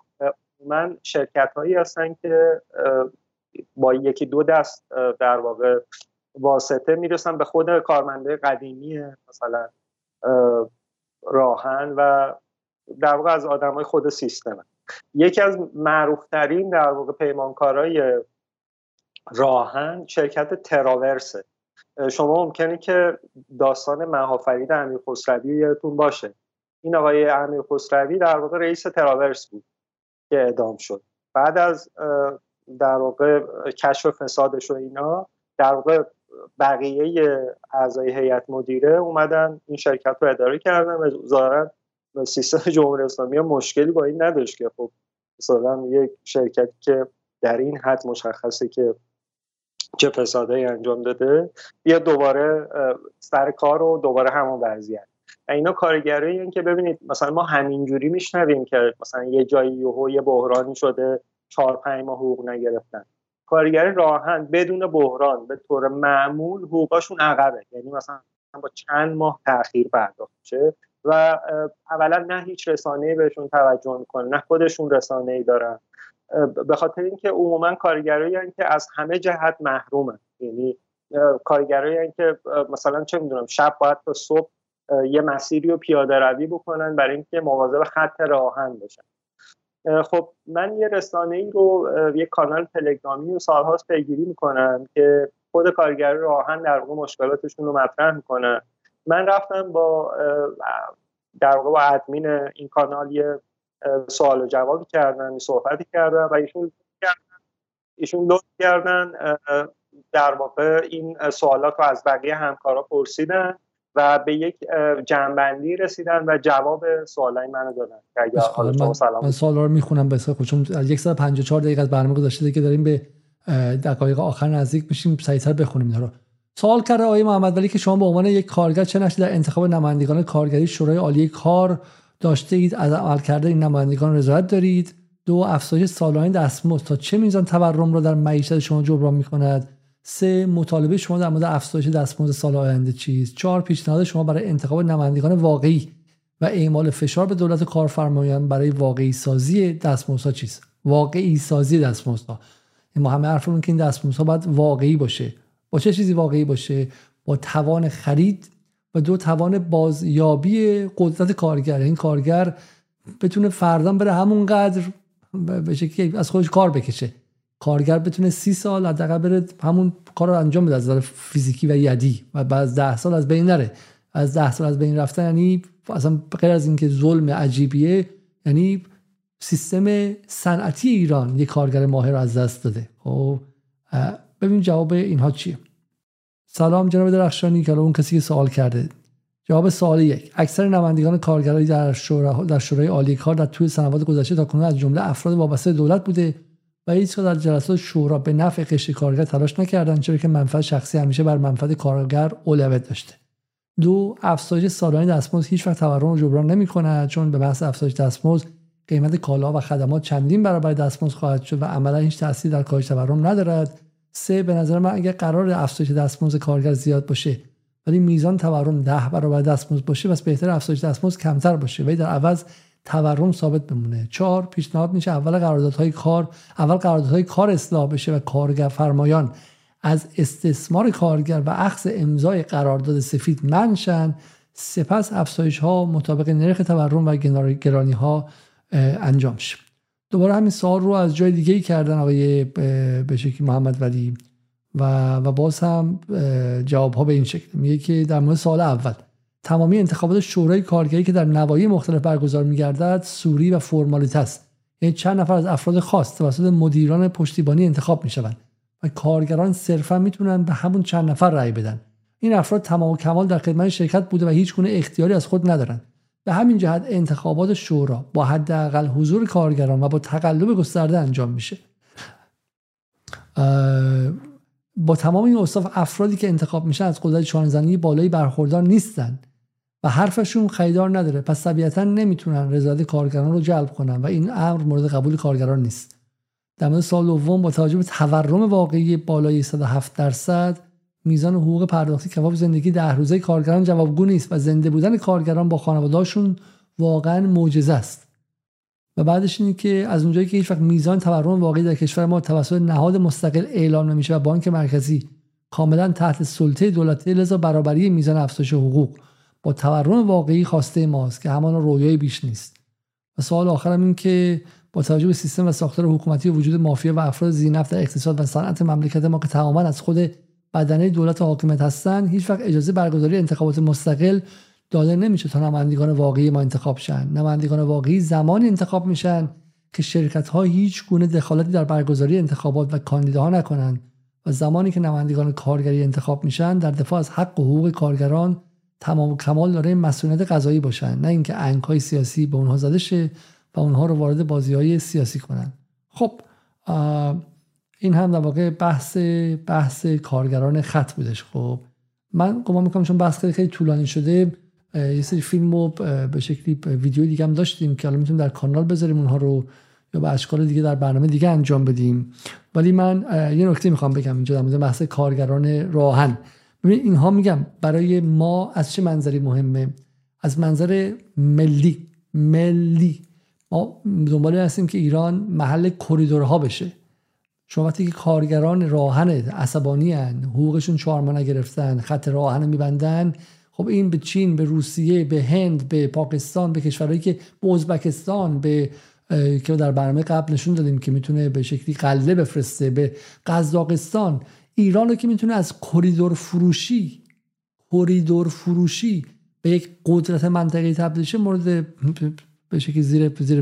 من شرکت هایی هستن که با یکی دو دست در واقع واسطه می‌رسن به خود کارمنده قدیمی مثلا راهن و در واقع از آدم های خود سیستم. یکی از معروفترین در واقع پیمانکارای راهن شرکت تراورسه. شما ممکنه که داستان محافرید امیر خسروی یادتون باشه. این آقای امیر خسروی در واقع رئیس تراورس بود که اعدام شد. بعد از در واقع کشف فسادش و اینا در واقع بقیه اعضای هیئت مدیره اومدن این شرکت رو اداره کردن و ظاهرا سیستم جمهوری اسلامی مشکلی با این نداشت که خب مثلا یک شرکتی که در این حد مشخصه که چه فسادهایی انجام داده بیا دوباره سر کار و دوباره همون وضعیت. و اینا کارگرایی این که ببینید مثلا ما همینجوری میشنویم که مثلا یه جایی یهو یه بحرانی شده چهار پنج ماه حقوق نگرفتن. کارگر راهن بدون بحران به طور معمول حقوقاشون عقبه. یعنی مثلا با چند ماه تاخیر پرداخت میشه و اولا نه هیچ رسانه‌ای بهشون توجه می‌کنه نه خودشون رسانه‌ای دارن. به خاطر اینکه عموما کارگرایی که از همه جهت محرومن. یعنی کارگرایی که مثلا چه می‌دونم شب باید تا صبح یه مسیری رو پیاده روی بکنن برای اینکه مواظب خط راهن باشن. خب من یه رسانه ای رو یه کانال تلگرامی و سالهاست پیگیری می‌کنم که خود کارگر راهن در واقع مشکلاتشون رو مطرح می‌کنن من رفتم با در واقع با ادمین این کانال یه سوال و جوابی کردن صحبتی کردن و ایشون ایشون لطف کردن در واقع این سوالات رو از بقیه همکارا پرسیدن. و به یک جنبندی رسیدن و جواب سوالای منو دادن. من, من سوال رو می‌خونم به چون 154 دقیقه از برنامه گذاشته که داریم به دقایق آخر نزدیک میشیم سریعتر بخونیم اینا رو. سوال کرده آقای محمد ولی که شما به عنوان یک کارگر چه نقشی در انتخاب نمایندگان کارگری؟ شورای عالی کار داشته اید از عمل کرده این نمایندگان رضایت دارید؟ دو افزایش سالانه دستمزد. تا چه میزان تورم را در معیشت شما جبران می‌کند؟ سه مطالبه شما در مورد افزایش دستمزد سال آینده چیست؟ چهار پیشنهاد شما برای انتخاب نمایندگان واقعی و اعمال فشار به دولت کارفرمایان برای واقعی سازی دستمزدها چیست؟ واقعی سازی دستمزدها. ما همه حرفمون که این دستمزدها باید واقعی باشه. با چه چیزی واقعی باشه؟ با توان خرید و دو توان بازیابی قدرت کارگر. این کارگر بتونه فردا بره همونقدر به شکلی از خودش کار بکشه. کارگر بتونه سی سال حداقل بره همون کار رو انجام بده از نظر فیزیکی و یدی. و بعد از ده سال از بین نره. از ده سال از بین رفتن یعنی اصلا غیر از اینکه ظلم عجیبیه یعنی سیستم صنعتی ایران یک کارگر ماهر از دست داده. خب ببین جواب اینها چیه. سلام جناب درخشانی که اون کسی که سوال کرده. جواب سوال یک. اکثر نمایندگان کارگرایی در شورا در شورای عالی کار در طول سنوات گذشته تا کنون از جمله افراد وابسته دولت بوده. و هیچ در جلسات شورا به نفع قشر کارگر تلاش نکردند چرا که منفعت شخصی همیشه بر منفعت کارگر اولویت داشته. دو افزایش سالانه دستمزد هیچ وقت تورم رو جبران نمی کند چون به بحث افزایش دستمزد قیمت کالا و خدمات چندین برابر دستمزد خواهد شد و عملا هیچ تاثیر در کاهش تورم ندارد. سه به نظر من اگر قرار افزایش دستمزد کارگر زیاد باشه ولی میزان تورم ده برابر دستمزد باشه پس بهتر افزایش دستمزد کمتر باشه. ولی در عوض تورم ثابت بمونه. چهار پیشنهاد میشه اول قراردادهای کار اول قراردادهای کار اصلاح بشه و کارگر فرمایان از استثمار کارگر و اخذ امضای قرارداد سفید منشن. سپس افزایش ها مطابق نرخ تورم و گرانی ها انجام شه. دوباره همین سوال رو از جای دیگه ای کردن آقای به شکلی محمد ولی. و و باز هم جواب ها به این شکل. میگه که در مورد سال اول. تمامی انتخابات شورای کارگری که در نواحی مختلف برگزار میگردد سوری و فرمالیت است. یعنی چند نفر از افراد خاص توسط مدیران پشتیبانی انتخاب می‌شوند و کارگران صرفا می‌تونن به همون چند نفر رأی بدن. این افراد تمام و کمال در خدمت شرکت بوده و هیچ گونه اختیاری از خود ندارند. به همین جهت انتخابات شورا با حداقل حضور کارگران و با تقلب گسترده انجام میشه. با تمام این اوصاف افرادی که انتخاب میشن از قدرت چانزنی بالایی برخوردار نیستن. و حرفشون خریدار نداره. پس طبیعتا نمی‌تونن رضایت کارگران رو جلب کنن و این امر مورد قبول کارگران نیست. در مورد سال دوم با توجه به تورم واقعی بالای 107 درصد میزان حقوق پرداختی کفاف زندگی در روزه کارگران جوابگو نیست و زنده بودن کارگران با خانواده‌هاشون واقعا معجزه است. و بعدش اینه که از اونجایی که هیچ وقت میزان تورم واقعی در کشور ما توسط نهاد مستقل اعلام نمیشه و بانک مرکزی کاملا تحت سلطه دولتی لذا برابری میزان افزایش حقوق با تورم واقعی خواسته ماست که همان رویای بیش نیست. و سوال آخرم این که با توجه به سیستم و ساختار حکومتی و وجود مافیا و افراد زینف در اقتصاد و صنعت مملکت ما که تماما از خود بدنه دولت حاکمیت هستن هیچ وقت اجازه برگزاری انتخابات مستقل داده نمیشه تا نمایندگان واقعی ما انتخاب شن. نمایندگان واقعی زمانی انتخاب میشن که شرکت ها هیچ گونه دخالتی در برگزاری انتخابات و کاندیداها نکنند و زمانی که نمایندگان کارگری انتخاب میشن در دفاع از حق و حقوق کارگران تمام کمال داره مسئولیت قضایی باشن. نه اینکه های سیاسی به اونها زده شه و اونها رو وارد بازی های سیاسی کنن. خب این هم در واقع بحث بحث کارگران خط بودش. خب من گمان می‌کنم چون بحث خیلی خیلی طولانی شده یه سری فیلم رو به شکلی ویدیو دیگه هم داشتیم که الان می‌تونیم در کانال بذاریم اونها رو یا به اشکال دیگه در برنامه دیگه انجام بدیم. ولی من یه نکته می‌خوام بگم اینجا در مورد بحث کارگران راهن. ببین اینها میگم برای ما از چه منظری مهمه؟ از منظر ملی ملی. ما دنبال هستیم که ایران محل کریدورها بشه. شما وقتی که کارگران راهن عصبانی هن حقوقشون چهار ماه نگرفتن خط راهن میبندن خب این به چین به روسیه به هند به پاکستان به کشورهایی که به ازبکستان به که در برنامه قبل نشون دادیم که می‌تونه به شکلی قله بفرسته به قزاقستان. ایران رو که می‌تونه از کریدور فروشی کریدور فروشی به یک قدرت منطقه‌ای تبدیل شه مورد به شکلی زیر زیر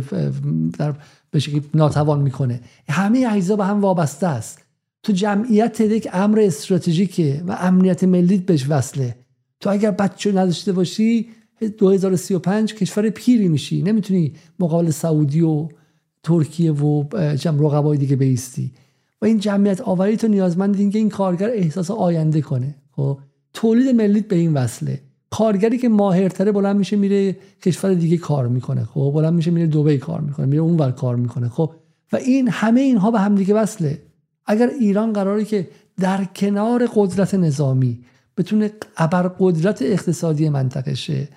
در به شکلی ناتوان می‌کنه. همه اجزا به هم وابسته است. تو جمعیت یک امر استراتژیکه و امنیت ملیت بهش وصله. تو اگر بچه نداشته باشی 2035 کشور پیری میشی. نمی‌تونی مقابل سعودی و ترکیه و جمع رقبای دیگه بیستی. و این جمعیت آوری تو نیازمند این که این کارگر احساس آینده کنه. خب تولید ملیت به این وصله. کارگری که ماهرتره بلند میشه میره کشور دیگه کار می‌کنه. خب بلند میشه میره دبی کار می‌کنه میره اونور کار می‌کنه. خب و این همه اینها به هم دیگه وصله. اگر ایران قراره که در کنار قدرت نظامی بتونه ابر قدرت اقتصادی منطقه شه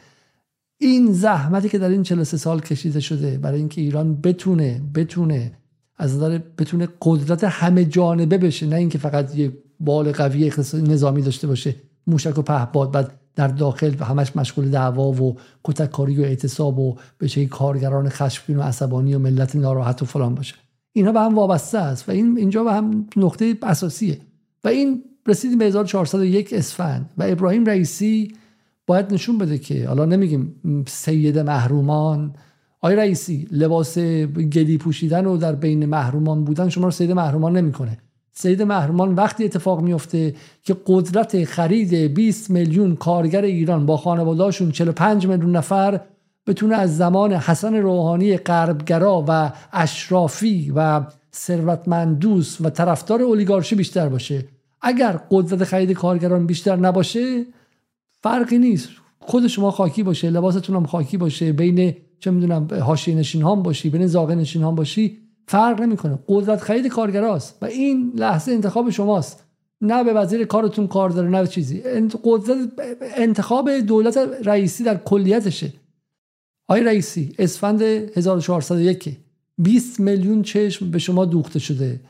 این زحمتی که در این 43 سال کشیده شده برای اینکه ایران بتونه بتونه از نظر بتونه قدرت همه جانبه بشه نه اینکه فقط یه بال قوی نظامی داشته باشه موشک و پهپاد بعد در داخل و همش مشغول دعوا و کتککاری و اعتصاب و شکلی کارگران خشمگین و عصبانی و ملت ناراحت و فلان باشه. اینها به هم وابسته است و این اینجا به هم نقطه اساسیه. و این رسیدیم به 1401 اسفند و ابراهیم رئیسی باید نشون بده که حالا نمیگیم سید محرومان آی رئیسی لباس گلی پوشیدن و در بین محرومان بودن شما رو سید محرومان نمی‌کنه. سید محرومان وقتی اتفاق میفته که قدرت خرید 20 میلیون کارگر ایران با خانوادهاشون 45 میلیون نفر بتونه از زمان حسن روحانی غربگرا و اشرافی و ثروتمندوس و طرفدار اولیگارشی بیشتر باشه. اگر قدرت خرید کارگران بیشتر نباشه فرقی نیست. خود شما خاکی باشه لباستون هم خاکی باشه بین چه می‌دونم حاشیه نشین هم باشی بین زاغه نشین هم باشی فرق نمی‌کنه. قدرت خرید کارگراست و این لحظه انتخاب شماست. نه به وزیر کارتون کار داره نه چیزی. قدرت انتخاب دولت رئیسی در کلیتشه. آقای رئیسی اسفند 1401 20 میلیون چشم به شما دوخته شده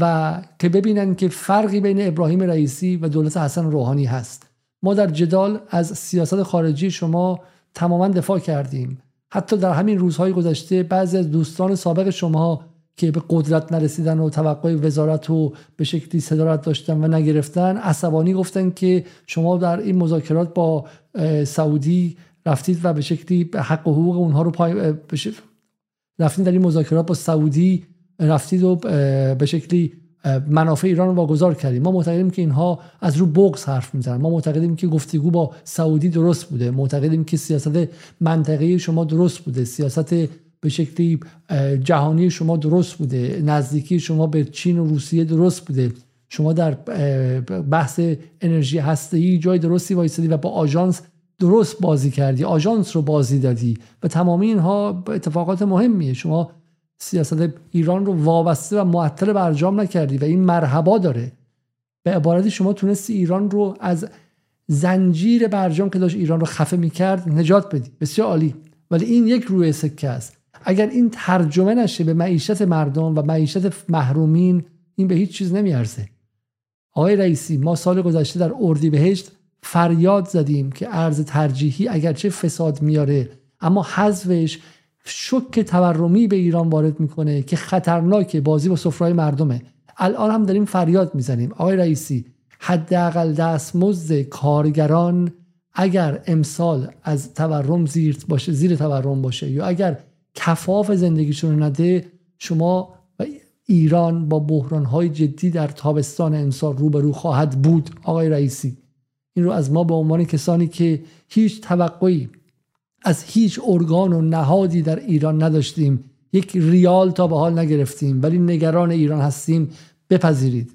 و که ببینن که فرقی بین ابراهیم رئیسی و دولت حسن روحانی هست. ما در جدال از سیاست خارجی شما تماما دفاع کردیم. حتی در همین روزهای گذشته بعضی از دوستان سابق شما که به قدرت نرسیدن و توقع وزارت و به شکلی صدارت داشتن و نگرفتن عصبانی گفتن که شما در این مذاکرات با سعودی رفتید و به شکلی حق و حقوق اونها رو پای رفتید در این مذاکرات با سعودی رفتید و به شکلی منافع ایران رو واگذار کردیم. ما معتقدیم که اینها از رو بغض حرف می‌زنن. ما معتقدیم که گفتگو با سعودی درست بوده. معتقدیم که سیاست منطقه شما درست بوده. سیاست به شکلی جهانی شما درست بوده. نزدیکی شما به چین و روسیه درست بوده. شما در بحث انرژی هسته‌ای جای درستی وایسادی و با آژانس درست بازی کردی. آژانس رو بازی دادی. و تمامی اینها اتفاقات مهمیه. شما سیاست ایران رو وابسته و معطل برجام نکردی و این مرحبا داره. به عبارتی شما تونستی ایران رو از زنجیر برجام که داشت ایران رو خفه می‌کرد نجات بدی. بسیار عالی. ولی این یک روی سکه است. اگر این ترجمه نشه به معیشت مردم و معیشت محرومین این به هیچ چیز نمیارزه. آقای رئیسی ما سال گذشته در اردیبهشت فریاد زدیم که ارز ترجیحی اگرچه فساد میاره اما حذفش شک تورمی به ایران وارد می‌کنه که خطرناکه بازی با سفرهای مردمه. الان هم داریم فریاد می‌زنیم. آقای رئیسی حداقل دستمزد کارگران اگر امسال از تورم زیر باشه زیر تورم باشه یا اگر کفاف زندگیشون نده شما و ایران با بحرانهای جدی در تابستان امسال روبرو خواهد بود. آقای رئیسی این رو از ما به عنوان کسانی که هیچ توقعی از هیچ ارگان و نهادی در ایران نداشتیم. یک ریال تا به حال نگرفتیم ولی نگران ایران هستیم. بپذیرید.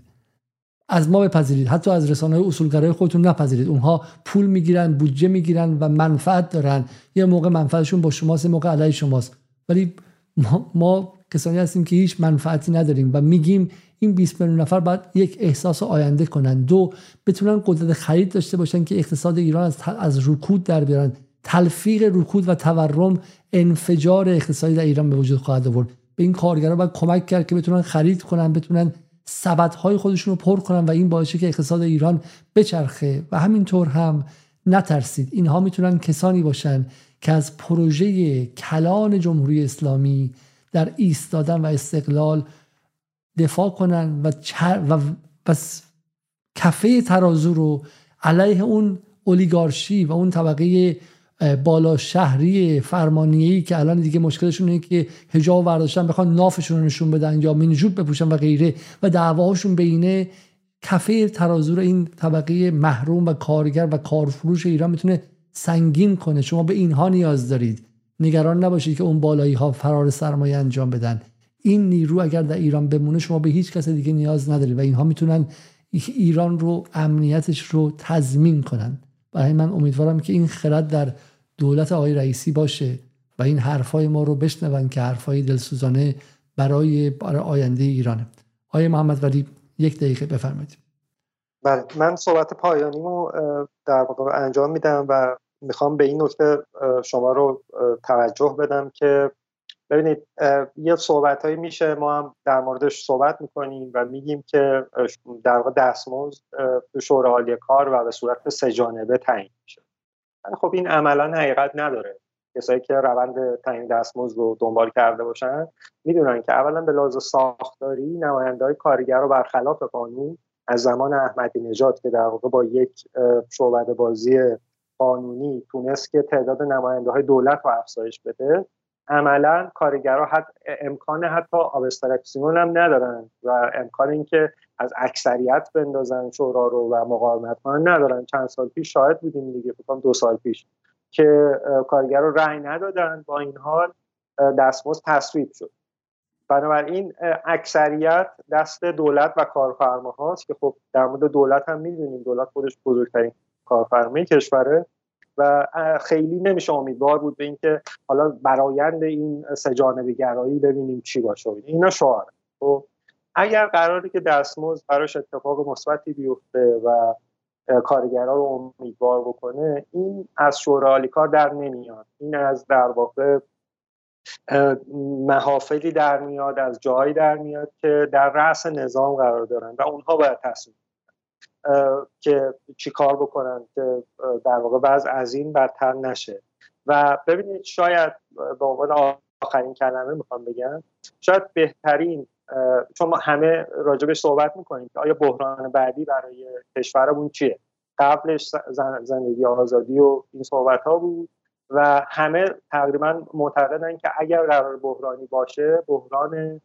از ما بپذیرید. حتی از رسانه اصولگرای خودتون نپذیرید. اونها پول می‌گیرن بودجه می‌گیرن و منفعت دارن. یه موقع منفعتشون با شماست موقع علیه شماست. ولی ما, ما کسانی هستیم که هیچ منفعتی نداریم و میگیم این 20 میلیون نفر باید یک احساس آینده کنن. دو بتونن قدرت خرید داشته باشن که اقتصاد ایران از, از رکود در بیارن. تلفیق رکود و تورم انفجار اقتصادی در ایران به وجود خواهد آورد. به این کارگران باید کمک کرد که بتونن خرید کنن بتونن های خودشون رو پر کنن و این باعث که اقتصاد ایران بچرخه. و همینطور هم نترسید. اینها می‌تونن کسانی باشن که از پروژه کلان جمهوری اسلامی در ایستادن و استقلال دفاع کنن و, و بس کفه ترازو رو علیه اون اولیگارشی و اون طبقه بالا شهری فرمانیه‌ای که الان دیگه مشکلشون اینه که حجاب برداشتن بخوان نافشون رو نشون بدن یا مینیجوب بپوشن و غیره و دعواهاشون بینه کفه ترازو این طبقه محروم و کارگر و کارفروش ایران می‌تونه سنگین کنه. شما به اینها نیاز دارید. نگران نباشید که اون بالایی ها فرار سرمایه انجام بدن. این نیرو اگر در ایران بمونه شما به هیچ کس دیگه نیاز ندارید و اینها می‌تونن ایران رو امنیتش رو تضمین کنن. برای من امیدوارم که این خرد در دولت آقای رئیسی باشه و این حرفای ما رو بشنون که حرفای دلسوزانه برای, برای آینده ایرانه آقای محمد ولی یک دقیقه بفرمایید. بله من صحبت پایانیمو در واقع انجام میدم و می‌خوام به این نکته شما رو توجه بدم که ببینید یه صحبت هایی میشه ما هم در موردش صحبت می‌کنیم و میگیم که در واقع دستمزد شورای عالی کار و به صورت سه جانبه تعیین میشه. خب این عملا حقیقت نداره. کسایی که روند تعیین دستمزد رو دنبال کرده باشن می‌دونن که اولا به لحاظ ساختاری نماینده های کارگر رو برخلاف قانون از زمان احمدی نژاد که در واقع با یک شعبده بازی قانونی تونست که تعداد نماینده های دولت رو افزایش بده عملا کارگرها حتی امکان حتی آبسترکسیون هم ندارن و امکان اینکه از اکثریت بندازن شورا رو و مقاومت کنن ندارن. چند سال پیش شاهد بودیم دیگه فکر دو سال پیش که کارگر رو رأی ندادن. با این حال دستمزد تصویب شد. بنابراین اکثریت دست دولت و کارفرماهاست که خب در مورد دولت هم می‌دونیم. دولت خودش بزرگترین کارفرمای کشوره و خیلی نمیشه امیدوار بود به اینکه حالا برایند این سجانب گرایی ببینیم چی باشه. اینا شعار خب اگر قراری که دستمزد براش اتفاق مثبتی بیفته و کارگرا رو امیدوار بکنه این از شورای کار در نمیاد. این از در واقع محافلی در میاد از جایی در میاد که در رأس نظام قرار دارن و اونها باید تصمیم که چی کار بکنن که در واقع وضع از این بدتر نشه. و ببینید شاید به عنوان آخرین کلمه می‌خوام بگم شاید بهترین چون ما همه راجبش صحبت می‌کنیم که آیا بحران بعدی برای کشورمون چیه؟ قبلش زندگی آزادی و این صحبت ها بود و همه تقریبا معتقدن که اگر قرار بحرانی باشه بحران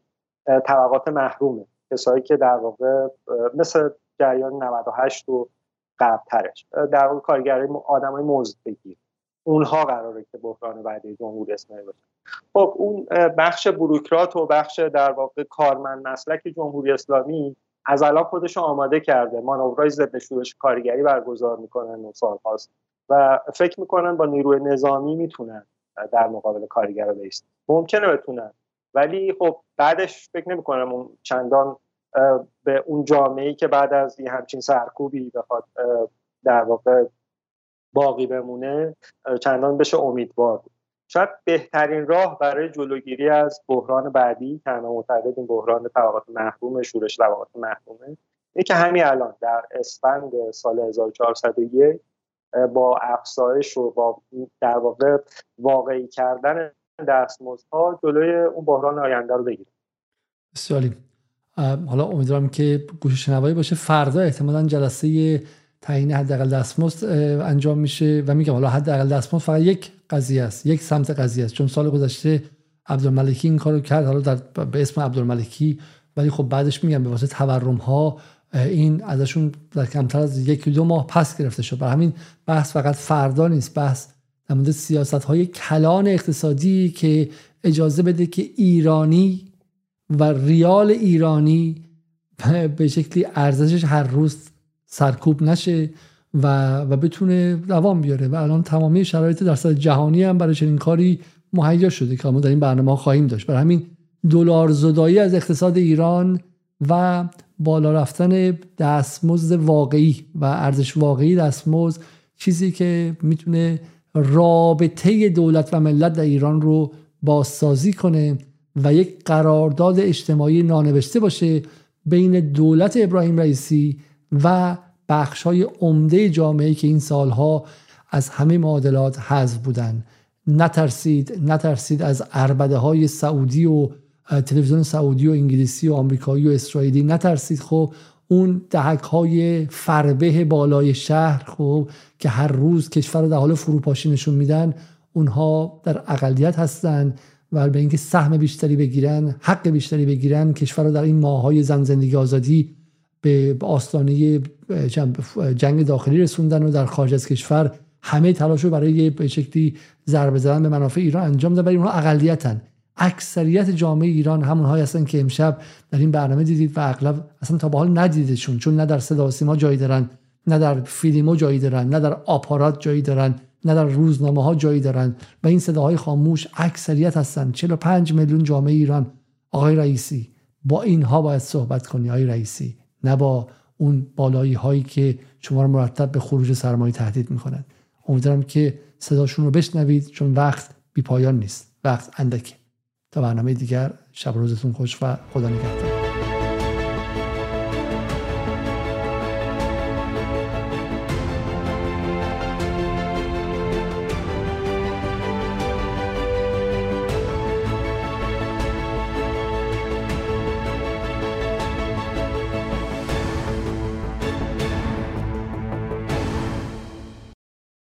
طبقات محرومه کسایی که در واقع مثل جریان 98 و قبلترش. در واقع کارگرای آدم های مزد بگیر. اونها قراره که بحران بعدی جمهوری اسلامی باشه. خب اون بخش بروکرات و بخش در واقع کارمند مسلک جمهوری اسلامی از الان خودش آماده کرده. مانورهای ضد شورش کارگری برگزار می‌کنن و سالهاست. و فکر می‌کنن با نیروی نظامی می‌تونن در مقابل کارگرها بیست ممکنه بتونن. ولی خب بعدش فکر نمی‌کنم اون چندان به اون جامعه که بعد از یه همچین سرکوبی بخواد در واقع باقی بمونه چندان بشه امیدوار بود. شاید بهترین راه برای جلوگیری از بحران بعدی که همه معتقد این بحران طبقات محروم شورش طبقات محرومه اینه که همین الان در اسفند سال 1401 با افزایش و با در واقع واقعی کردن دستمزدها جلوی اون بحران آینده رو بگیریم. بسیاری حالا امیدوارم که گوش شنوایی باشه. فردا احتمالا جلسه تعیین حداقل دستمزد انجام میشه و میگم حالا حداقل دستمزد فقط یک قضیه است یک سمت قضیه است. چون سال گذشته عبدالملکی این کارو کرد حالا در به اسم عبدالملکی ولی خب بعدش میگم به واسه تورم ها این ازشون در کمتر از یک دو ماه پس گرفته شد. برای همین بحث فقط فردا نیست بحث در مورد سیاست های کلان اقتصادی که اجازه بده که ایرانی و ریال ایرانی به شکلی ارزشش هر روز سرکوب نشه. و و بتونه دوام بیاره. و الان تمامی شرایط در سطح جهانی هم برای چنین کاری مهیا شده که ما در این برنامه خواهیم داشت. برای همین دلار زدایی از اقتصاد ایران و بالا رفتن دستمزد واقعی و ارزش واقعی دستمزد چیزی که می‌تونه رابطه دولت و ملت در ایران رو بازسازی کنه و یک قرارداد اجتماعی نانوشته باشه بین دولت ابراهیم رئیسی و بخش های عمده جامعه که این سالها از همه معادلات حذف بودن. نترسید نترسید از عربده های سعودی و تلویزیون سعودی و انگلیسی و آمریکایی و اسرائیلی. نترسید. خب اون دهک های فربه بالای شهر خب که هر روز کشور رو در حال فروپاشی نشون میدن اونها در اقلیت هستن و به اینکه سهم بیشتری بگیرن حق بیشتری بگیرن کشور رو در این های زن زندگی آزادی به آستانه جنگ داخلی رسوندن و در خارج از کشور همه تلاش رو برای به شکلی ضربه زدن به منافع ایران انجام دادن. ولی اونها اقلیتن. اکثریت جامعه ایران همونهایی هستن که امشب در این برنامه دیدید و اغلب اصلا تا به حال ندیدشون چون نه در صدا سیما جایی دارن نه در فیلمو جایی دارن نه در آپارات جایی دارن نه در روزنامه ها جایی دارن. و این صداهای خاموش اکثریت هستن. 45 میلیون جامعه ایران. آقای رئیسی با اینها باید صحبت کنی آقای رئیسی. نه با اون بالایی هایی که شما رو مرتب به خروج سرمایه تهدید می‌کنن. امیدوارم که صداشون رو بشنوید چون وقت بی پایان نیست. وقت اندکه. تا برنامه دیگر شب روزتون خوش و خدا نگهدار.